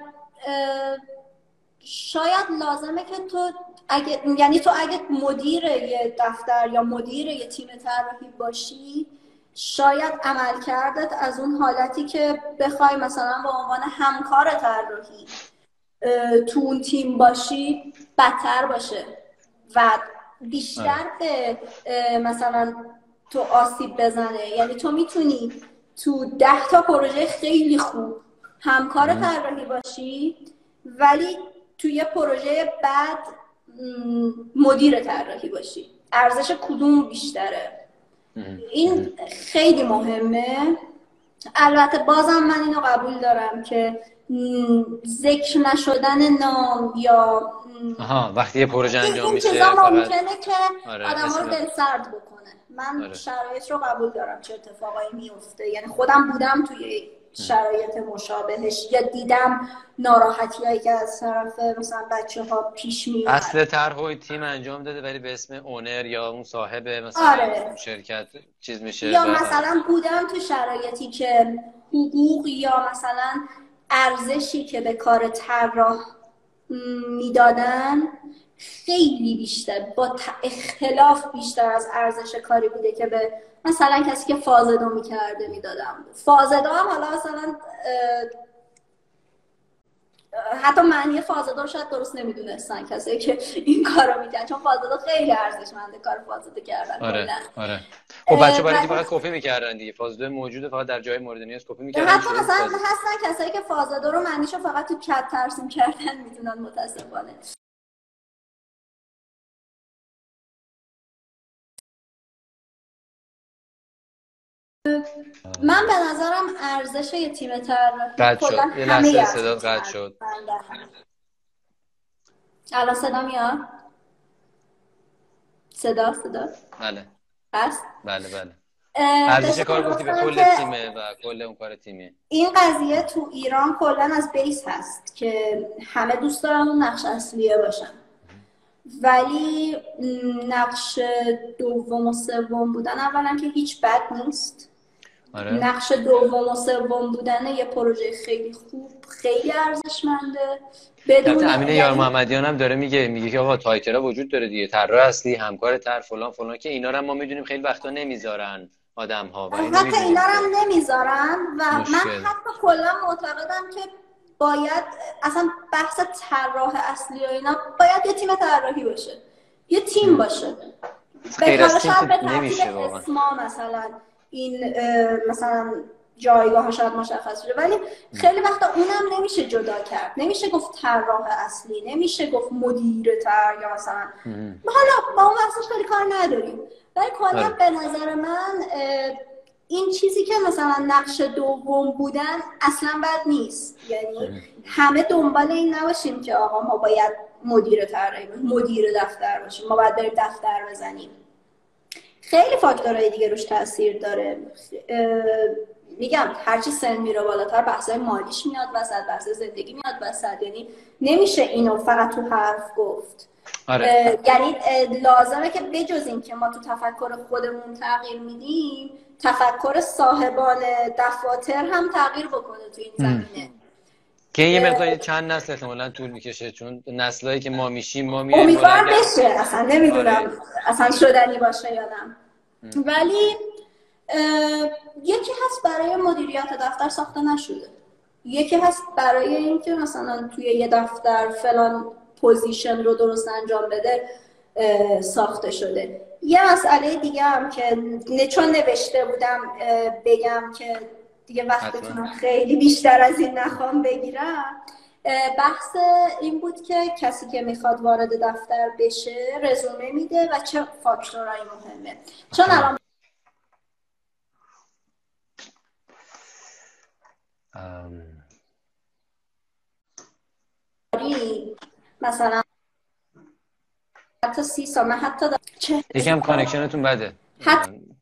شاید لازمه که تو اگه یعنی تو اگه مدیر یه دفتر یا مدیر یه تیم طراحی باشی شاید عمل کردت از اون حالتی که بخوای مثلا به عنوان همکار طراحی تو اون تیم باشی بدتر باشه و بیشتر به مثلا تو آسیب بزنه. یعنی تو می‌تونی تو ده تا پروژه خیلی خوب همکار طراحی باشی ولی تو یه پروژه بعد مدیر طراحی باشی. ارزش کدوم بیشتره؟ این خیلی مهمه. البته بازم من اینو قبول دارم که ذکر نشدن نام یا آها وقتی یه پروژه انجام میشه این ممکنه که آره آدم رو دل سرد بکنه. من آره. شرایط رو قبول دارم چه اتفاقایی میفته یعنی خودم بودم توی شرایط مشابهش. یا دیدم ناراحتی هایی که از طرف مثلا بچه ها پیش می اصل طرح تیم انجام داده ولی به اسم اونر یا اون صاحب مثلا آره. شرکت چیز میشه. یا مثلا بودم تو شرایطی که حقوق یا مثلا ارزشی که به کار طراح می‌دادن خیلی بیشتر با اختلاف بیشتر از ارزش کاری بوده که به مثلا کسی که فازدو می‌کرده می‌دادم. فازدو هم حالا مثلا حتی معنی فازدو شاید درست نمی‌دونستن کسی که این کارو می‌کنن چون فازدو خیلی ارزشمنده کار فازدو کردن آره آره. خب بچه برای فقط کپی می‌کردن دیگه فازدو موجوده فقط در جای مورد نیاز کپی می‌کردن حتی مثلا هستن کسایی که فازدو رو معنیشو فقط تو کد ترسیم کردن می‌دونن متاسفانه. من به نظرم ارزش یه تیم طراحی قد شد. یه لحظه صدا قد شد. الان صدا میاد؟ صدا صدا؟ بله. هست؟ بله بله. ارزش کار گفتی به کل تیمه و کل اون کار تیمه. این قضیه تو ایران کلا از بیس هست که همه دوست دارن اون نقش اصلیه باشن. ولی نقش دوم و سوم بودن اولا که هیچ بد نیست. آره. نقش دوم و سوم بودن یه پروژه خیلی خوب خیلی ارزشمنده. بدون امینه یار محمدیان هم داره میگه میگه که آقا تایترا وجود داره دیگه طراح اصلی همکار تر فلان فلان که اینا رو ما می‌دونیم خیلی وقتا نمی‌ذارن آدم ها و حتی اینا رو هم نمی‌ذارن و مشکل. من حتی کلا معتقدم که باید اصلا بحث طراح اصلی و اینا باید یه تیم طراحی باشه یه تیم باشه. غیر از نمیشه واقعا. مثلا. این مثلا جایگاه شاید مشخص شده ولی خیلی وقتا اونم نمیشه جدا کرد. نمیشه گفت طراح اصلی نمیشه گفت مدیر تر یا مثلا. حالا با اون بحثش خیلی کار نداریم. ولی کلا آره. به نظر من این چیزی که مثلا نقش دوم بودن اصلا بد نیست. یعنی همه دنبال این نباشیم که آقا ما باید مدیر طراحی مدیر دفتر باشیم. ما باید بریم دفتر بزنیم. خیلی فاکتورهای دیگه روش تاثیر داره. میگم هرچی سن میره بالاتر بحثای مالیش میاد وسط بحث زندگی میاد وسط. یعنی نمیشه اینو فقط تو حرف گفت. آره. یعنی لازمه که بجز این که ما تو تفکر خودمون تغییر میدیم تفکر صاحبان دفاتر هم تغییر بکنه تو این زمینه. که یه مقداری چند نسل احتمالا طول می‌کشه چون نسلایی که ما میشیم ما میریم امیدوار بشه. اصلا نمی‌دونم. آره. اصلا شدنی باشه یا ولی یکی هست برای مدیریت دفتر ساخته نشده. یکی هست برای اینکه مثلا توی یه دفتر فلان پوزیشن رو درست انجام بده ساخته شده. یه مسئله دیگه هم که چون نوشته بودم بگم که دیگه وقتتون خیلی بیشتر از این نخوام بگیرم. بحث این بود که کسی که می‌خواد وارد دفتر بشه رزومه میده و چه فاکتورهایی مهمه. چون الان مثلا حتی سی سال من حتی یکم connection تون بده. حتی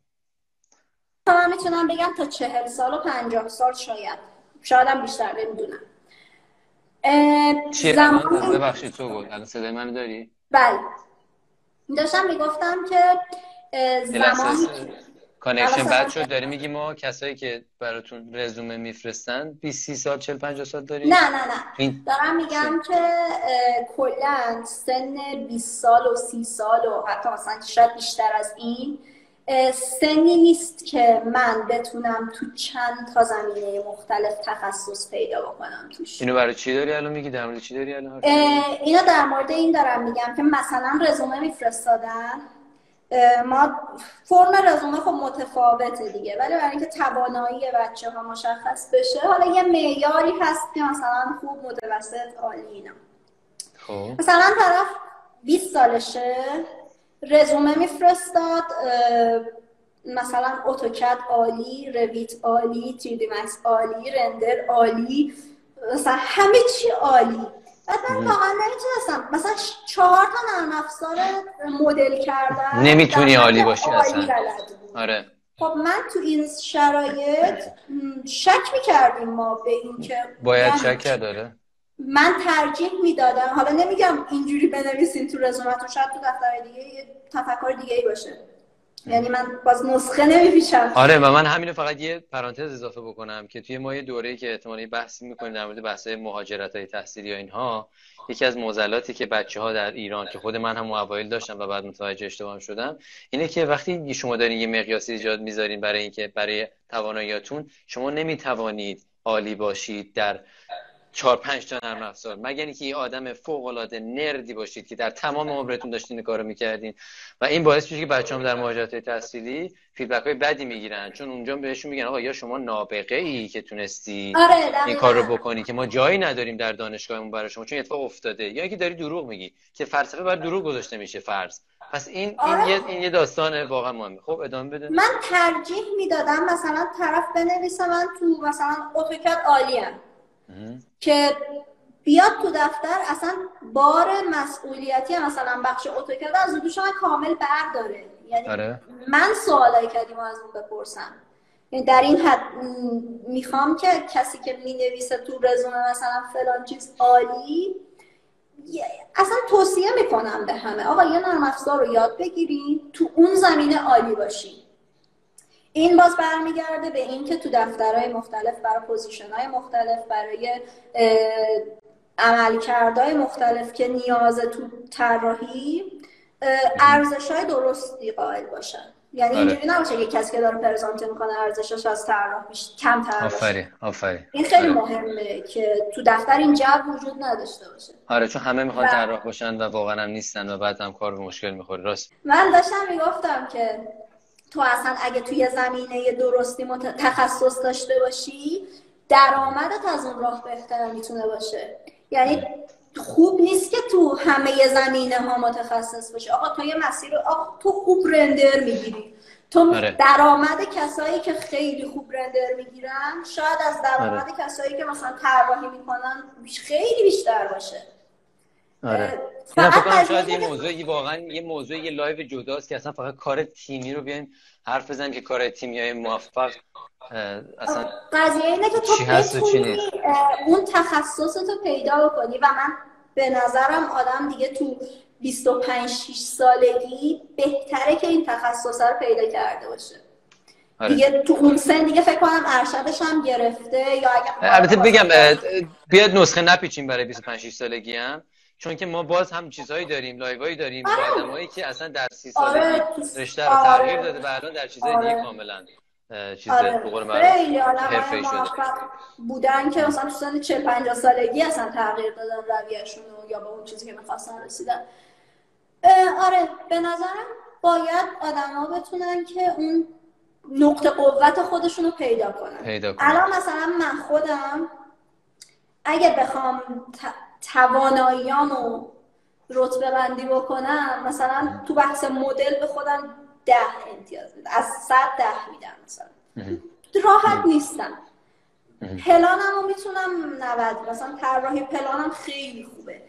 من می‌تونم بگم تا چهل سال و پنجاه سال شاید. شاید هم بیشتر نمی‌دونم. زمان... ببخشید تو بود. صدای منو داری؟ بله. داشتم می‌گفتم که زمانی connection بد شد. داری میگی ما کسایی که براتون رزومه میفرستن 20 30 سال 40 50 سال داری؟ نه نه نه. این... دارم میگم که کلا سن 20 سال و 30 سال و حتی مثلا شاید بیشتر از این سنی نیست که من بتونم تو چند تا زمینه مختلف تخصص پیدا بکنم توش. اینو برای چی داری الان میگی؟ در مورد چی داری الان اینو در مورد این دارم میگم که مثلا رزومه میفرستادن. ما فرم رزومه خب متفاوته دیگه ولی برای اینکه توانایی بچه ها مشخص بشه حالا یه معیاری هست که مثلا خوب متوسط عالی اینا. خب. مثلا طرف 20 سالشه. رزومه میفرستاد مثلا اتوکد عالی رویت عالی تیردی مکس عالی رندر عالی مثلا همه چی عالی. بعد من واقعا نمی‌تونستم. مثلا چهار تا نرم افزار مدل کردن نمی‌تونی عالی باشی اصلا. آره. خب من تو این شرایط شک می‌کردیم ما به اینکه باید شک کرد داره من ترجیح می‌دادم. حالا نمیگم اینجوری بنویسین تو رزومتون. شاید تو دفتر دیگه یه تفکر دیگه ای باشه. یعنی من باز نسخه نمیپیشم آره و من همینو فقط یه پرانتز اضافه بکنم که توی ما یه دوره‌ای که احتمالاً بحثی می‌کنیم در مورد بحث مهاجرت های تحصیلی یا اینها یکی از معضلاتی که بچه ها در ایران که خود من هم اوایل داشتم و بعد متوجه اشتباهم شدم اینه که وقتی شما دارین یه مقیاسی ایجاد می‌ذارین برای اینکه برای تواناییاتون شما نمی‌توانید عالی باشید در چهار پنج تا نرم افزار. مگر اینکه یه آدم فوق العاده نردی باشید که در تمام عمرتون داشتین کارو می‌کردین. و این باعث میشه که بچه‌ها در مهاجرت تحصیلی فیدبک های بدی می‌گیرن. چون اونجا بهشون میگن آقا یا شما نابغه ای که تونستی آره این کار رو بکنی که ما جایی نداریم در دانشگاهمون برای شما چون اتفاق افتاده. یا اینکه داری دروغ میگی که فلسفه بر دروغ گذاشته میشه فرض. پس این آره. این, یه، این یه داستان واقعا مهمه. خب ادامه بده. من ترجیح می‌دادم مثلا طرف بنویسه من تو مثلا اتوکد عالیم که بیاد تو دفتر اصلا بار مسئولیتی مثلا بخش اتوکد از دوش کامل برداره. یعنی آره. من سوالای کردیم از اون بپرسم. یعنی در این حد می‌خوام که کسی که می‌نویسه تو رزومه مثلا فلان چیز عالی اصلا توصیه می‌کنم به همه. آقا یه نرم افزار رو یاد بگیرین تو اون زمینه عالی باشین. این باز برمیگرده به اینکه تو دفترهای مختلف برای position های مختلف برای عملکردهای مختلف که نیاز تو طراحی ارزش های درستی قائل باشن. یعنی آره. اینجوری نباشه که کسی که داره پرزنت می‌کنه ارزشش از طراح بیش کم تر آفرین آفرین. این خیلی آره. مهمه که تو دفتر این جو وجود نداشته باشه. آره چون همه می‌خوان طراح باشن و واقعا هم نیستن و بعد هم کار به مشکل می‌خوره. راست. من داشتم می‌گفتم که تو اصلا اگه توی زمینه درستی. تخصص داشته باشی درآمدت از اون راه بهتر می‌تونه باشه یعنی خوب نیست که تو همه زمینه ها متخصص باشه آقا تو یه مسیر آقا تو خوب render می‌گیری تو آره. درآمد کسایی که خیلی خوب render می‌گیرن شاید از درآمد آره. کسایی که مثلا طراحی می‌کنن خیلی بیشتر باشه آره. من فکر شاید یه موضوعی واقعا یه موضوع یه live جداست که اصلا فقط کار تیمی رو بیایم حرف بزنیم که کار تیمی های موفق اصلا قضیه اینه که تو بتونی اون تخصص رو پیدا بکنی و من به نظرم آدم دیگه تو 25 6 سالگی بهتره که این تخصص رو پیدا کرده باشه. آره. دیگه تو اون سن دیگه فکر کنم ارشدش هم گرفته یا اگه البته بگم بیاد نسخه نپیچیم برای 25 6 سالگی هم. چون که ما باز هم چیزهایی داریم لایوایی داریم آره. آدمایی که اصلا در سی سالگی آره. رشته رو تغییر داده و الان در چیزهای آره. دیگه کاملا چیز آره. خیلی حرفه‌ای شده بودن که مثلا تو سن 40 50 سالگی اصلا تغییر دادن رویشون یا به اون چیزی که می‌خواستن رسیدن آره به نظرم باید آدما بتونن که اون نقطه قوت خودشون رو پیدا کنن پیدا کنن الان مثلا من خودم اگه بخوام رو رتبه بندی بکنم مثلا تو بحث مدل به خودم ده امتیاز میدم از صد ده میدم مثلا. راحت نیستم. پلانم رو می‌تونم 90 مثلا طراحی پلانم خیلی خوبه.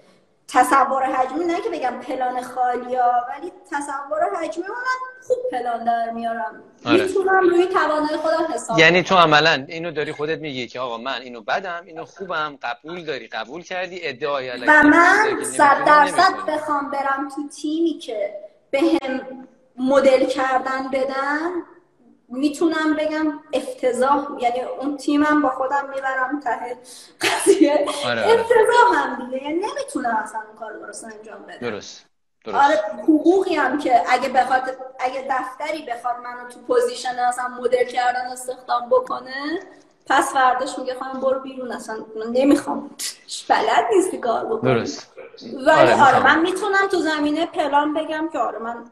تصور حجمی نه که بگم پلان خالی ها ولی تصور حجمی من خوب پلان در میارم. آره. می‌تونم روی توانای خودم حساب یعنی تو عملا اینو داری خودت میگی که آقا من اینو بدم اینو خوبم قبول داری قبول کردی ادعای و من صد درصد بخوام برم تو تیمی که بهم مدل کردن بدن می‌تونم بگم افتضاح یعنی اون تیمم با خودم می‌برم ته قضیه. آره, آره. افتضاح هم دیگه یعنی نمی‌تونم اصلا اون کار درست انجام بدم. درست درست. آره حقوقی هم که اگه بخواد اگه دفتری بخواد منو تو position اصلا مدل کردن استخدام بکنه پس فرداش میگه خواهم برو بیرون اصلا نمی‌خوام. بلد نیستی کار بکنم درست. ولی آره, آره من می‌تونم تو زمینه پلان بگم که آره من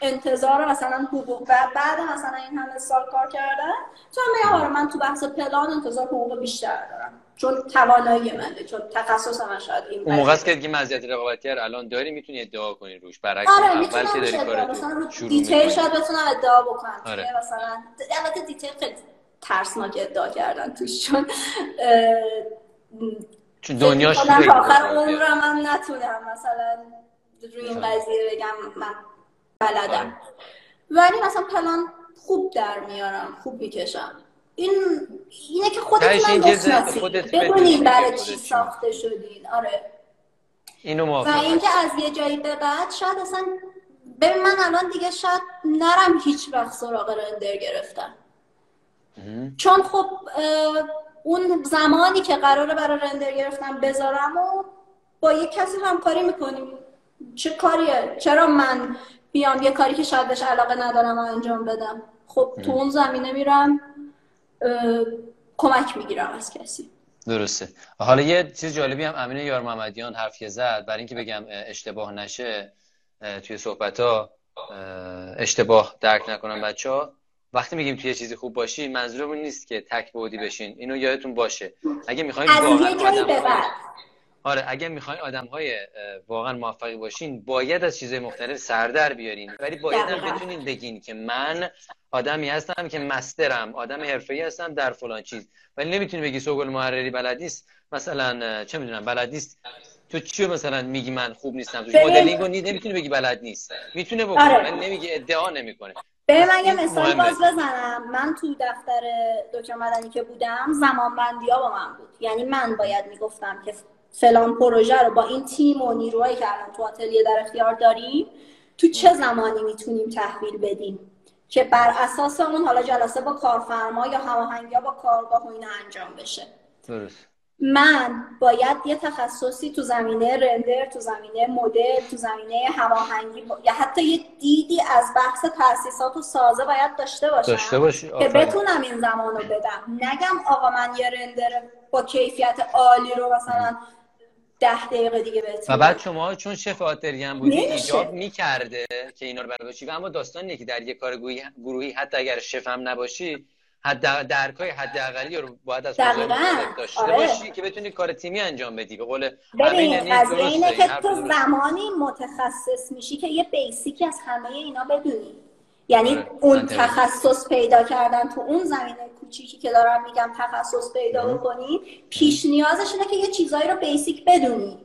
انتظار مثلا حقوق بعد بعد مثلا این همه سال کار کردن تو هم آره من تو بحث پلان انتظار حقوق بیشتر دارم. چون توانایی منه چون تخصص من شاید این اون موقع است که دیگه مزیت رقابتی الان داری می‌تونی ادعا کنی روش برعکس آره اول که داری کارت مثلا دیتیل شاید بتونم ادعا بکنم آره. مثلا البته دیتیل خیلی ترسناک ادعا کردن توش چون چون دنیاش آخر عمرم هم نتونم مثلا روی این قضیه بگم من بلدم. ولی مثلا پلان خوب در میارم خوب می‌کشم. این اینه که خودت من بشناسید برای چی ساخته شدین. آره. اینو و اینکه از یه جایی به بعد شاید اصلا ببین من الان دیگه شاید نرم هیچ وقت سراغ رندر گرفتم چون خب اون زمانی که قراره برای رندر گرفتم بذارم و با یه کسی همکاری می‌کنیم. چه کاریه؟ چرا من بیام یه کاری که شاید بهش علاقه ندارم و انجام بدم. خب تو اون زمینه میرم کمک می‌گیرم از کسی. درسته. حالا یه چیز جالبی هم امین یار محمدیان حرف زد. برای اینکه بگم اشتباه نشه توی صحبت ها اشتباه درک نکنم بچه ها وقتی میگیم توی چیزی خوب باشی منظورمون نیست که تک بودی بشین. اینو یادتون باشه. اگه می‌خواین واقعا آره اگه می‌خواین آدم های واقعا موفقی باشین باید از چیزهای مختلف سردر بیارین. ولی باید هم بتونین بگین که من آدمی هستم که مسترم آدم حرفه‌ای هستم در فلان چیز. ولی نمی‌تونی بگی سوگل محرری بلد نیست. مثلا چه می‌دونم بلد نیست. تو چی مثلا میگی من خوب نیستم؟ تو مدلینگ نمی‌تونی بگی بلد نیست. می‌تونه بکنه آره. ولی نمیگه ادعا نمی‌کنه. به من یه مثال باز بزنم من تو دفتر دکتر مدنی که بودم زمان بندی ها با من بود. یعنی من باید می‌گفتم که فلان پروژه رو با این تیم و نیروهایی که الان تو آتلیه در اختیار داریم تو چه زمانی می‌تونیم تحویل بدیم؟ که بر اساس اون حالا جلسه با کارفرما یا هماهنگی با کارگاه و اینا انجام بشه. درست. من باید یه تخصصی تو زمینه رندر تو زمینه مدل تو زمینه هماهنگی یا حتی یه دیدی از بحث تاسیسات و سازه باید داشته باشم؟ داشته باشی. که بتونم این زمان رو بدم. نگم آقا من یه رندر با کیفیت عالی رو مثلا ده دقیقه دیگه بهتون و بعد شما چون شف آتری هم بودی ایجاب می‌کرده که اینا رو برداشتی و اما داستانیه که در یه کار گروهی حتی اگر شف هم نباشی حد درکای حداقلی رو باید از داشته آره. باشی که بتونی کار تیمی انجام بدی به قول ببین از اینه که تو زمانی متخصص میشی که یه بیسیکی از همه اینا بدونی یعنی آره. اون تخصص پیدا کردن تو اون زمینه کوچیکی که دارم میگم تخصص پیدا بکنی پیش نیازش اینه که یه چیزایی رو بیسیک بدونی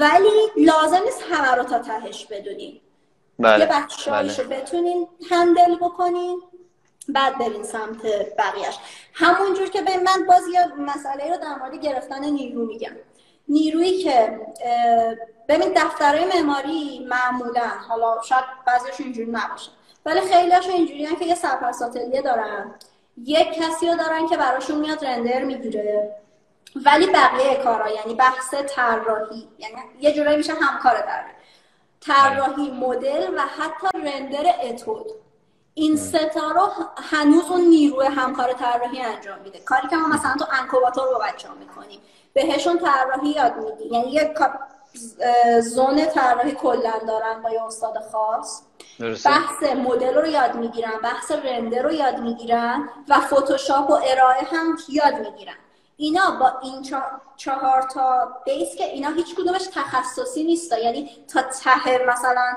ولی لازم نیست همه رو تا تهش بدونی بله. یه بخشایش بله. بتونین هندل بکنین بعد برین سمت بقیهش همونجور که به من باز یه مسئله رو در مورد گرفتن نیرو میگم. نیرویی که ببین دفترهای معماری معمولا حالا شاید بعضیش اینجوری نباشه ولی خیلیش اینجوری که یه سرپرست دارن. یک کسی رو دارن که براشون میاد رندر می‌گیره. ولی بقیه کارا یعنی بحث طراحی یعنی یه جورایی میشه همکار در طراحی مدل و حتی رندر اتود. این ستا رو هنوز اون نیروی همکار طراحی انجام میده. کاری که ما مثلا تو انکوباتور با بچه ها می‌کنیم. بهشون طراحی یاد میدی. یعنی یه زون طراحی کلا دارن با یه استاد خاص. بحث مدل رو یاد می‌گیرن بحث رندر رو یاد می‌گیرن و فتوشاپ و ارائه هم یاد می‌گیرن. اینا با این چهار تا base که اینا هیچ کدومش تخصصی نیست یعنی تا ته مثلا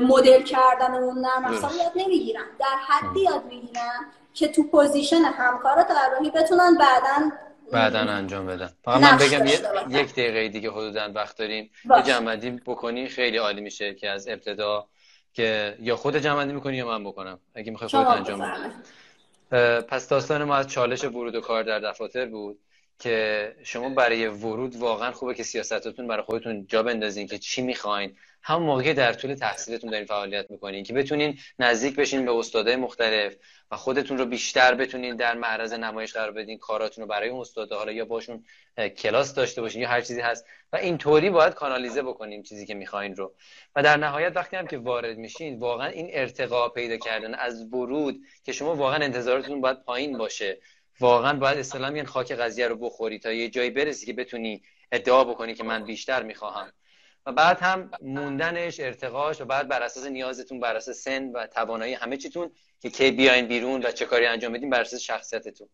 مدل کردن اون نرم افزار یاد نمی‌گیرن. در حدی یاد می‌گیرن که تو position همکار طراحی بتونن بعدا بعدا انجام بدن. فقط من بگم یک دقیقه دیگه حدودا وقت داریم. یه جمع‌بندی بکنی خیلی عالی میشه که از ابتدا که یا خود جمع‌بندی می‌کنی یا من بکنم. اگه می‌خوای خودت انجام بدی. پس داستان ما از چالش ورود و کار در دفاتر بود که شما برای ورود واقعا خوبه که سیاستتون برای خودتون جا بندازین که چی می‌خواین. همون موقع در طول تحصیلتون دارین فعالیت می‌کنین که بتونین نزدیک بشین به استادای مختلف و خودتون رو بیشتر بتونین در معرض نمایش قرار بدین کاراتون رو برای اون استادا حالا یا باشون کلاس داشته باشین یا هر چیزی هست و اینطوری باید کانالیزه بکنیم چیزی که می‌خواین رو. و در نهایت وقتی هم که وارد میشین واقعا این ارتقا پیدا کردن از ورود که شما واقعا انتظارتون باید پایین باشه. واقعا باید اصطلاحا یه خاک قضیه رو بخوری تا یه جایی برسی که بتونی ادعا بکنی که من بیشتر می‌خواهم. و بعد هم موندنش ارتقاش و بعد بر اساس نیازتون بر اساس سن و توانایی همه چیتون که کی بیاین بیرون و چه کاری انجام بدین بر اساس شخصیتتون.